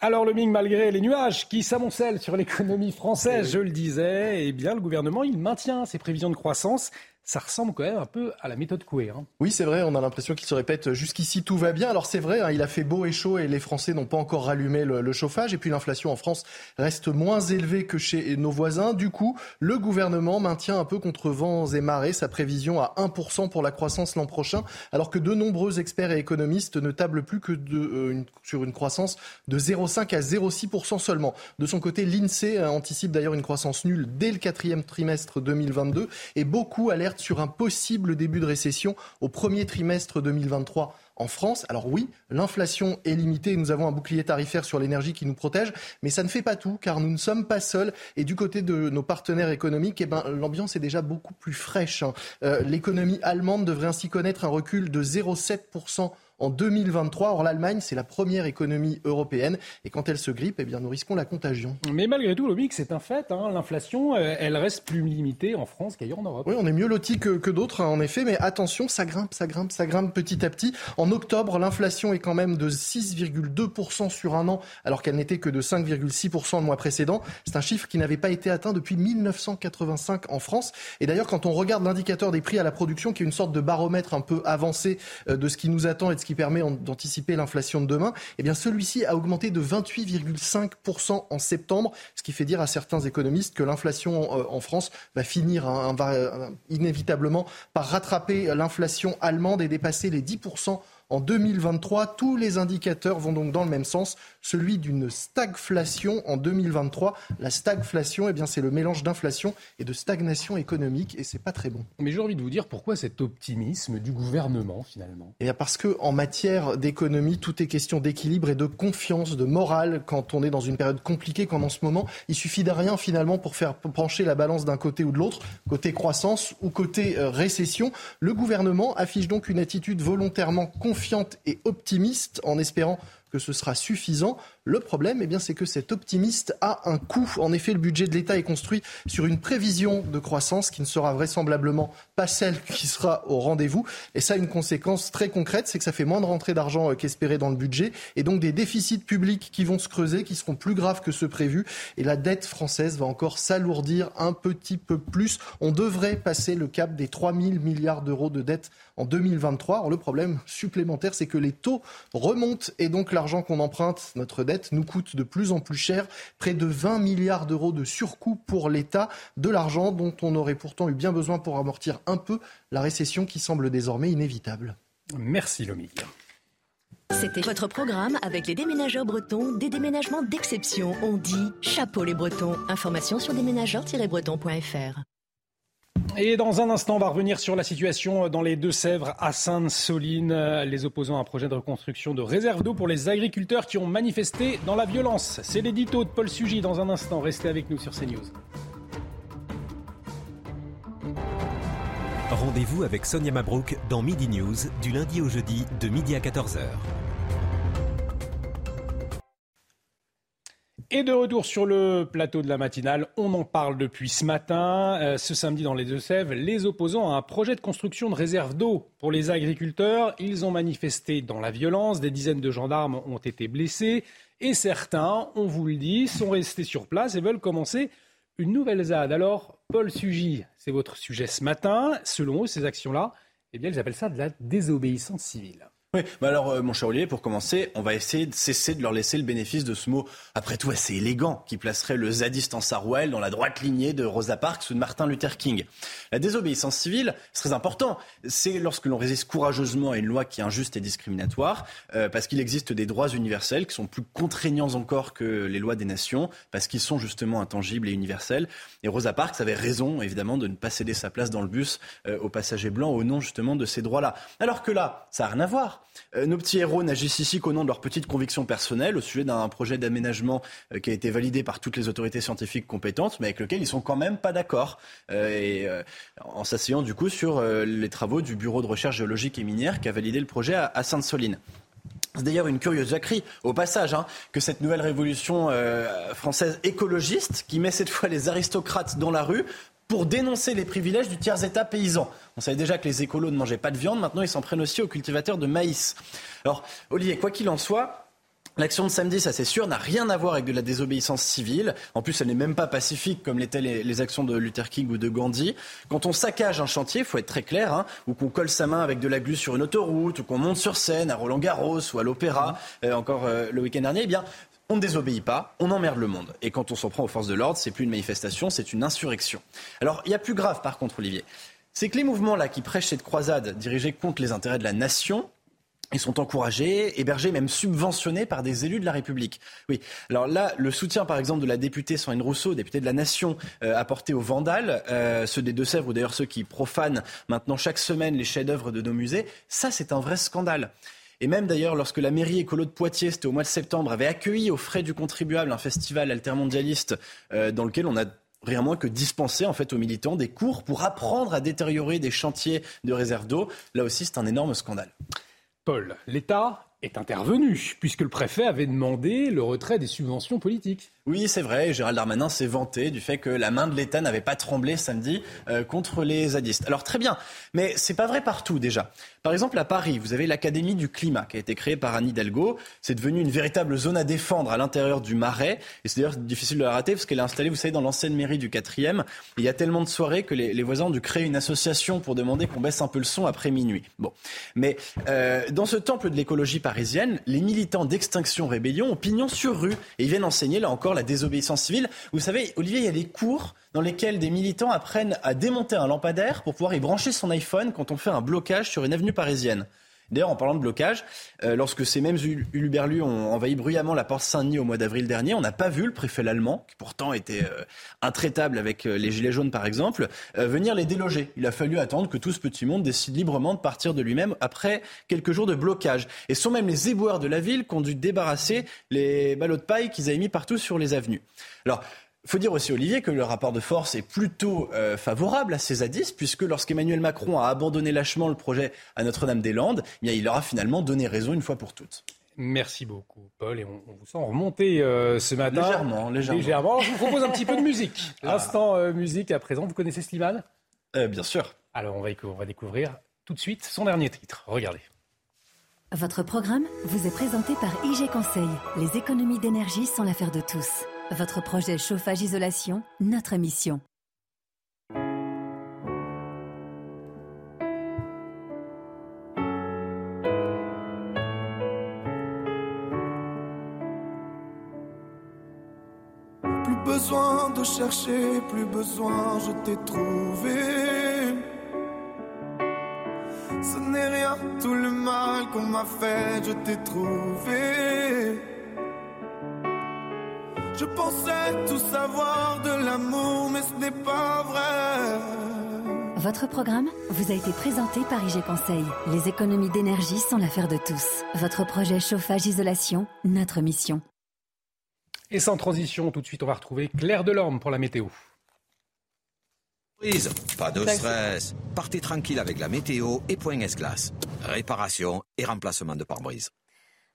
Alors le Ming, malgré les nuages qui s'amoncellent sur l'économie française, je le disais, eh bien le gouvernement il maintient ses prévisions de croissance ça ressemble quand même un peu à la méthode Coué. Hein. Oui, c'est vrai, on a l'impression qu'il se répète jusqu'ici tout va bien. Alors c'est vrai, hein, il a fait beau et chaud et les Français n'ont pas encore rallumé le, chauffage. Et puis l'inflation en France reste moins élevée que chez nos voisins. Du coup, le gouvernement maintient un peu contre vents et marées sa prévision à 1% pour la croissance l'an prochain, alors que de nombreux experts et économistes ne tablent plus que euh, sur une croissance de 0,5 à 0,6% seulement. De son côté, l'INSEE anticipe d'ailleurs une croissance nulle dès le quatrième trimestre 2022 et beaucoup alertent sur un possible début de récession au premier trimestre 2023 en France. Alors oui, l'inflation est limitée nous avons un bouclier tarifaire sur l'énergie qui nous protège, mais ça ne fait pas tout car nous ne sommes pas seuls. Et du côté de nos partenaires économiques, eh ben, l'ambiance est déjà beaucoup plus fraîche. Hein. Euh, l'économie allemande devrait ainsi connaître un recul de 0,7% en 2023. Or, l'Allemagne, c'est la première économie européenne. Et quand elle se grippe, eh bien, nous risquons la contagion. Mais malgré tout, Lomic, c'est un fait. Hein. L'inflation, euh, elle reste plus limitée en France qu'ailleurs en Europe. Oui, on est mieux lotis que, que d'autres, hein, en effet. Mais attention, ça grimpe, ça grimpe, ça grimpe petit à petit. En octobre, l'inflation est quand même de 6,2% sur un an, alors qu'elle n'était que de 5,6% le mois précédent. C'est un chiffre qui n'avait pas été atteint depuis 1985 en France. Et d'ailleurs, quand on regarde l'indicateur des prix à la production, qui est une sorte de baromètre un peu avancé euh, de ce qui nous attend et de ce qui permet d'anticiper l'inflation de demain, eh bien celui-ci a augmenté de 28,5% en septembre, ce qui fait dire à certains économistes que l'inflation euh, en France va finir hein, inévitablement par rattraper l'inflation allemande et dépasser les 10% en 2023. Tous les indicateurs vont donc dans le même sens, celui d'une stagflation en 2023. La stagflation, eh bien, c'est le mélange d'inflation et de stagnation économique et c'est pas très bon. Mais j'ai envie de vous dire pourquoi cet optimisme du gouvernement finalement? Et eh parce que en matière d'économie, tout est question d'équilibre et de confiance, de morale. Quand on est dans une période compliquée comme en ce moment, il suffit de rien finalement pour faire pencher la balance d'un côté ou de l'autre, côté croissance ou côté euh, récession. Le gouvernement affiche donc une attitude volontairement confiante confiante et optimiste en espérant que ce sera suffisant. Le problème, eh bien, c'est que cet optimiste a un coût. En effet, le budget de l'État est construit sur une prévision de croissance qui ne sera vraisemblablement pas celle qui sera au rendez-vous. Et ça a une conséquence très concrète, c'est que ça fait moins de rentrées d'argent euh, qu'espéré dans le budget, et donc des déficits publics qui vont se creuser, qui seront plus graves que ceux prévus. Et la dette française va encore s'alourdir un petit peu plus. On devrait passer le cap des 3 000 milliards d'euros de dette en 2023. Alors, le problème supplémentaire, c'est que les taux remontent et donc l'argent qu'on emprunte, notre dette, nous coûte de plus en plus cher. Près de 20 milliards d'euros de surcoût pour l'État, de l'argent dont on aurait pourtant eu bien besoin pour amortir un peu la récession qui semble désormais inévitable. Merci Lomi. C'était votre programme avec les déménageurs bretons, des déménagements d'exception. On dit chapeau les bretons. Information sur déménageurs-bretons.fr. Et dans un instant, on va revenir sur la situation dans les Deux-Sèvres à Sainte-Soline. Les opposants à un projet de reconstruction de réserve d'eau pour les agriculteurs qui ont manifesté dans la violence. C'est l'édito de Paul Sugy dans un instant. Restez avec nous sur CNews. Rendez-vous avec Sonia Mabrouk dans Midi News du lundi au jeudi de midi à 14h. Et de retour sur le plateau de la matinale, on en parle depuis ce matin. Euh, ce samedi dans les Deux-Sèvres, les opposants à un projet de construction de réserve d'eau pour les agriculteurs, ils ont manifesté dans la violence, des dizaines de gendarmes ont été blessés et certains, on vous le dit, sont restés sur place et veulent commencer une nouvelle ZAD. Alors, Paul Sugy, c'est votre sujet ce matin. Selon eux, ces actions-là, eh bien, ils appellent ça de la désobéissance civile. Oui, bah alors, euh, mon cher Olivier, pour commencer, on va essayer de cesser de leur laisser le bénéfice de ce mot, après tout assez élégant, qui placerait le zadiste en Sarwell dans la droite lignée de Rosa Parks ou de Martin Luther King. La désobéissance civile, c'est très important. C'est lorsque l'on résiste courageusement à une loi qui est injuste et discriminatoire, euh, parce qu'il existe des droits universels qui sont plus contraignants encore que les lois des nations, parce qu'ils sont justement intangibles et universels. Et Rosa Parks avait raison, évidemment, de ne pas céder sa place dans le bus euh, aux passagers blancs au nom justement de ces droits-là. Alors que là, ça n'a rien à voir. Euh, nos petits héros n'agissent ici qu'au nom de leurs petites convictions personnelles au sujet d'un projet d'aménagement euh, qui a été validé par toutes les autorités scientifiques compétentes, mais avec lequel ils sont quand même pas d'accord. Euh, en s'asseyant du coup sur les travaux du Bureau de recherche géologique et minière qui a validé le projet à, Sainte-Soline. C'est d'ailleurs une curieuse jacquerie, au passage, hein, que cette nouvelle révolution française écologiste, qui met cette fois les aristocrates dans la rue, pour dénoncer les privilèges du tiers-État paysan. On savait déjà que les écolos ne mangeaient pas de viande, maintenant ils s'en prennent aussi aux cultivateurs de maïs. Alors, Olivier, quoi qu'il en soit, L'action de samedi, ça c'est sûr, n'a rien à voir avec de la désobéissance civile. En plus, elle n'est même pas pacifique comme l'étaient les, actions de Luther King ou de Gandhi. Quand on saccage un chantier, il faut être très clair, hein, ou qu'on colle sa main avec de la glu sur une autoroute, ou qu'on monte sur scène à Roland Garros ou à l'Opéra, euh, encore euh, le week-end dernier, eh bien, on ne désobéit pas, on emmerde le monde. Et quand on s'en prend aux forces de l'ordre, c'est plus une manifestation, c'est une insurrection. Alors, il y a plus grave par contre, Olivier. C'est que les mouvements là qui prêchent cette croisade dirigée contre les intérêts de la nation, ils sont encouragés, hébergés, même subventionnés par des élus de la République. Oui. Alors là, le soutien, par exemple, de la députée Sandrine Rousseau, députée de la Nation, euh, apporté aux vandales, euh, ceux des Deux-Sèvres ou d'ailleurs ceux qui profanent maintenant chaque semaine les chefs-d'œuvre de nos musées, ça, c'est un vrai scandale. Et même d'ailleurs, lorsque la mairie écolo de Poitiers, c'était au mois de septembre, avait accueilli aux frais du contribuable un festival altermondialiste euh, dans lequel on a rien moins que dispenser en fait aux militants des cours pour apprendre à détériorer des chantiers de réserve d'eau. Là aussi, c'est un énorme scandale. Paul, l'État est intervenu, puisque le préfet avait demandé le retrait des subventions politiques. Oui, c'est vrai. Gérald Darmanin s'est vanté du fait que la main de l'État n'avait pas tremblé samedi euh, contre les zadistes. Alors très bien, mais c'est pas vrai partout déjà. Par exemple, à Paris, vous avez l'Académie du climat qui a été créée par Anne Hidalgo. C'est devenu une véritable zone à défendre à l'intérieur du Marais. Et c'est d'ailleurs difficile de la rater parce qu'elle est installée, vous savez, dans l'ancienne mairie du 4e. Il y a tellement de soirées que les, voisins ont dû créer une association pour demander qu'on baisse un peu le son après minuit. Bon, mais euh, dans ce temple de l'écologie parisienne, les militants d'Extinction Rébellion ont pignon sur rue et ils viennent enseigner là encore la désobéissance civile. Vous savez, Olivier, il y a des cours dans lesquels des militants apprennent à démonter un lampadaire pour pouvoir y brancher son iPhone quand on fait un blocage sur une avenue parisienne. D'ailleurs, en parlant de blocage, euh, lorsque ces mêmes uluberlus ont envahi bruyamment la porte Saint-Denis au mois d'avril dernier, on n'a pas vu le préfet allemand, qui pourtant était euh, intraitable avec euh, les Gilets jaunes par exemple, venir les déloger. Il a fallu attendre que tout ce petit monde décide librement de partir de lui-même après quelques jours de blocage. Et ce sont même les éboueurs de la ville qui ont dû débarrasser les ballots de paille qu'ils avaient mis partout sur les avenues. Alors, faut dire aussi, Olivier, que le rapport de force est plutôt euh, favorable à ces zadistes, puisque lorsqu'Emmanuel Macron a abandonné lâchement le projet à Notre-Dame-des-Landes, eh il leur a finalement donné raison une fois pour toutes. Merci beaucoup, Paul. Et on, vous sent remonter euh, ce matin. Légèrement, légèrement. légèrement. Je vous propose un petit peu de musique. Ah. L'instant euh, musique à présent. Vous connaissez Slimane? Bien sûr. Alors, on va, on va découvrir tout de suite son dernier titre. Regardez. Votre programme vous est présenté par IG Conseil. Les économies d'énergie sont l'affaire de tous. Votre projet chauffage-isolation, notre mission. Plus besoin de chercher, plus besoin, je t'ai trouvé. Ce n'est rien, tout le mal qu'on m'a fait, je t'ai trouvé. Je pensais tout savoir de l'amour, mais ce n'est pas vrai. Votre programme vous a été présenté par IG Conseil. Les économies d'énergie sont l'affaire de tous. Votre projet chauffage-isolation, notre mission. Et sans transition, tout de suite, on va retrouver Claire Delorme pour la météo. Pas de stress. Partez tranquille avec la météo et Point S-Glace. Réparation et remplacement de pare-brise.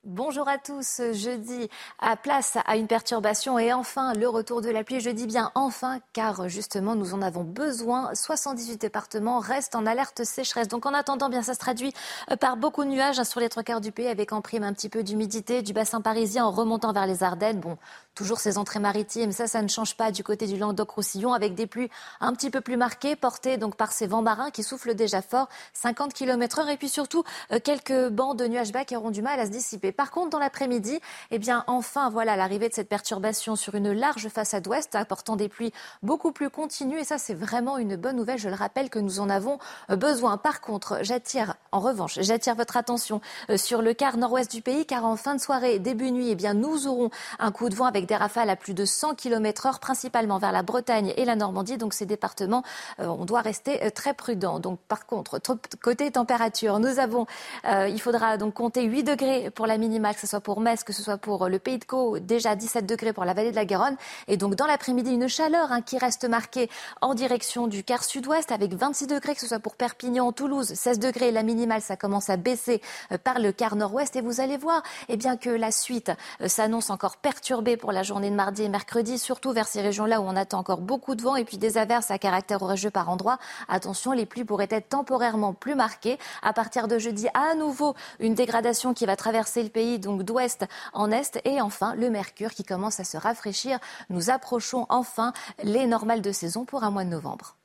Bonjour à tous. Jeudi, à place à une perturbation et enfin le retour de la pluie. Je dis bien enfin car justement nous en avons besoin. 78 départements restent en alerte sécheresse. Donc en attendant, bien ça se traduit euh, par beaucoup de nuages hein, sur les trois quarts du pays avec en prime un petit peu d'humidité du bassin parisien en remontant vers les Ardennes. Bon, toujours ces entrées maritimes, ça, ça ne change pas du côté du Languedoc-Roussillon avec des pluies un petit peu plus marquées portées donc par ces vents marins qui soufflent déjà fort, 50 km heure et puis surtout euh, quelques bancs de nuages bas qui auront du mal à se dissiper. Par contre, dans l'après-midi, eh bien, enfin, voilà l'arrivée de cette perturbation sur une large façade ouest, apportant des pluies beaucoup plus continues. Et ça, c'est vraiment une bonne nouvelle. Je le rappelle que nous en avons euh, besoin. Par contre, j'attire, en revanche, j'attire votre attention euh, sur le quart nord-ouest du pays, car en fin de soirée, début nuit, eh bien, nous aurons un coup de vent avec des rafales à plus de 100 km heure, principalement vers la Bretagne et la Normandie. Donc, ces départements, euh, on doit rester très prudent. Donc, par contre, côté température, nous avons, il faudra donc compter 8 degrés pour la minimale, que ce soit pour Metz, que ce soit pour le Pays de Caux, déjà 17 degrés pour la vallée de la Garonne. Et donc dans l'après-midi, une chaleur hein, qui reste marquée en direction du quart sud-ouest avec 26 degrés, que ce soit pour Perpignan, Toulouse, 16 degrés. La minimale, ça commence à baisser euh, par le quart nord-ouest. Et vous allez voir eh bien, que la suite euh, s'annonce encore perturbée pour la journée de mardi et mercredi, surtout vers ces régions-là où on attend encore beaucoup de vent et puis des averses à caractère orageux par endroits. Attention, les pluies pourraient être temporairement plus marquées. À partir de jeudi, à nouveau, une dégradation qui va traverser le pays, donc d'ouest en est. Et enfin, le mercure qui commence à se rafraîchir. Nous approchons enfin les normales de saison pour un mois de novembre.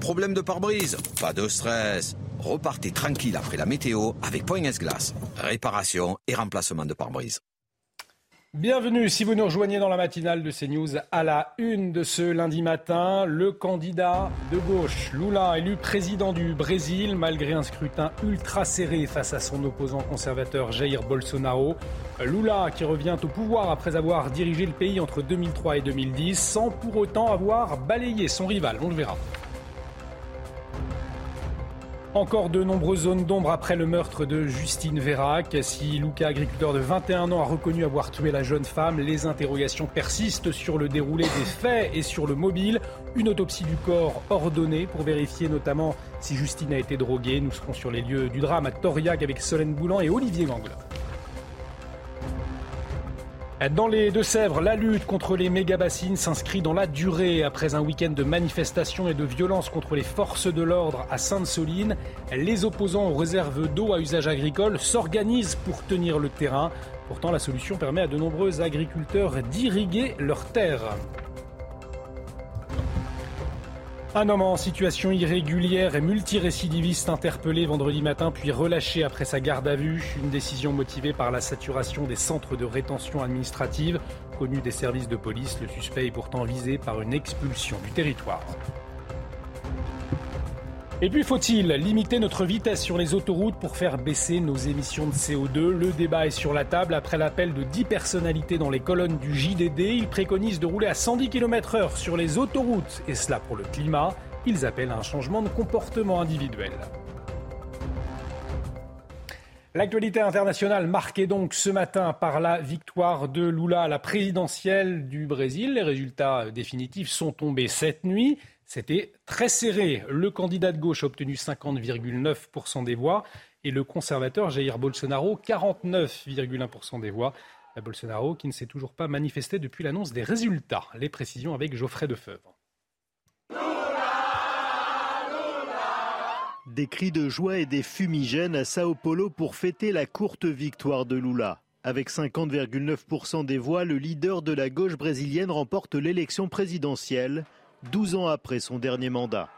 Problème de pare-brise Pas de stress. Repartez tranquille après la météo avec Point S-Glace. Réparation et remplacement de pare-brise. Bienvenue si vous nous rejoignez dans la matinale de CNews à la une de ce lundi matin. Le candidat de gauche, Lula, élu président du Brésil malgré un scrutin ultra serré face à son opposant conservateur Jair Bolsonaro. Lula qui revient au pouvoir après avoir dirigé le pays entre 2003 et 2010 sans pour autant avoir balayé son rival. On le verra. Encore de nombreuses zones d'ombre après le meurtre de Justine Vérac. Si Luca, agriculteur de 21 ans, a reconnu avoir tué la jeune femme, les interrogations persistent sur le déroulé des faits et sur le mobile. Une autopsie du corps ordonnée pour vérifier notamment si Justine a été droguée. Nous serons sur les lieux du drame à Toriac avec Solène Boulan et Olivier Gangle. Dans les Deux-Sèvres, la lutte contre les méga-bassines s'inscrit dans la durée. Après un week-end de manifestations et de violences contre les forces de l'ordre à Sainte-Soline, les opposants aux réserves d'eau à usage agricole s'organisent pour tenir le terrain. Pourtant, la solution permet à de nombreux agriculteurs d'irriguer leurs terres. Un homme en situation irrégulière et multirécidiviste interpellé vendredi matin puis relâché après sa garde à vue. Une décision motivée par la saturation des centres de rétention administrative. Connu des services de police, le suspect est pourtant visé par une expulsion du territoire. Et puis faut-il limiter notre vitesse sur les autoroutes pour faire baisser nos émissions de CO2 Le débat est sur la table après l'appel de 10 personnalités dans les colonnes du JDD. Ils préconisent de rouler à 110 km/h sur les autoroutes et cela pour le climat. Ils appellent à un changement de comportement individuel. L'actualité internationale marquée donc ce matin par la victoire de Lula à la présidentielle du Brésil. Les résultats définitifs sont tombés cette nuit. C'était très serré. Le candidat de gauche a obtenu 50,9% des voix et le conservateur Jair Bolsonaro 49,1% des voix. Bolsonaro qui ne s'est toujours pas manifesté depuis l'annonce des résultats. Les précisions avec Geoffrey Defeuvre. Des cris de joie et des fumigènes à Sao Paulo pour fêter la courte victoire de Lula. Avec 50,9% des voix, le leader de la gauche brésilienne remporte l'élection présidentielle 12 ans après son dernier mandat.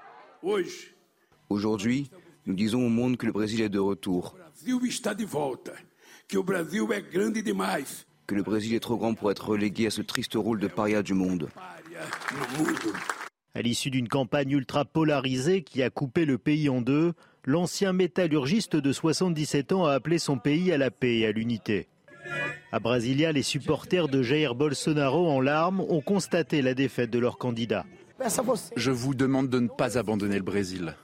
Aujourd'hui, nous disons au monde que le Brésil est de retour. Que le Brésil est trop grand pour être relégué à ce triste rôle de paria du monde. À l'issue d'une campagne ultra polarisée qui a coupé le pays en deux, l'ancien métallurgiste de 77 ans a appelé son pays à la paix et à l'unité. À Brasilia, les supporters de Jair Bolsonaro en larmes ont constaté la défaite de leur candidat. Je vous demande de ne pas abandonner le Brésil.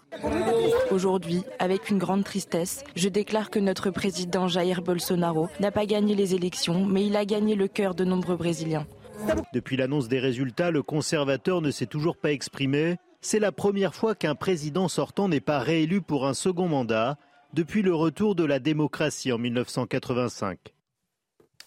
Aujourd'hui, avec une grande tristesse, je déclare que notre président Jair Bolsonaro n'a pas gagné les élections, mais il a gagné le cœur de nombreux Brésiliens. Depuis l'annonce des résultats, le conservateur ne s'est toujours pas exprimé. C'est la première fois qu'un président sortant n'est pas réélu pour un second mandat depuis le retour de la démocratie en 1985.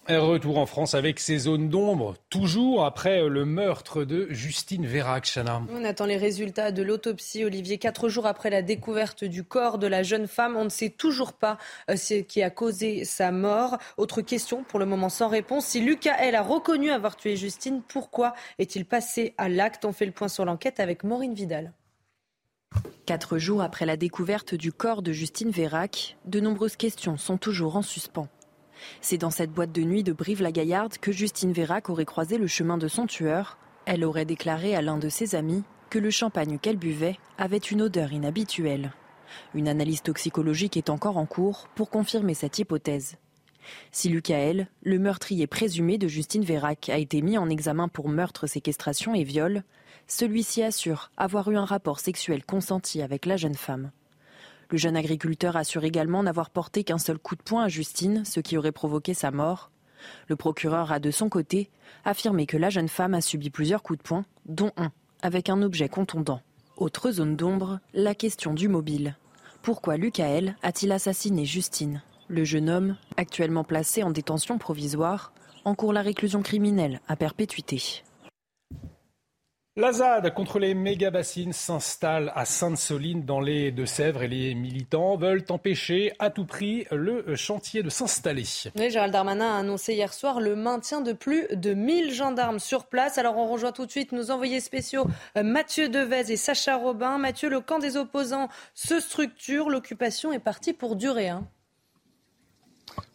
Un retour en France avec ces zones d'ombre, toujours après le meurtre de Justine Vérac, Chana. On attend les résultats de l'autopsie, Olivier. Quatre jours après la découverte du corps de la jeune femme, on ne sait toujours pas euh, ce qui a causé sa mort. Autre question, pour le moment sans réponse. Si Lucas, elle, a reconnu avoir tué Justine, pourquoi est-il passé à l'acte? On fait le point sur l'enquête avec Maureen Vidal. Quatre jours après la découverte du corps de Justine Vérac, de nombreuses questions sont toujours en suspens. C'est dans cette boîte de nuit de Brive-la-Gaillarde que Justine Vérac aurait croisé le chemin de son tueur. Elle aurait déclaré à l'un de ses amis que le champagne qu'elle buvait avait une odeur inhabituelle. Une analyse toxicologique est encore en cours pour confirmer cette hypothèse. Si Lucael, le meurtrier présumé de Justine Vérac, a été mis en examen pour meurtre, séquestration et viol, celui-ci assure avoir eu un rapport sexuel consenti avec la jeune femme. Le jeune agriculteur assure également n'avoir porté qu'un seul coup de poing à Justine, ce qui aurait provoqué sa mort. Le procureur a de son côté affirmé que la jeune femme a subi plusieurs coups de poing, dont un avec un objet contondant. Autre zone d'ombre, la question du mobile. Pourquoi Lucael a-t-il assassiné Justine? Le jeune homme, actuellement placé en détention provisoire, encourt la réclusion criminelle à perpétuité. La ZAD contre les méga-bassines s'installe à Sainte-Soline dans les Deux-Sèvres et les militants veulent empêcher à tout prix le chantier de s'installer. Oui, Gérald Darmanin a annoncé hier soir le maintien de plus de 1000 gendarmes sur place. Alors on rejoint tout de suite nos envoyés spéciaux euh, Mathieu Devez et Sacha Robin. Mathieu, le camp des opposants se structure, l'occupation est partie pour durer. Hein.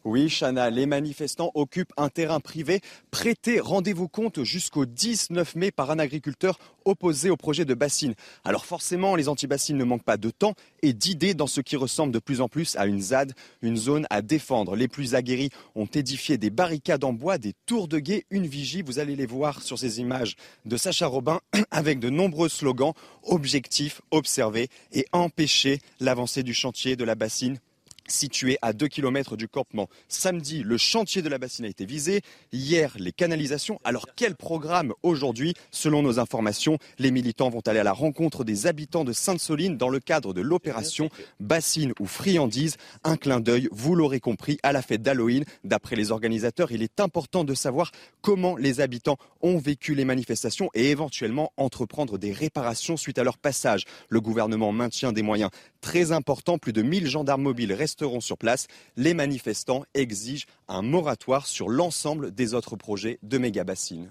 Oui, Chana, les manifestants occupent un terrain privé prêté, rendez-vous compte, jusqu'au 19 mai par un agriculteur opposé au projet de bassine. Alors forcément, les anti-bassines ne manquent pas de temps et d'idées dans ce qui ressemble de plus en plus à une ZAD, une zone à défendre. Les plus aguerris ont édifié des barricades en bois, des tours de guet, une vigie. Vous allez les voir sur ces images de Sacha Robin avec de nombreux slogans. Objectif, observer et empêcher l'avancée du chantier de la bassine situé à 2 km du campement. Samedi, le chantier de la bassine a été visé. Hier, les canalisations. Alors, quel programme aujourd'hui? Selon nos informations, les militants vont aller à la rencontre des habitants de Sainte-Soline dans le cadre de l'opération Bassine ou Friandise. Un clin d'œil, vous l'aurez compris, à la fête d'Halloween. D'après les organisateurs, il est important de savoir comment les habitants ont vécu les manifestations et éventuellement entreprendre des réparations suite à leur passage. Le gouvernement maintient des moyens très importants. Plus de 1000 gendarmes mobiles sur place. Les manifestants exigent un moratoire sur l'ensemble des autres projets de méga-bassines.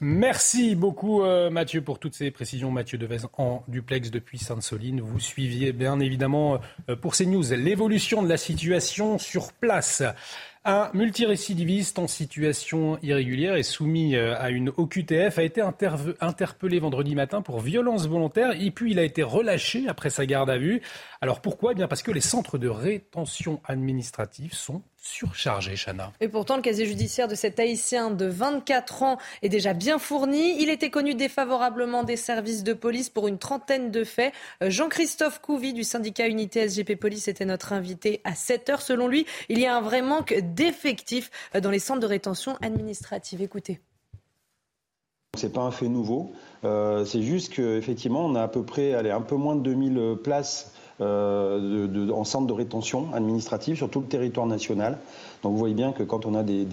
Merci beaucoup euh, Mathieu pour toutes ces précisions. Mathieu Devez en duplex depuis Sainte-Soline. Vous suiviez bien évidemment euh, pour ces news l'évolution de la situation sur place. Un multirécidiviste en situation irrégulière et soumis euh, à une OQTF a été interpellé vendredi matin pour violence volontaire et puis il a été relâché après sa garde à vue. Alors pourquoi? Eh Bien parce que les centres de rétention administrative sont surchargés, Chana. Et pourtant, le casier judiciaire de cet Haïtien de 24 ans est déjà bien fourni. Il était connu défavorablement des services de police pour une trentaine de faits. Euh, Jean-Christophe Couvi du syndicat Unité SGP Police était notre invité à 7 heures. Selon lui, il y a un vrai manque d'effectifs euh, dans les centres de rétention administrative. Écoutez. C'est pas un fait nouveau. Euh, c'est juste qu'effectivement, on a à peu près, allez, un peu moins de 2000 places euh, de, en centre de rétention administrative sur tout le territoire national. Donc vous voyez bien que quand on a des,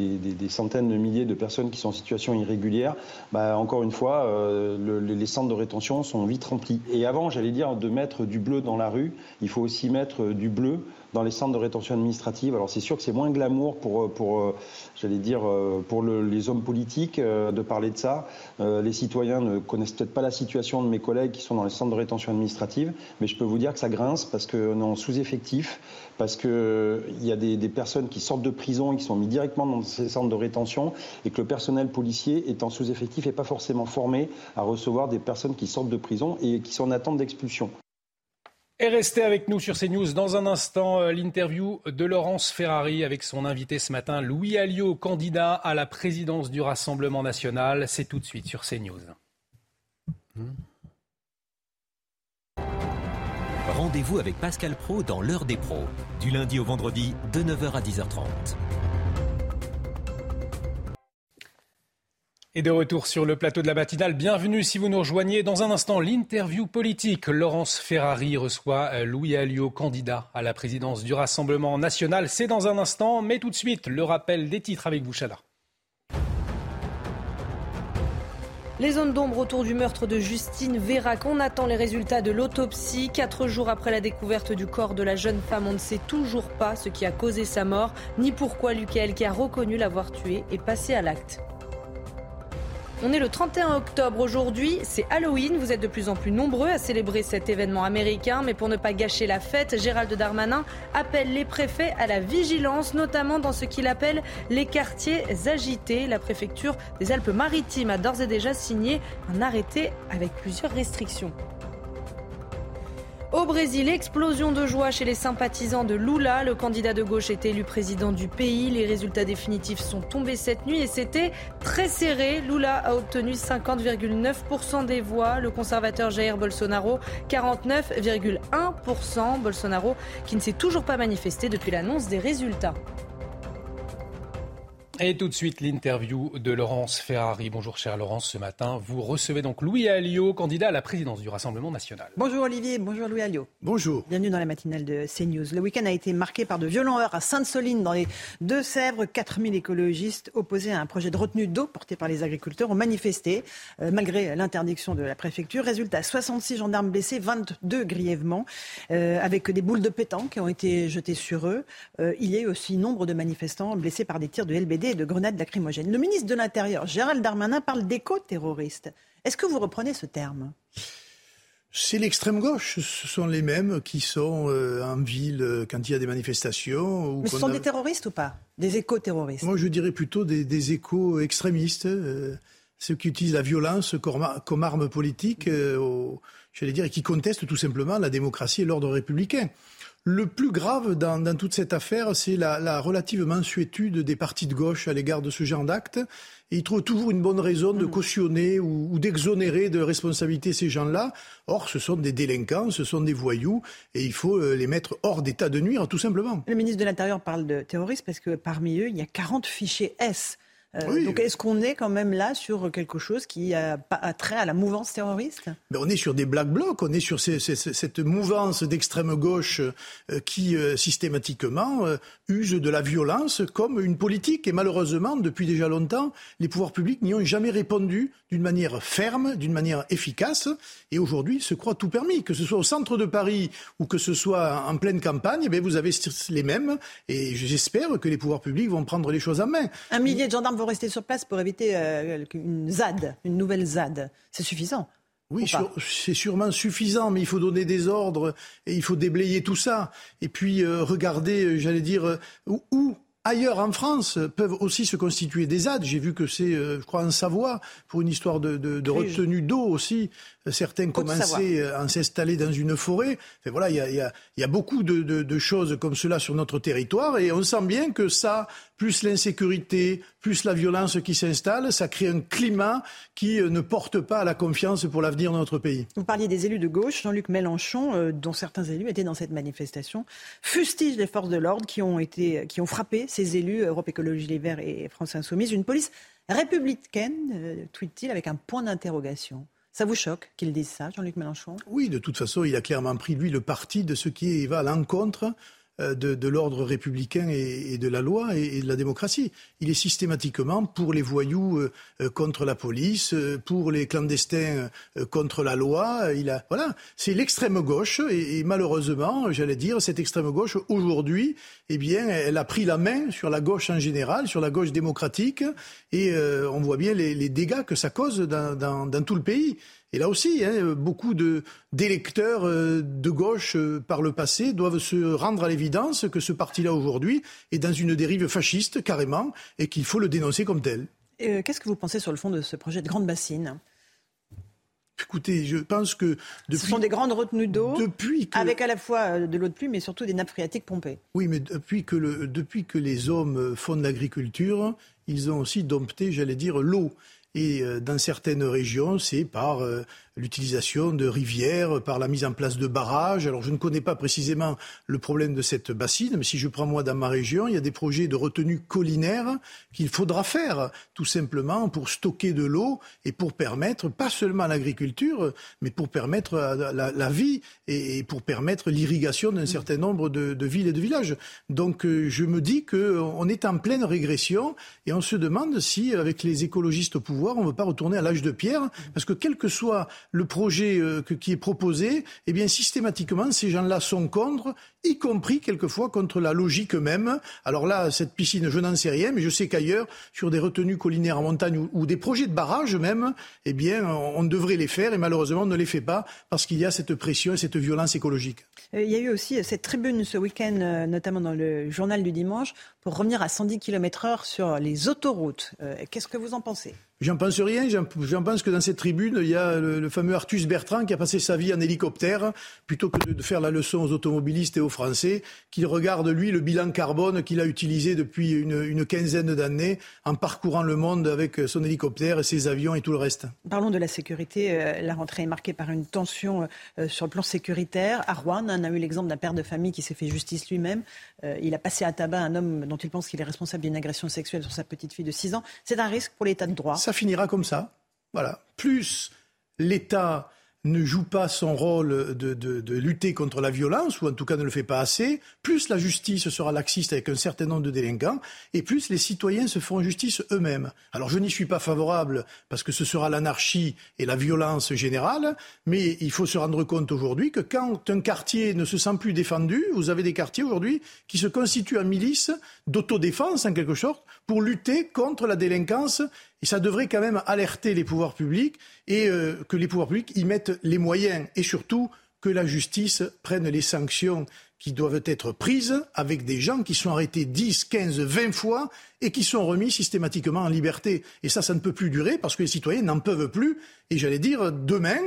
centaines de milliers de personnes qui sont en situation irrégulière, bah, encore une fois, euh, les centres de rétention sont vite remplis. Et avant, j'allais dire, de mettre du bleu dans la rue, il faut aussi mettre du bleu dans les centres de rétention administrative. Alors c'est sûr que c'est moins glamour pour, pour euh, j'allais dire, euh, pour les hommes politiques euh, de parler de ça. les citoyens ne connaissent peut-être pas la situation de mes collègues qui sont dans les centres de rétention administrative, mais je peux vous dire que ça grince parce qu'on est en sous-effectif, parce qu'il y a des, des, personnes qui sortent de prison et qui sont mis directement dans ces centres de rétention et que le personnel policier est en sous-effectif et pas forcément formé à recevoir des personnes qui sortent de prison et qui sont en attente d'expulsion. Et restez avec nous sur CNews. Dans un instant, euh, l'interview de Laurence Ferrari avec son invité ce matin, Louis Alliot, candidat à la présidence du Rassemblement national. C'est tout de suite sur CNews. Rendez-vous avec Pascal Pro dans l'heure des pros, du lundi au vendredi de 9h à 10h30. Et de retour sur le plateau de la matinale, bienvenue si vous nous rejoignez. Dans un instant, l'interview politique. Laurence Ferrari reçoit euh, Louis Alliot, candidat à la présidence du Rassemblement national. C'est dans un instant, mais tout de suite, le rappel des titres avec vous, Chana. Les zones d'ombre autour du meurtre de Justine Vérac. On attend les résultats de l'autopsie. Quatre jours après la découverte du corps de la jeune femme, on ne sait toujours pas ce qui a causé sa mort, ni pourquoi Lucael, qui a reconnu l'avoir tuée, est passé à l'acte. On est le 31 octobre aujourd'hui, c'est Halloween. Vous êtes de plus en plus nombreux à célébrer cet événement américain, mais pour ne pas gâcher la fête, Gérald Darmanin appelle les préfets à la vigilance, notamment dans ce qu'il appelle les quartiers agités. La préfecture des Alpes-Maritimes a d'ores et déjà signé un arrêté avec plusieurs restrictions. Au Brésil, explosion de joie chez les sympathisants de Lula. Le candidat de gauche est élu président du pays. Les résultats définitifs sont tombés cette nuit et c'était très serré. Lula a obtenu 50,9% des voix. Le conservateur Jair Bolsonaro, 49,1%. Bolsonaro qui ne s'est toujours pas manifesté depuis l'annonce des résultats. Et tout de suite, l'interview de Laurence Ferrari. Bonjour, chère Laurence. Ce matin, vous recevez donc Louis Alliot, candidat à la présidence du Rassemblement national. Bonjour Olivier, bonjour Louis Alliot. Bonjour. Bienvenue dans la matinale de CNews. Le week-end a été marqué par de violents heurts à Sainte-Soline, dans les Deux-Sèvres. 4000 écologistes opposés à un projet de retenue d'eau porté par les agriculteurs ont manifesté, euh, malgré l'interdiction de la préfecture. Résultat, 66 gendarmes blessés, 22 grièvement, euh, avec des boules de pétanque qui ont été jetées sur eux. Euh, il y a eu aussi nombre de manifestants blessés par des tirs de LBD de grenades lacrymogènes. Le ministre de l'Intérieur, Gérald Darmanin, parle d'éco-terroriste. Est-ce que vous reprenez ce terme? C'est l'extrême gauche. Ce sont les mêmes qui sont euh, en ville euh, quand il y a des manifestations. Mais ce sont des terroristes ou pas? Des éco-terroristes? Moi, je dirais plutôt des, des éco-extrémistes. Euh, ceux qui utilisent la violence comme, arme politique, j'allais dire, et qui contestent tout simplement la démocratie et l'ordre républicain. Le plus grave dans, toute cette affaire, c'est la, la, relative mansuétude des partis de gauche à l'égard de ce genre d'acte. Et ils trouvent toujours une bonne raison de mm. cautionner ou, d'exonérer de responsabilité ces gens-là. Or, ce sont des délinquants, ce sont des voyous, et il faut euh, les mettre hors d'état de nuire, tout simplement. Le ministre de l'Intérieur parle de terroristes parce que parmi eux, il y a 40 fichiers S euh, donc est-ce qu'on est quand même là sur quelque chose qui a, trait à la mouvance terroriste? On est sur des black blocs, on est sur cette mouvance d'extrême gauche euh, qui euh, systématiquement use de la violence comme une politique. Et malheureusement, depuis déjà longtemps, les pouvoirs publics n'y ont jamais répondu d'une manière ferme, d'une manière efficace. Et aujourd'hui, se croient tout permis. Que ce soit au centre de Paris ou que ce soit en pleine campagne, eh vous avez les mêmes. Et j'espère que les pouvoirs publics vont prendre les choses en main. Un millier de gendarmes rester sur place pour éviter euh, une ZAD, une nouvelle ZAD. C'est suffisant oui, c'est sûrement suffisant, mais il faut donner des ordres et il faut déblayer tout ça. Et puis euh, regarder, euh, j'allais dire, où, ailleurs en France peuvent aussi se constituer des ZAD. J'ai vu que c'est, je crois, en Savoie, pour une histoire de, de retenue d'eau aussi certains commençaient à s'installer dans une forêt. voilà, il y a, beaucoup de, choses comme cela sur notre territoire et on sent bien que ça, plus l'insécurité, plus la violence qui s'installe, ça crée un climat qui euh, ne porte pas à la confiance pour l'avenir de notre pays. Vous parliez des élus de gauche. Jean-Luc Mélenchon, euh, dont certains élus étaient dans cette manifestation, fustige les forces de l'ordre qui ont, été, qui ont frappé ces élus, Europe Écologie Les Verts et France Insoumise. Une police républicaine, euh, tweet-il, avec un point d'interrogation. Ça vous choque qu'il dise ça, Jean-Luc Mélenchon? Oui, de toute façon, il a clairement pris, lui, le parti de ce qui va à l'encontre euh, de, l'ordre républicain et, de la loi et, de la démocratie. Il est systématiquement pour les voyous euh, euh, contre la police, pour les clandestins contre la loi. Il a, voilà, c'est l'extrême gauche et, malheureusement, j'allais dire, cette extrême gauche aujourd'hui, eh bien, elle a pris la main sur la gauche en général, sur la gauche démocratique, et on voit bien les, dégâts que ça cause dans tout le pays. Et là aussi, hein, beaucoup d'électeurs euh, de gauche euh, par le passé doivent se rendre à l'évidence que ce parti-là aujourd'hui est dans une dérive fasciste carrément et qu'il faut le dénoncer comme tel. Euh, qu'est-ce que vous pensez sur le fond de ce projet de grande bassine? Écoutez, je pense que depuis, ce sont des grandes retenues d'eau, depuis avec à la fois de l'eau de pluie, mais surtout des nappes phréatiques pompées. Oui, mais depuis que, le, depuis que les hommes font de l'agriculture, ils ont aussi dompté, j'allais dire, l'eau. Et euh, dans certaines régions, c'est par euh, l'utilisation de rivières, par la mise en place de barrages. Alors je ne connais pas précisément le problème de cette bassine, mais si je prends moi dans ma région, il y a des projets de retenue collinaire qu'il faudra faire tout simplement pour stocker de l'eau et pour permettre pas seulement l'agriculture, mais pour permettre la, vie et, pour permettre l'irrigation d'un certain nombre de, de, villes et de villages. Donc euh, je me dis qu'on est en pleine régression et on se demande si avec les écologistes au pouvoir, on ne veut pas retourner à l'âge de pierre, parce que quel que soit le projet euh, qui est proposé, eh bien systématiquement, ces gens-là sont contre, y compris quelquefois contre la logique même. Alors là, cette piscine, je n'en sais rien, mais je sais qu'ailleurs, sur des retenues collinaires en montagne ou, des projets de barrage même, eh bien, on, devrait les faire et malheureusement, on ne les fait pas parce qu'il y a cette pression et cette violence écologique. Euh, il y a eu aussi cette tribune ce week-end, euh, notamment dans le journal du dimanche, pour revenir à 110 km heure sur les autoroutes. Qu'est-ce que vous en pensez? J'en pense rien. J'en pense que dans cette tribune, il y a le, fameux Artus Bertrand qui a passé sa vie en hélicoptère plutôt que de, faire la leçon aux automobilistes et aux Français, qu'il regarde lui le bilan carbone qu'il a utilisé depuis une, quinzaine d'années en parcourant le monde avec son hélicoptère, ses avions et tout le reste. Parlons de la sécurité. Euh, la rentrée est marquée par une tension euh, sur le plan sécuritaire. À Rouen, on a eu l'exemple d'un père de famille qui s'est fait justice lui-même. Euh, il a passé à tabac un homme dont il pense qu'il est responsable d'une agression sexuelle sur sa petite fille de 6 ans. C'est un risque pour l'état de droit ça finira comme ça. Voilà. Plus l'État ne joue pas son rôle de, lutter contre la violence, ou en tout cas ne le fait pas assez, plus la justice sera laxiste avec un certain nombre de délinquants, et plus les citoyens se feront justice eux-mêmes. Alors je n'y suis pas favorable parce que ce sera l'anarchie et la violence générale, mais il faut se rendre compte aujourd'hui que quand un quartier ne se sent plus défendu, vous avez des quartiers aujourd'hui qui se constituent en milices d'autodéfense en quelque sorte pour lutter contre la délinquance Et ça devrait quand même alerter les pouvoirs publics et euh, que les pouvoirs publics y mettent les moyens et surtout que la justice prenne les sanctions qui doivent être prises avec des gens qui sont arrêtés 10, 15, 20 fois et qui sont remis systématiquement en liberté. Et ça, ça ne peut plus durer parce que les citoyens n'en peuvent plus. Et j'allais dire, demain,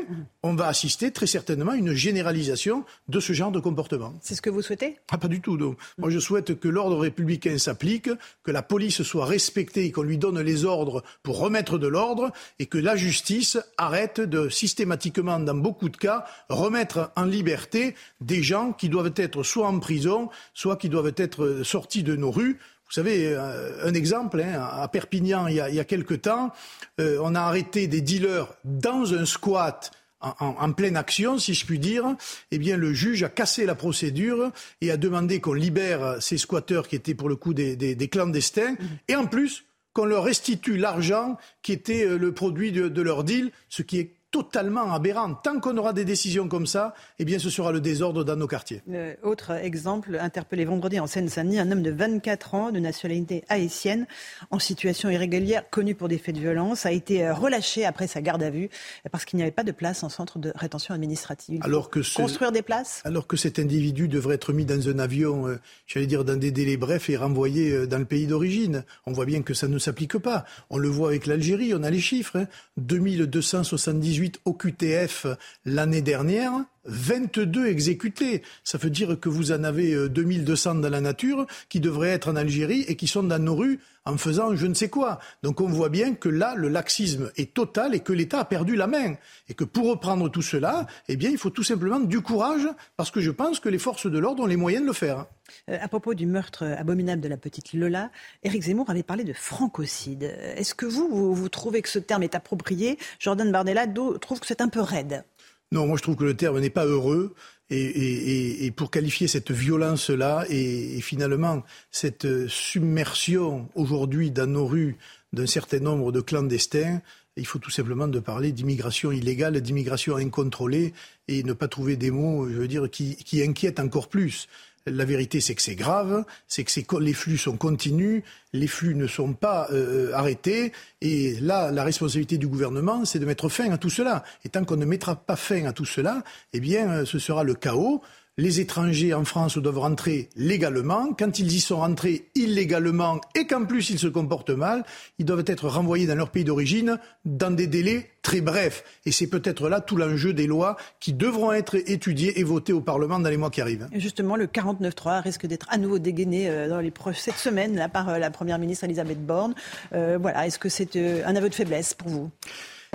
on va assister très certainement à une généralisation de ce genre de comportement. C'est ce que vous souhaitez? Ah, pas du tout. Non. Moi, je souhaite que l'ordre républicain s'applique, que la police soit respectée, qu'on lui donne les ordres pour remettre de l'ordre et que la justice arrête de systématiquement, dans beaucoup de cas, remettre en liberté des gens qui doivent être soit en prison, soit qui doivent être sortis de nos rues vous savez, euh, un exemple, hein, à Perpignan, il y a, il y a quelque temps, euh, on a arrêté des dealers dans un squat en, en, pleine action, si je puis dire, eh bien, le juge a cassé la procédure et a demandé qu'on libère ces squatteurs qui étaient pour le coup des, des, des clandestins, mmh. et en plus qu'on leur restitue l'argent qui était euh, le produit de, de leur deal, ce qui est totalement aberrant. Tant qu'on aura des décisions comme ça, eh bien, ce sera le désordre dans nos quartiers. Euh, autre exemple, interpellé vendredi en Seine-Saint-Denis, un homme de 24 ans, de nationalité haïtienne, en situation irrégulière, connu pour des faits de violence, a été euh, relâché après sa garde à vue parce qu'il n'y avait pas de place en centre de rétention administrative. alors que ce... construire des places? Alors que cet individu devrait être mis dans un avion, euh, j'allais dire dans des délais brefs et renvoyé euh, dans le pays d'origine. On voit bien que ça ne s'applique pas. On le voit avec l'Algérie, on a les chiffres. Hein. 2278 OQTF l'année dernière, 22 exécutés. Ça veut dire que vous en avez 2200 dans la nature qui devraient être en Algérie et qui sont dans nos rues en faisant je ne sais quoi. Donc on voit bien que là, le laxisme est total et que l'État a perdu la main. Et que pour reprendre tout cela, eh bien, il faut tout simplement du courage parce que je pense que les forces de l'ordre ont les moyens de le faire. Euh, à propos du meurtre abominable de la petite Lola, Éric Zemmour avait parlé de francocide. Est-ce que vous, vous, vous, trouvez que ce terme est approprié? Jordan Bardella trouve que c'est un peu raide. Non, moi je trouve que le terme n'est pas heureux. Et, pour qualifier cette violence-là et, et, finalement cette submersion aujourd'hui dans nos rues d'un certain nombre de clandestins, il faut tout simplement de parler d'immigration illégale, d'immigration incontrôlée et ne pas trouver des mots, je veux dire, qui inquiètent encore plus. La vérité, c'est que c'est grave, c'est que les flux sont continus, les flux ne sont pas euh, arrêtés. Et là, la responsabilité du gouvernement, c'est de mettre fin à tout cela. Et tant qu'on ne mettra pas fin à tout cela, eh bien, ce sera le chaos les étrangers en France doivent rentrer légalement. Quand ils y sont rentrés illégalement et qu'en plus ils se comportent mal, ils doivent être renvoyés dans leur pays d'origine dans des délais très brefs. Et c'est peut-être là tout l'enjeu des lois qui devront être étudiées et votées au Parlement dans les mois qui arrivent. Et justement, le 49.3 risque d'être à nouveau dégainé euh, dans les cette semaine là, par euh, la Première ministre Elisabeth Borne. Euh, voilà, est-ce que c'est un aveu de faiblesse pour vous?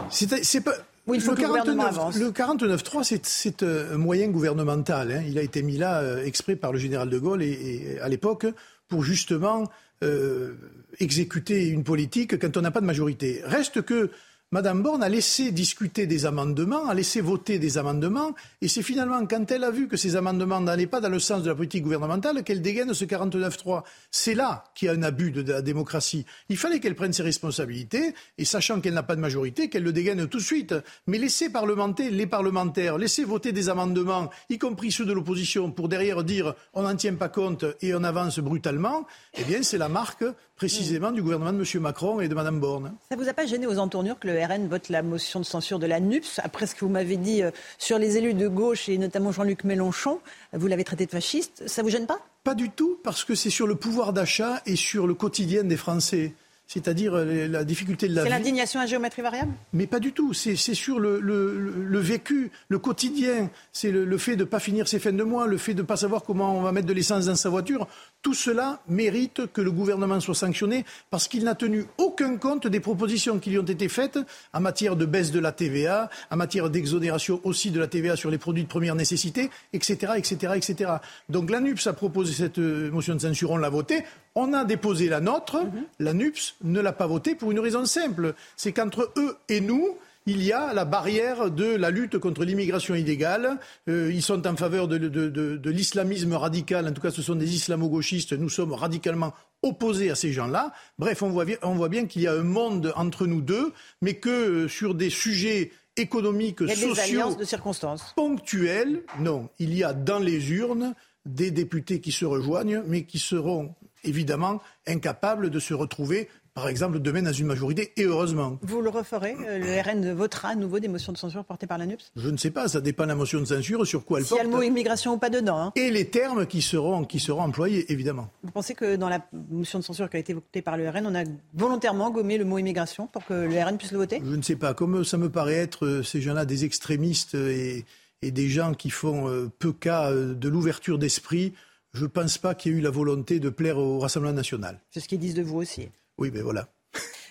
C'est pas, oui, il faut le, que 49, le 49.3, c'est un moyen gouvernemental. Hein. Il a été mis là euh, exprès par le général de Gaulle et, et à l'époque pour justement euh, exécuter une politique quand on n'a pas de majorité. Reste que Madame Borne a laissé discuter des amendements, a laissé voter des amendements, et c'est finalement quand elle a vu que ces amendements n'allaient pas dans le sens de la politique gouvernementale qu'elle dégaine ce 49-3. C'est là qu'il y a un abus de, la démocratie. Il fallait qu'elle prenne ses responsabilités, et sachant qu'elle n'a pas de majorité, qu'elle le dégaine tout de suite. Mais laisser parlementer les parlementaires, laisser voter des amendements, y compris ceux de l'opposition, pour derrière dire on n'en tient pas compte et on avance brutalement, eh bien c'est la marque précisément du gouvernement de M. Macron et de Mme Borne. Ça vous a pas gêné aux entournures que le RN vote la motion de censure de la NUPS Après ce que vous m'avez dit euh, sur les élus de gauche et notamment Jean-Luc Mélenchon, vous l'avez traité de fasciste. Ça vous gêne pas? Pas du tout, parce que c'est sur le pouvoir d'achat et sur le quotidien des Français c'est-à-dire euh, la difficulté de la vie. C'est l'indignation à géométrie variable? Mais pas du tout. C'est sur le, le, le, vécu, le quotidien. C'est le, fait de ne pas finir ses fins de mois, le fait de ne pas savoir comment on va mettre de l'essence dans sa voiture. Tout cela mérite que le gouvernement soit sanctionné parce qu'il n'a tenu aucun compte des propositions qui lui ont été faites en matière de baisse de la TVA, en matière d'exonération aussi de la TVA sur les produits de première nécessité, etc. etc., etc. Donc l'ANUPS a proposé cette euh, motion de censure, on l'a votée. On a déposé la nôtre, mm-hmm. la NUPS ne l'a pas votée pour une raison simple. C'est qu'entre eux et nous, il y a la barrière de la lutte contre l'immigration illégale. Euh, ils sont en faveur de, de, de, de l'islamisme radical. En tout cas, ce sont des islamo-gauchistes. Nous sommes radicalement opposés à ces gens-là. Bref, on voit, on voit bien qu'il y a un monde entre nous deux, mais que euh, sur des sujets économiques, sociaux, de circonstances. ponctuels, non. Il y a dans les urnes des députés qui se rejoignent, mais qui seront évidemment incapables de se retrouver par exemple, demain dans une majorité, et heureusement. Vous le referez euh, Le RN votera à nouveau des motions de censure portées par la NUPS Je ne sais pas, ça dépend de la motion de censure, sur quoi elle porte. S'il y a le mot immigration ou pas dedans. Hein. Et les termes qui seront, qui seront employés, évidemment. Vous pensez que dans la motion de censure qui a été votée par le RN, on a volontairement gommé le mot immigration pour que le RN puisse le voter? Je ne sais pas. Comme ça me paraît être euh, ces gens-là des extrémistes et, et des gens qui font euh, peu cas de l'ouverture d'esprit, je ne pense pas qu'il y ait eu la volonté de plaire au Rassemblement national. C'est ce qu'ils disent de vous aussi. Oui, mais voilà.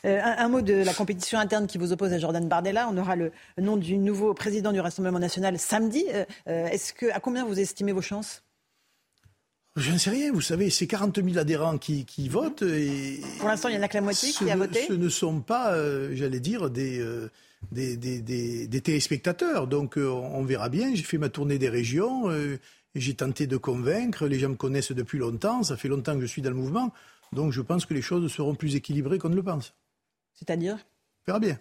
Euh, un, mot de la compétition interne qui vous oppose à Jordan Bardella. On aura le nom du nouveau président du Rassemblement national samedi. Euh, euh, est-ce que, à combien vous estimez vos chances? Je ne sais rien, vous savez, c'est 40 000 adhérents qui, votent. Et Pour l'instant, il n'y en a que la moitié qui a voté Ce ne sont pas, j'allais dire, des, des, des, téléspectateurs. Donc on verra bien. J'ai fait ma tournée des régions, j'ai tenté de convaincre. Les gens me connaissent depuis longtemps, ça fait longtemps que je suis dans le mouvement. Donc je pense que les choses seront plus équilibrées qu'on ne le pense. C'est-à-dire? On verra bien.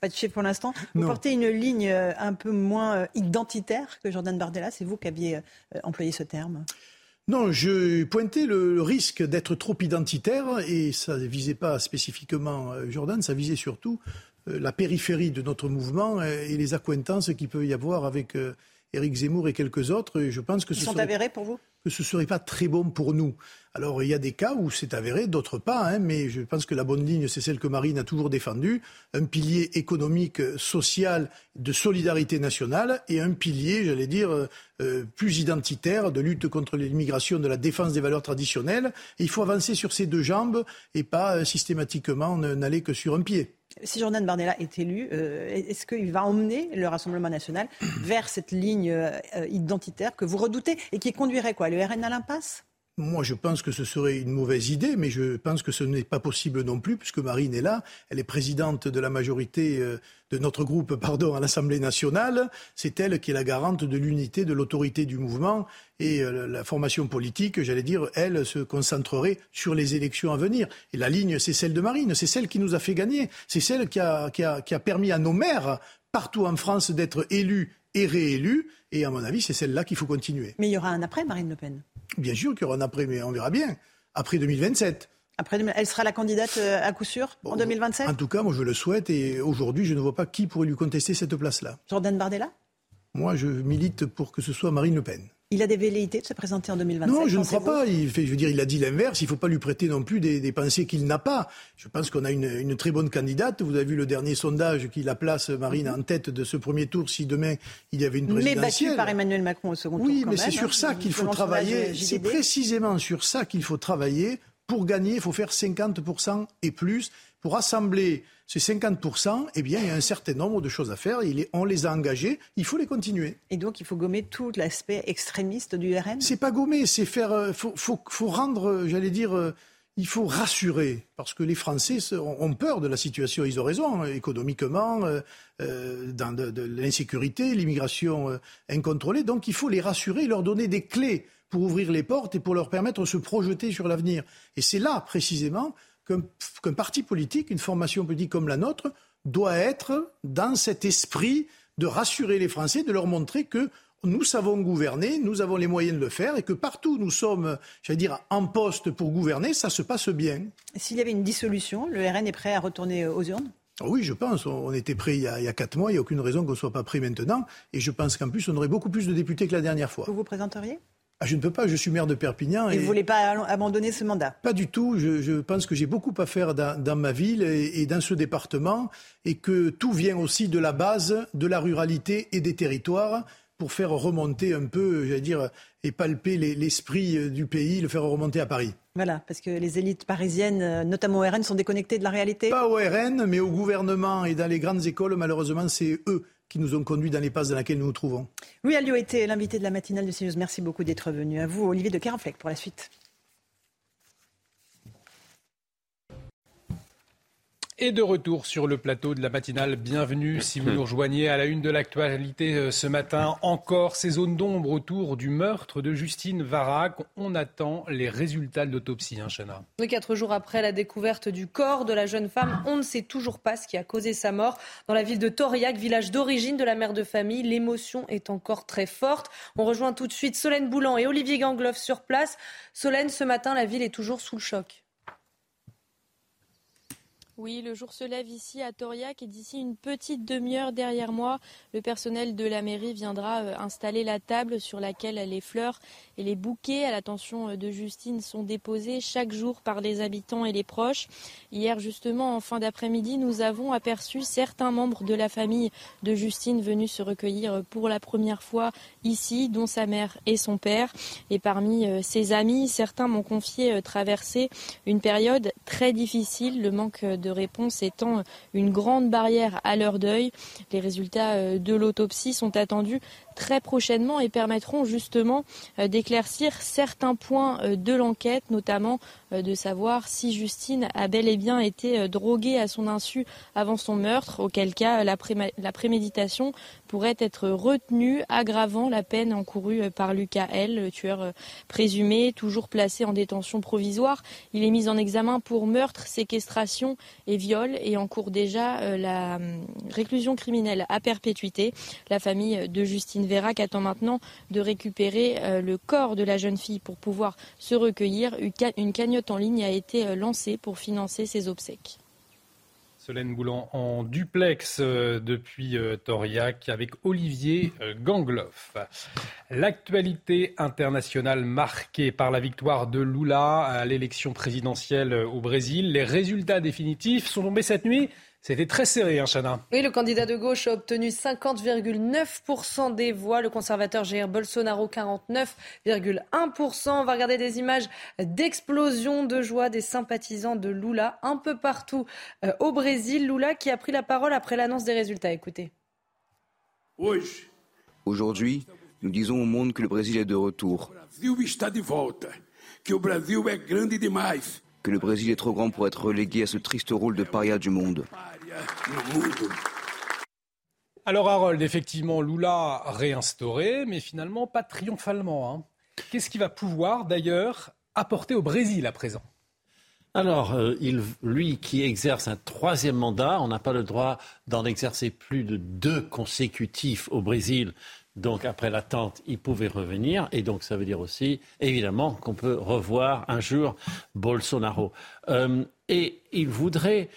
Pas de chiffre pour l'instant. Vous portez une ligne euh, un peu moins euh, identitaire que Jordan Bardella. C'est vous qui aviez euh, employé ce terme? Non, je pointais le risque d'être trop identitaire et ça ne visait pas spécifiquement Jordan, ça visait surtout la périphérie de notre mouvement et les accointances qu'il peut y avoir avec Éric Zemmour et quelques autres. Et je pense que Ils ce sont avérés pour vous? Que ce ne serait pas très bon pour nous. Alors il y a des cas où c'est avéré, d'autres pas, hein, mais je pense que la bonne ligne, c'est celle que Marine a toujours défendue, un pilier économique, social, de solidarité nationale, et un pilier, j'allais dire, euh, euh, plus identitaire, de lutte contre l'immigration, de la défense des valeurs traditionnelles. il faut avancer sur ces deux jambes et pas euh, systématiquement n'aller que sur un pied. Si Jordan Bardella est élu, est-ce qu'il va emmener le Rassemblement national vers cette ligne identitaire que vous redoutez et qui conduirait quoi? Le RN à l'impasse? Moi, je pense que ce serait une mauvaise idée, mais je pense que ce n'est pas possible non plus, puisque Marine est là. Elle est présidente de la majorité euh, de notre groupe, pardon, à l'Assemblée nationale. C'est elle qui est la garante de l'unité, de l'autorité du mouvement. Et euh, la formation politique, j'allais dire, elle se concentrerait sur les élections à venir. Et la ligne, c'est celle de Marine. C'est celle qui nous a fait gagner. C'est celle qui a, permis à nos maires, partout en France, d'être élus et réélus. Et à mon avis, c'est celle-là qu'il faut continuer. Mais il y aura un après Marine Le Pen Bien sûr qu'il y aura un après, mais on verra bien. Après 2027. Après, elle sera la candidate euh, à coup sûr en 2027 En tout cas, moi je le souhaite et aujourd'hui je ne vois pas qui pourrait lui contester cette place-là. Jordan Bardella? Moi je milite pour que ce soit Marine Le Pen. Il a des velléités de se présenter en 2027 Non, je ne crois pas. Il fait, je veux dire, il a dit l'inverse. Il ne faut pas lui prêter non plus des, pensées qu'il n'a pas. Je pense qu'on a une, très bonne candidate. Vous avez vu le dernier sondage qui la place, Marine, en tête de ce premier tour si demain il y avait une présidentielle. Mais battu par Emmanuel Macron au second tour. Oui, mais c'est sur hein, ça qu'il faut travailler. C'est précisément sur ça qu'il faut travailler. Pour gagner, il faut faire 50% et plus. Pour assembler ces 50%, eh bien, il y a un certain nombre de choses à faire. on les a engagées, il faut les continuer. Et donc, il faut gommer tout l'aspect extrémiste du RN C'est pas gommer, c'est faire. Il euh, faut, rendre, euh, j'allais dire, euh, il faut rassurer, parce que les Français ont peur de la situation, ils ont raison, hein, économiquement, dans de, l'insécurité, l'immigration incontrôlée. Donc, il faut les rassurer, leur donner des clés pour ouvrir les portes et pour leur permettre de se projeter sur l'avenir. Et c'est là, précisément, qu'un parti politique, une formation politique comme la nôtre, doit être dans cet esprit de rassurer les Français, de leur montrer que nous savons gouverner, nous avons les moyens de le faire et que partout où nous sommes, j'allais dire, en poste pour gouverner, ça se passe bien. S'il y avait une dissolution, le RN est prêt à retourner aux urnes? Oui, je pense. On était prêt il y, a, quatre mois. Il n'y a aucune raison qu'on ne soit pas prêt maintenant. Et je pense qu'en plus, on aurait beaucoup plus de députés que la dernière fois. Vous vous présenteriez? Ah, je ne peux pas, je suis maire de Perpignan. Et, vous ne voulez pas abandonner ce mandat? Pas du tout. Je, pense que j'ai beaucoup à faire dans, ma ville et, dans ce département et que tout vient aussi de la base, de la ruralité et des territoires pour faire remonter un peu, j'allais dire, et palper l'esprit euh, du pays, le faire remonter à Paris. Voilà, parce que les élites parisiennes, euh, notamment au RN, sont déconnectées de la réalité Pas au RN, mais au gouvernement et dans les grandes écoles, malheureusement, c'est eux qui nous ont conduits dans les passes dans lesquelles nous nous trouvons. Louis Alliot était l'invité de la matinale de CNews. Merci beaucoup d'être venu. À vous, Olivier de Carenfleck, pour la suite. Et de retour sur le plateau de la matinale, bienvenue si vous nous rejoignez à la une de l'actualité euh, ce matin. Encore ces zones d'ombre autour du meurtre de Justine Varac. On attend les résultats de l'autopsie, hein, Chana. Quatre jours après la découverte du corps de la jeune femme, on ne sait toujours pas ce qui a causé sa mort. Dans la ville de Toriac, village d'origine de la mère de famille, l'émotion est encore très forte. On rejoint tout de suite Solène Boulan et Olivier Gangloff sur place. Solène, ce matin, la ville est toujours sous le choc. Oui, le jour se lève ici à Toriac et d'ici une petite demi-heure derrière moi, le personnel de la mairie viendra euh, installer la table sur laquelle les fleurs et les bouquets à l'attention euh, de Justine sont déposés chaque jour par les habitants et les proches. Hier justement, en fin d'après-midi, nous avons aperçu certains membres de la famille de Justine venus se recueillir pour la première fois ici, dont sa mère et son père. Et parmi euh, ses amis, certains m'ont confié traverser une période très difficile, le manque de réponse étant une grande barrière à leur deuil. Les résultats euh, de l'autopsie sont attendus très prochainement et permettront justement euh, d'éclaircir certains points euh, de l'enquête, notamment de savoir si Justine a bel et bien été droguée à son insu avant son meurtre, auquel cas la, préméditation pourrait être retenue, aggravant la peine encourue par Lucas L, le tueur présumé, toujours placé en détention provisoire. Il est mis en examen pour meurtre, séquestration et viol et encourt déjà euh, la hum, réclusion criminelle à perpétuité. La famille de Justine Vérac attend maintenant de récupérer euh, le corps de la jeune fille pour pouvoir se recueillir. Une cagnotte en ligne a été euh, lancée pour financer ses obsèques. Solène Boulan en duplex depuis Toriac avec Olivier Gangloff. L'actualité internationale marquée par la victoire de Lula à l'élection présidentielle au Brésil. Les résultats définitifs sont tombés cette nuit. C'était très serré, hein, Chana. Oui, le candidat de gauche a obtenu 50,9% des voix. Le conservateur Jair Bolsonaro, 49,1%. On va regarder des images d'explosion de joie des sympathisants de Lula un peu partout euh, au Brésil. Lula qui a pris la parole après l'annonce des résultats. Écoutez. Aujourd'hui, nous disons au monde que le Brésil est de retour. Que le Brésil est trop grand pour être relégué à ce triste rôle de paria du monde. Alors Harold, effectivement, Lula réinstauré, mais finalement pas triomphalement. Hein. Qu'est-ce qu'il va pouvoir d'ailleurs apporter au Brésil à présent? Alors, euh, lui qui exerce un troisième mandat, on n'a pas le droit d'en exercer plus de deux consécutifs au Brésil. Donc, après l'attente, il pouvait revenir. Et donc, ça veut dire aussi, évidemment, qu'on peut revoir un jour Bolsonaro. Euh, et il voudrait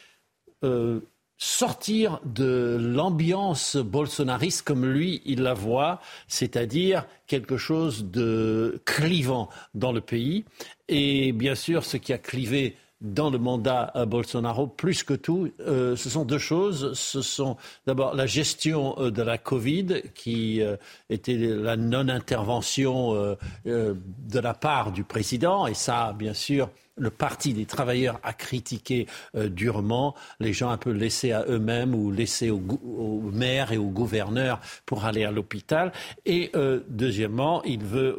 euh, sortir de l'ambiance bolsonariste comme lui, il la voit, c'est-à-dire quelque chose de clivant dans le pays. Et bien sûr, ce qui a clivé dans le mandat Bolsonaro, plus que tout, euh, ce sont deux choses. Ce sont d'abord la gestion euh, de la Covid, qui euh, était la non-intervention de la part du président, et ça, bien sûr, le Parti des travailleurs a critiqué durement les gens un peu laissés à eux-mêmes ou laissés aux au maires et aux gouverneurs pour aller à l'hôpital. Et deuxièmement, il veut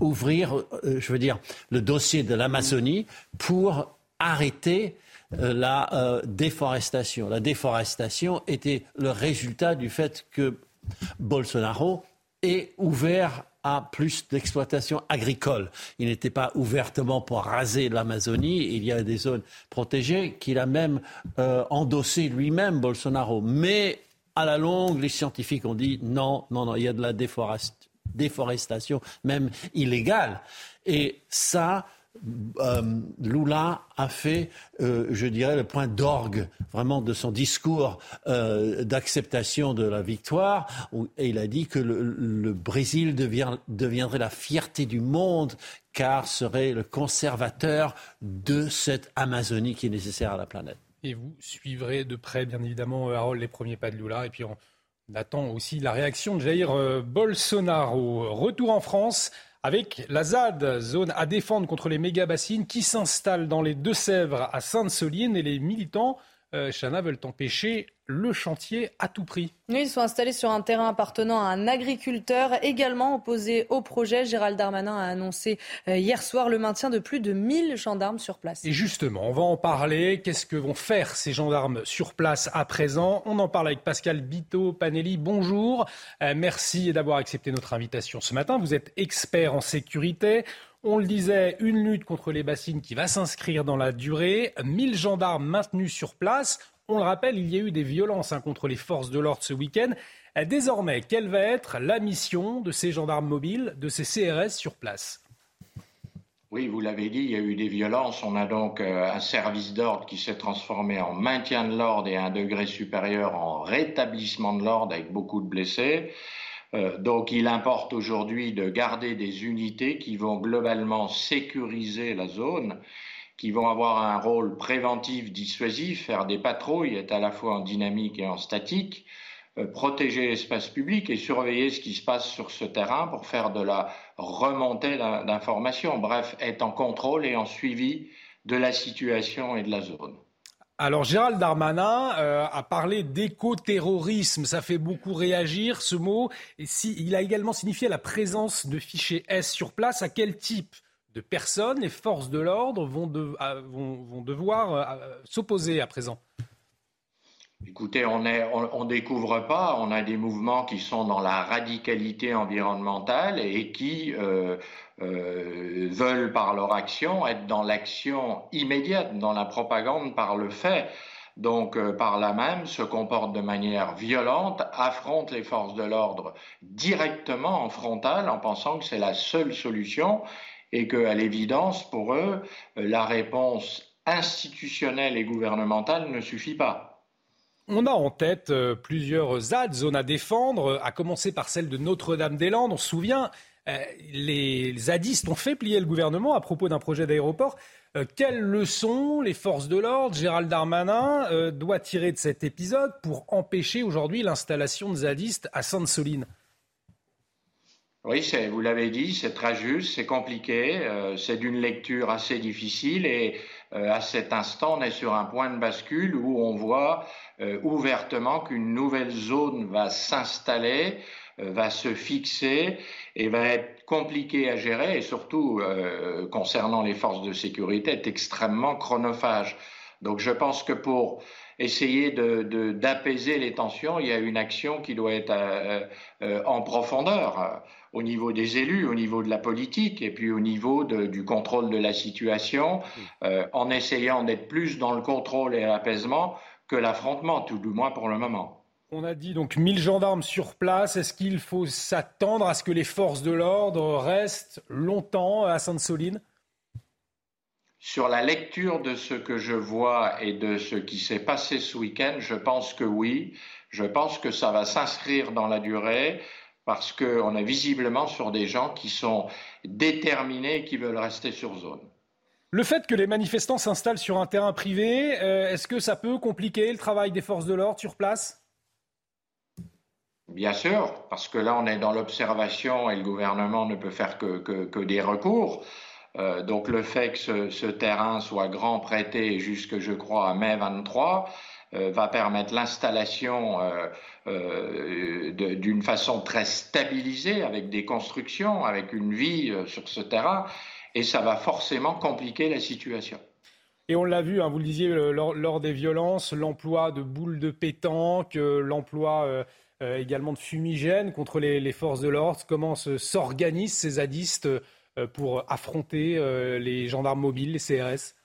ouvrir, euh, je veux dire, le dossier de l'Amazonie pour arrêter euh, la euh, déforestation. La déforestation était le résultat du fait que Bolsonaro est ouvert à plus d'exploitation agricole. Il n'était pas ouvertement pour raser l'Amazonie. Il y a des zones protégées qu'il a même endossé lui-même, Bolsonaro. Mais à la longue, les scientifiques ont dit non, non, non, il y a de la déforestation déforestation, même illégale. Et ça, euh, Lula a fait, euh, je dirais, le point d'orgue vraiment de son discours euh, d'acceptation de la victoire. et il a dit que le, Brésil deviendrait la fierté du monde car serait le conservateur de cette Amazonie qui est nécessaire à la planète. Et vous suivrez de près, bien évidemment, Harold, les premiers pas de Lula. Et puis on attend aussi la réaction de Jair euh, Bolsonaro. Retour en France avec la ZAD, zone à défendre contre les méga-bassines, qui s'installe dans les Deux-Sèvres à Sainte-Soline et les militants euh, Chana veulent empêcher le chantier à tout prix. Ils sont installés sur un terrain appartenant à un agriculteur également opposé au projet. Gérald Darmanin a annoncé euh, hier soir le maintien de plus de 1000 gendarmes sur place. Et justement, on va en parler. Qu'est-ce que vont faire ces gendarmes sur place à présent? On en parle avec Pascal Bito Panelli. Bonjour. Euh, merci d'avoir accepté notre invitation ce matin. Vous êtes expert en sécurité. On le disait, une lutte contre les bassines qui va s'inscrire dans la durée. 1000 gendarmes maintenus sur place. On le rappelle, il y a eu des violences hein, contre les forces de l'ordre ce week-end. Désormais, quelle va être la mission de ces gendarmes mobiles, de ces CRS sur place? Oui, vous l'avez dit, il y a eu des violences. On a donc euh, un service d'ordre qui s'est transformé en maintien de l'ordre et à un degré supérieur en rétablissement de l'ordre avec beaucoup de blessés. Euh, donc il importe aujourd'hui de garder des unités qui vont globalement sécuriser la zone, qui vont avoir un rôle préventif, dissuasif, faire des patrouilles, être à la fois en dynamique et en statique, euh, protéger l'espace public et surveiller ce qui se passe sur ce terrain pour faire de la remontée d'informations. Bref, être en contrôle et en suivi de la situation et de la zone. Alors Gérald Darmanin euh, a parlé d'éco-terrorisme, ça fait beaucoup réagir ce mot. Et si, il a également signifié la présence de fichiers S sur place. À quel type de personnes les forces de l'ordre vont, vont, devoir euh, s'opposer à présent? Écoutez, on ne découvre pas, on a des mouvements qui sont dans la radicalité environnementale et qui euh, euh, veulent par leur action être dans l'action immédiate, dans la propagande par le fait. Donc, euh, par là même, se comportent de manière violente, affrontent les forces de l'ordre directement en frontal en pensant que c'est la seule solution et qu'à l'évidence, pour eux, la réponse institutionnelle et gouvernementale ne suffit pas. On a en tête euh, plusieurs zones à défendre, à commencer par celle de Notre-Dame-des-Landes. On se souvient, euh, les zadistes ont fait plier le gouvernement à propos d'un projet d'aéroport. Euh, quelles leçons les forces de l'ordre, Gérald Darmanin, doit tirer de cet épisode pour empêcher aujourd'hui l'installation de zadistes à Sainte-Soline? Oui, vous l'avez dit, c'est très juste, c'est compliqué, c'est d'une lecture assez difficile et à cet instant, on est sur un point de bascule où on voit euh, ouvertement qu'une nouvelle zone va s'installer, euh, va se fixer et va être compliquée à gérer et surtout euh, concernant les forces de sécurité est extrêmement chronophage. Donc je pense que pour essayer d'apaiser de, les tensions, il y a une action qui doit être en profondeur au niveau des élus, au niveau de la politique et puis au niveau du contrôle de la situation, en essayant d'être plus dans le contrôle et l'apaisement que l'affrontement, tout du moins pour le moment. On a dit donc 1000 gendarmes sur place. Est-ce qu'il faut s'attendre à ce que les forces de l'ordre restent longtemps à Sainte-Soline? Sur la lecture de ce que je vois et de ce qui s'est passé ce week-end, je pense que oui. Je pense que ça va s'inscrire dans la durée parce qu'on est visiblement sur des gens qui sont déterminés et qui veulent rester sur zone. Le fait que les manifestants s'installent sur un terrain privé, euh, est-ce que ça peut compliquer le travail des forces de l'ordre sur place? Bien sûr, parce que là, on est dans l'observation et le gouvernement ne peut faire que, des recours. Euh, donc le fait que ce, terrain soit grand prêté jusque, je crois, à mai 23 euh, va permettre l'installation d'une façon très stabilisée, avec des constructions, avec une vie sur ce terrain et ça va forcément compliquer la situation. Et on l'a vu, hein, vous le disiez, euh, lors, des violences, l'emploi de boules de pétanque, euh, l'emploi euh, également de fumigènes contre les, forces de l'ordre. Comment s'organisent ces zadistes pour affronter les gendarmes mobiles, les CRS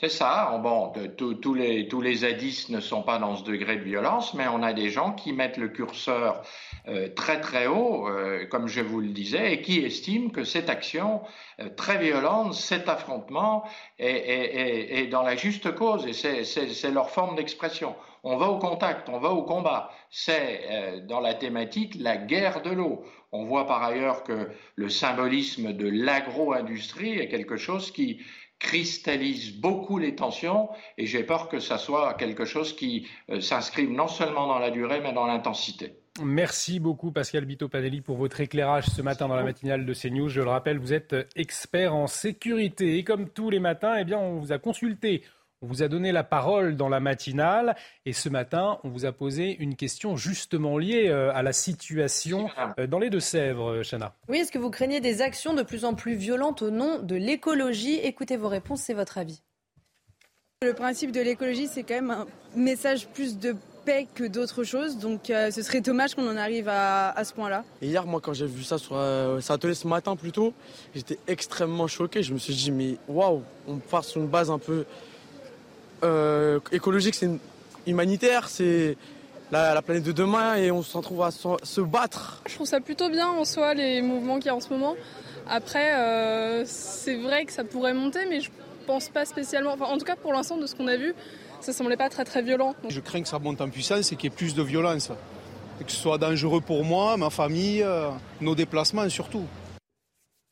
c'est ça. Bon, tous les, tous les zadistes ne sont pas dans ce degré de violence, mais on a des gens qui mettent le curseur euh, très très haut, euh, comme je vous le disais, et qui estiment que cette action euh, très violente, cet affrontement est, dans la juste cause, et c'est leur forme d'expression. On va au contact, on va au combat. C'est dans la thématique la guerre de l'eau. On voit par ailleurs que le symbolisme de l'agro-industrie est quelque chose qui cristallise beaucoup les tensions et j'ai peur que ça soit quelque chose qui s'inscrive non seulement dans la durée mais dans l'intensité. Merci beaucoup Pascal Bito Panelli pour votre éclairage ce matin dans la matinale de CNews. Je le rappelle, vous êtes expert en sécurité et comme tous les matins, eh bien, on vous a consulté, on vous a donné la parole dans la matinale et ce matin, on vous a posé une question justement liée euh, à la situation euh, dans les Deux-Sèvres, euh, Chana. Oui, est-ce que vous craignez des actions de plus en plus violentes au nom de l'écologie? Écoutez vos réponses, c'est votre avis. Le principe de l'écologie, c'est quand même un message plus de paix que d'autres choses. Donc euh, ce serait dommage qu'on en arrive à, ce point-là. Hier, moi, quand j'ai vu ça sur euh, ce matin plutôt, j'étais extrêmement choqué. Je me suis dit, mais waouh, on part sur une base un peu euh, écologique, c'est humanitaire, c'est la, planète de demain et on s'en trouve à se battre. Je trouve ça plutôt bien en soi, les mouvements qu'il y a en ce moment. Après, c'est vrai que ça pourrait monter, mais je pense pas spécialement. Enfin, en tout cas, pour l'instant, de ce qu'on a vu, ça semblait pas très très violent. Je crains que ça monte en puissance et qu'il y ait plus de violence. Et que ce soit dangereux pour moi, ma famille, nos déplacements surtout.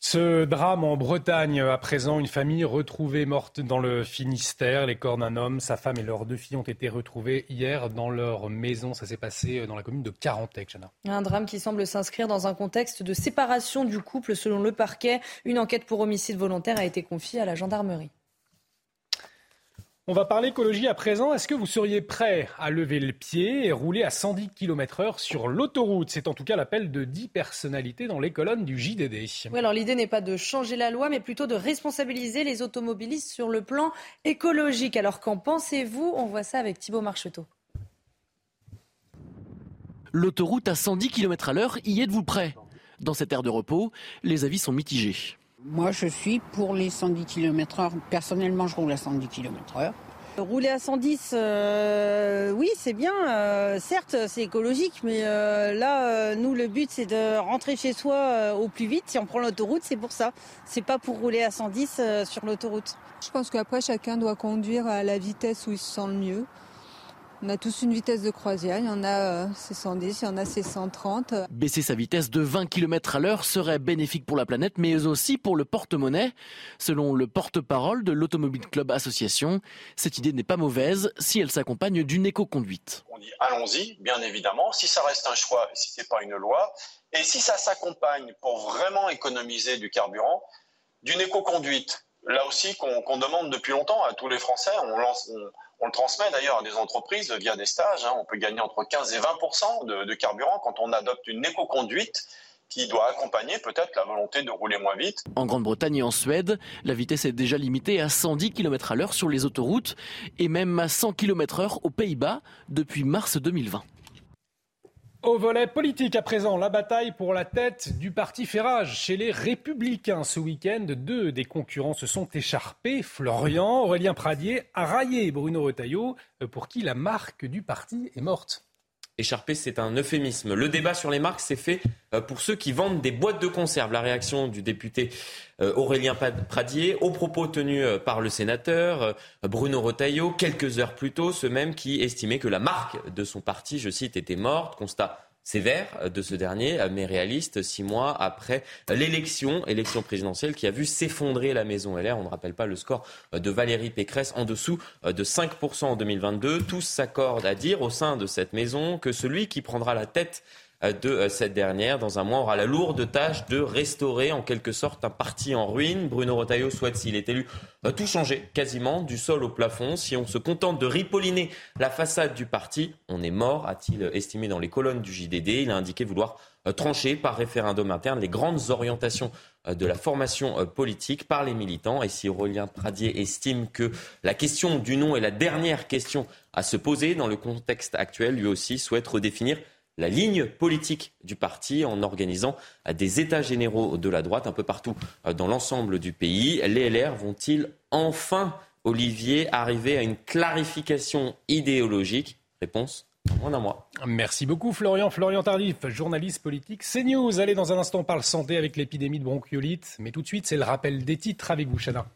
Ce drame en Bretagne, à présent, une famille retrouvée morte dans le Finistère. Les corps d'un homme, sa femme et leurs deux filles ont été retrouvés hier dans leur maison. Ça s'est passé dans la commune de Carantec, Chana. Un drame qui semble s'inscrire dans un contexte de séparation du couple selon le parquet. Une enquête pour homicide volontaire a été confiée à la gendarmerie. On va parler écologie à présent. Est-ce que vous seriez prêt à lever le pied et rouler à 110 km/h sur l'autoroute? C'est en tout cas l'appel de 10 personnalités dans les colonnes du JDD. Oui, alors l'idée n'est pas de changer la loi, mais plutôt de responsabiliser les automobilistes sur le plan écologique. Alors qu'en pensez-vous? On voit ça avec Thibault Marcheteau. L'autoroute à 110 km à l'heure, y êtes-vous prêt? Dans cette aire de repos, les avis sont mitigés. Moi, je suis pour les 110 km/h. Personnellement, je roule à 110 km/h. Rouler à 110, euh, oui, c'est bien. Euh, certes, c'est écologique, mais euh, là, nous, le but, c'est de rentrer chez soi au plus vite. Si on prend l'autoroute, c'est pour ça. C'est pas pour rouler à 110 sur l'autoroute. Je pense qu'après, chacun doit conduire à la vitesse où il se sent le mieux. On a tous une vitesse de croisière, il y en a c'est 110, il y en a c'est 130. Baisser sa vitesse de 20 km à l'heure serait bénéfique pour la planète, mais aussi pour le porte-monnaie. Selon le porte-parole de l'Automobile Club Association, cette idée n'est pas mauvaise si elle s'accompagne d'une éco-conduite. On dit allons-y, bien évidemment, si ça reste un choix, si ce n'est pas une loi, et si ça s'accompagne pour vraiment économiser du carburant, d'une éco-conduite. Là aussi, qu'on demande depuis longtemps à tous les Français, on lance... On le transmet d'ailleurs à des entreprises via des stages. Hein. On peut gagner entre 15 et 20 de, carburant quand on adopte une éco-conduite qui doit accompagner peut-être la volonté de rouler moins vite. En Grande-Bretagne et en Suède, la vitesse est déjà limitée à 110 km à l'heure sur les autoroutes et même à 100 km h aux Pays-Bas depuis mars 2020. Au volet politique à présent, la bataille pour la tête du parti Ferrage chez les Républicains. Ce week-end, deux des concurrents se sont écharpés. Florian, Aurélien Pradier a raillé Bruno Retailleau pour qui la marque du parti est morte. Écharpé, c'est un euphémisme. Le débat sur les marques s'est fait euh, pour ceux qui vendent des boîtes de conserve. La réaction du député euh, Aurélien Pradier aux propos tenus euh, par le sénateur Bruno Retailleau quelques heures plus tôt, ce même qui estimait que la marque de son parti, je cite, était morte. Constat sévère de ce dernier, mais réaliste, six mois après l'élection, élection présidentielle qui a vu s'effondrer la maison LR. On ne rappelle pas le score de Valérie Pécresse en dessous de 5% en 2022. Tous s'accordent à dire au sein de cette maison que celui qui prendra la tête de euh, cette dernière. Dans un mois, aura la lourde tâche de restaurer en quelque sorte un parti en ruine. Bruno Retailleau souhaite, s'il est élu, euh, tout changer quasiment, du sol au plafond. Si on se contente de ripolliner la façade du parti, on est mort, a-t-il estimé dans les colonnes du JDD. Il a indiqué vouloir euh, trancher par référendum interne les grandes orientations de la formation politique par les militants. Et si Aurélien Pradier estime que la question du nom est la dernière question à se poser dans le contexte actuel, lui aussi souhaite redéfinir la ligne politique du parti en organisant des états généraux de la droite un peu partout euh, dans l'ensemble du pays. Les LR vont-ils enfin, Olivier, arriver à une clarification idéologique? Réponse en d'un mois. Merci beaucoup Florian. Florian Tardif, journaliste politique CNews. Allez, dans un instant, on parle santé avec l'épidémie de bronchiolite. Mais tout de suite, c'est le rappel des titres avec vous, Chana.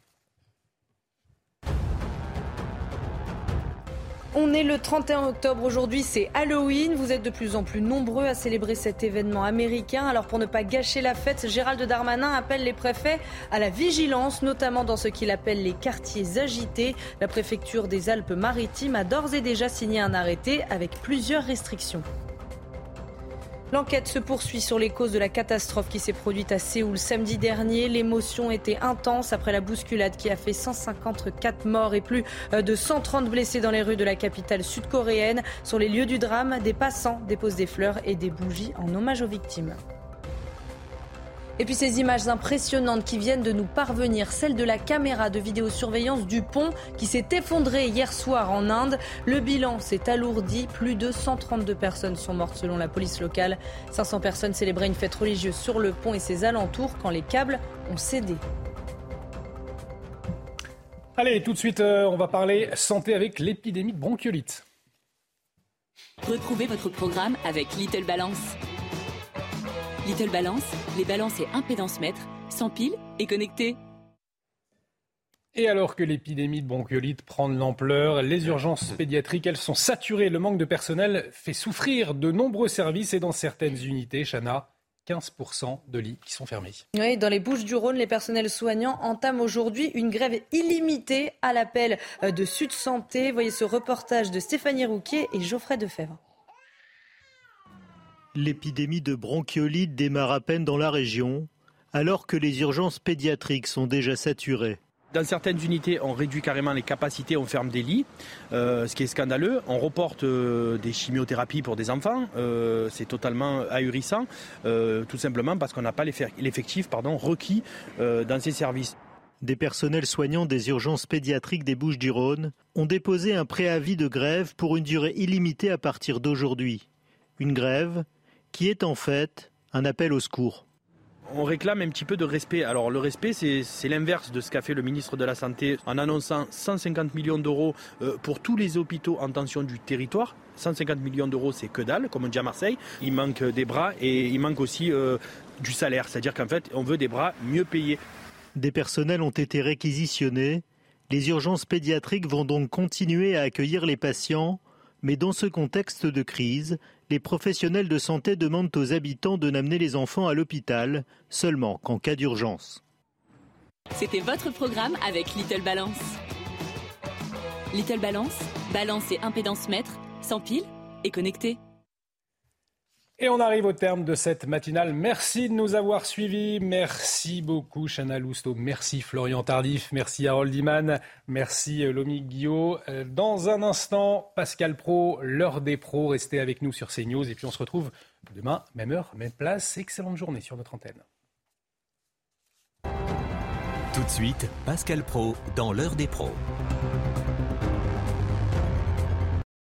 On est le 31 octobre aujourd'hui, c'est Halloween. Vous êtes de plus en plus nombreux à célébrer cet événement américain. Alors pour ne pas gâcher la fête, Gérald Darmanin appelle les préfets à la vigilance, notamment dans ce qu'il appelle les quartiers agités. La préfecture des Alpes-Maritimes a d'ores et déjà signé un arrêté avec plusieurs restrictions. L'enquête se poursuit sur les causes de la catastrophe qui s'est produite à Séoul samedi dernier. L'émotion était intense après la bousculade qui a fait 154 morts et plus de 130 blessés dans les rues de la capitale sud-coréenne. Sur les lieux du drame, des passants déposent des fleurs et des bougies en hommage aux victimes. Et puis ces images impressionnantes qui viennent de nous parvenir, celle de la caméra de vidéosurveillance du pont qui s'est effondré hier soir en Inde. Le bilan s'est alourdi, plus de 132 personnes sont mortes selon la police locale. 500 personnes célébraient une fête religieuse sur le pont et ses alentours quand les câbles ont cédé. Allez, tout de suite, euh, on va parler santé avec l'épidémie de bronchiolite. Retrouvez votre programme avec Little Balance. Little Balance, les balances et impédance mètres, sans pile et connecté. Et alors que l'épidémie de bronchiolite prend de l'ampleur, les urgences pédiatriques, elles sont saturées. Le manque de personnel fait souffrir de nombreux services et dans certaines unités, Chana, 15% de lits qui sont fermés. Oui, dans les Bouches du Rhône, les personnels soignants entament aujourd'hui une grève illimitée à l'appel de Sud Santé. Voyez ce reportage de Stéphanie Rouquier et Geoffrey Defebvre. L'épidémie de bronchiolite démarre à peine dans la région, alors que les urgences pédiatriques sont déjà saturées. Dans certaines unités, on réduit carrément les capacités, on ferme des lits, euh, ce qui est scandaleux. On reporte euh, des chimiothérapies pour des enfants, euh, c'est totalement ahurissant, tout simplement parce qu'on n'a pas l'effectif requis dans ces services. Des personnels soignants des urgences pédiatriques des Bouches-du-Rhône ont déposé un préavis de grève pour une durée illimitée à partir d'aujourd'hui. Une grève qui est en fait un appel au secours on réclame un petit peu de respect. Alors le respect, c'est l'inverse de ce qu'a fait le ministre de la Santé en annonçant 150 millions d'euros euh, pour tous les hôpitaux en tension du territoire. 150 millions d'euros, c'est que dalle, comme on dit à Marseille. Il manque des bras et il manque aussi euh, du salaire. C'est-à-dire qu'en fait, on veut des bras mieux payés. Des personnels ont été réquisitionnés. Les urgences pédiatriques vont donc continuer à accueillir les patients. Mais dans ce contexte de crise, les professionnels de santé demandent aux habitants de n'amener les enfants à l'hôpital seulement qu'en cas d'urgence. C'était votre programme avec Little Balance. Little Balance, balance et impédance mètre, sans pile et connecté. Et on arrive au terme de cette matinale. Merci de nous avoir suivis. Merci beaucoup, Chana Lousteau. Merci, Florian Tardif. Merci, Harold Iman. Merci, euh, Lomi Guillot. Euh, dans un instant, Pascal Pro, l'heure des pros. Restez avec nous sur CNews. Et puis, on se retrouve demain, même heure, même place. Excellente journée sur notre antenne. Tout de suite, Pascal Pro, dans l'heure des pros.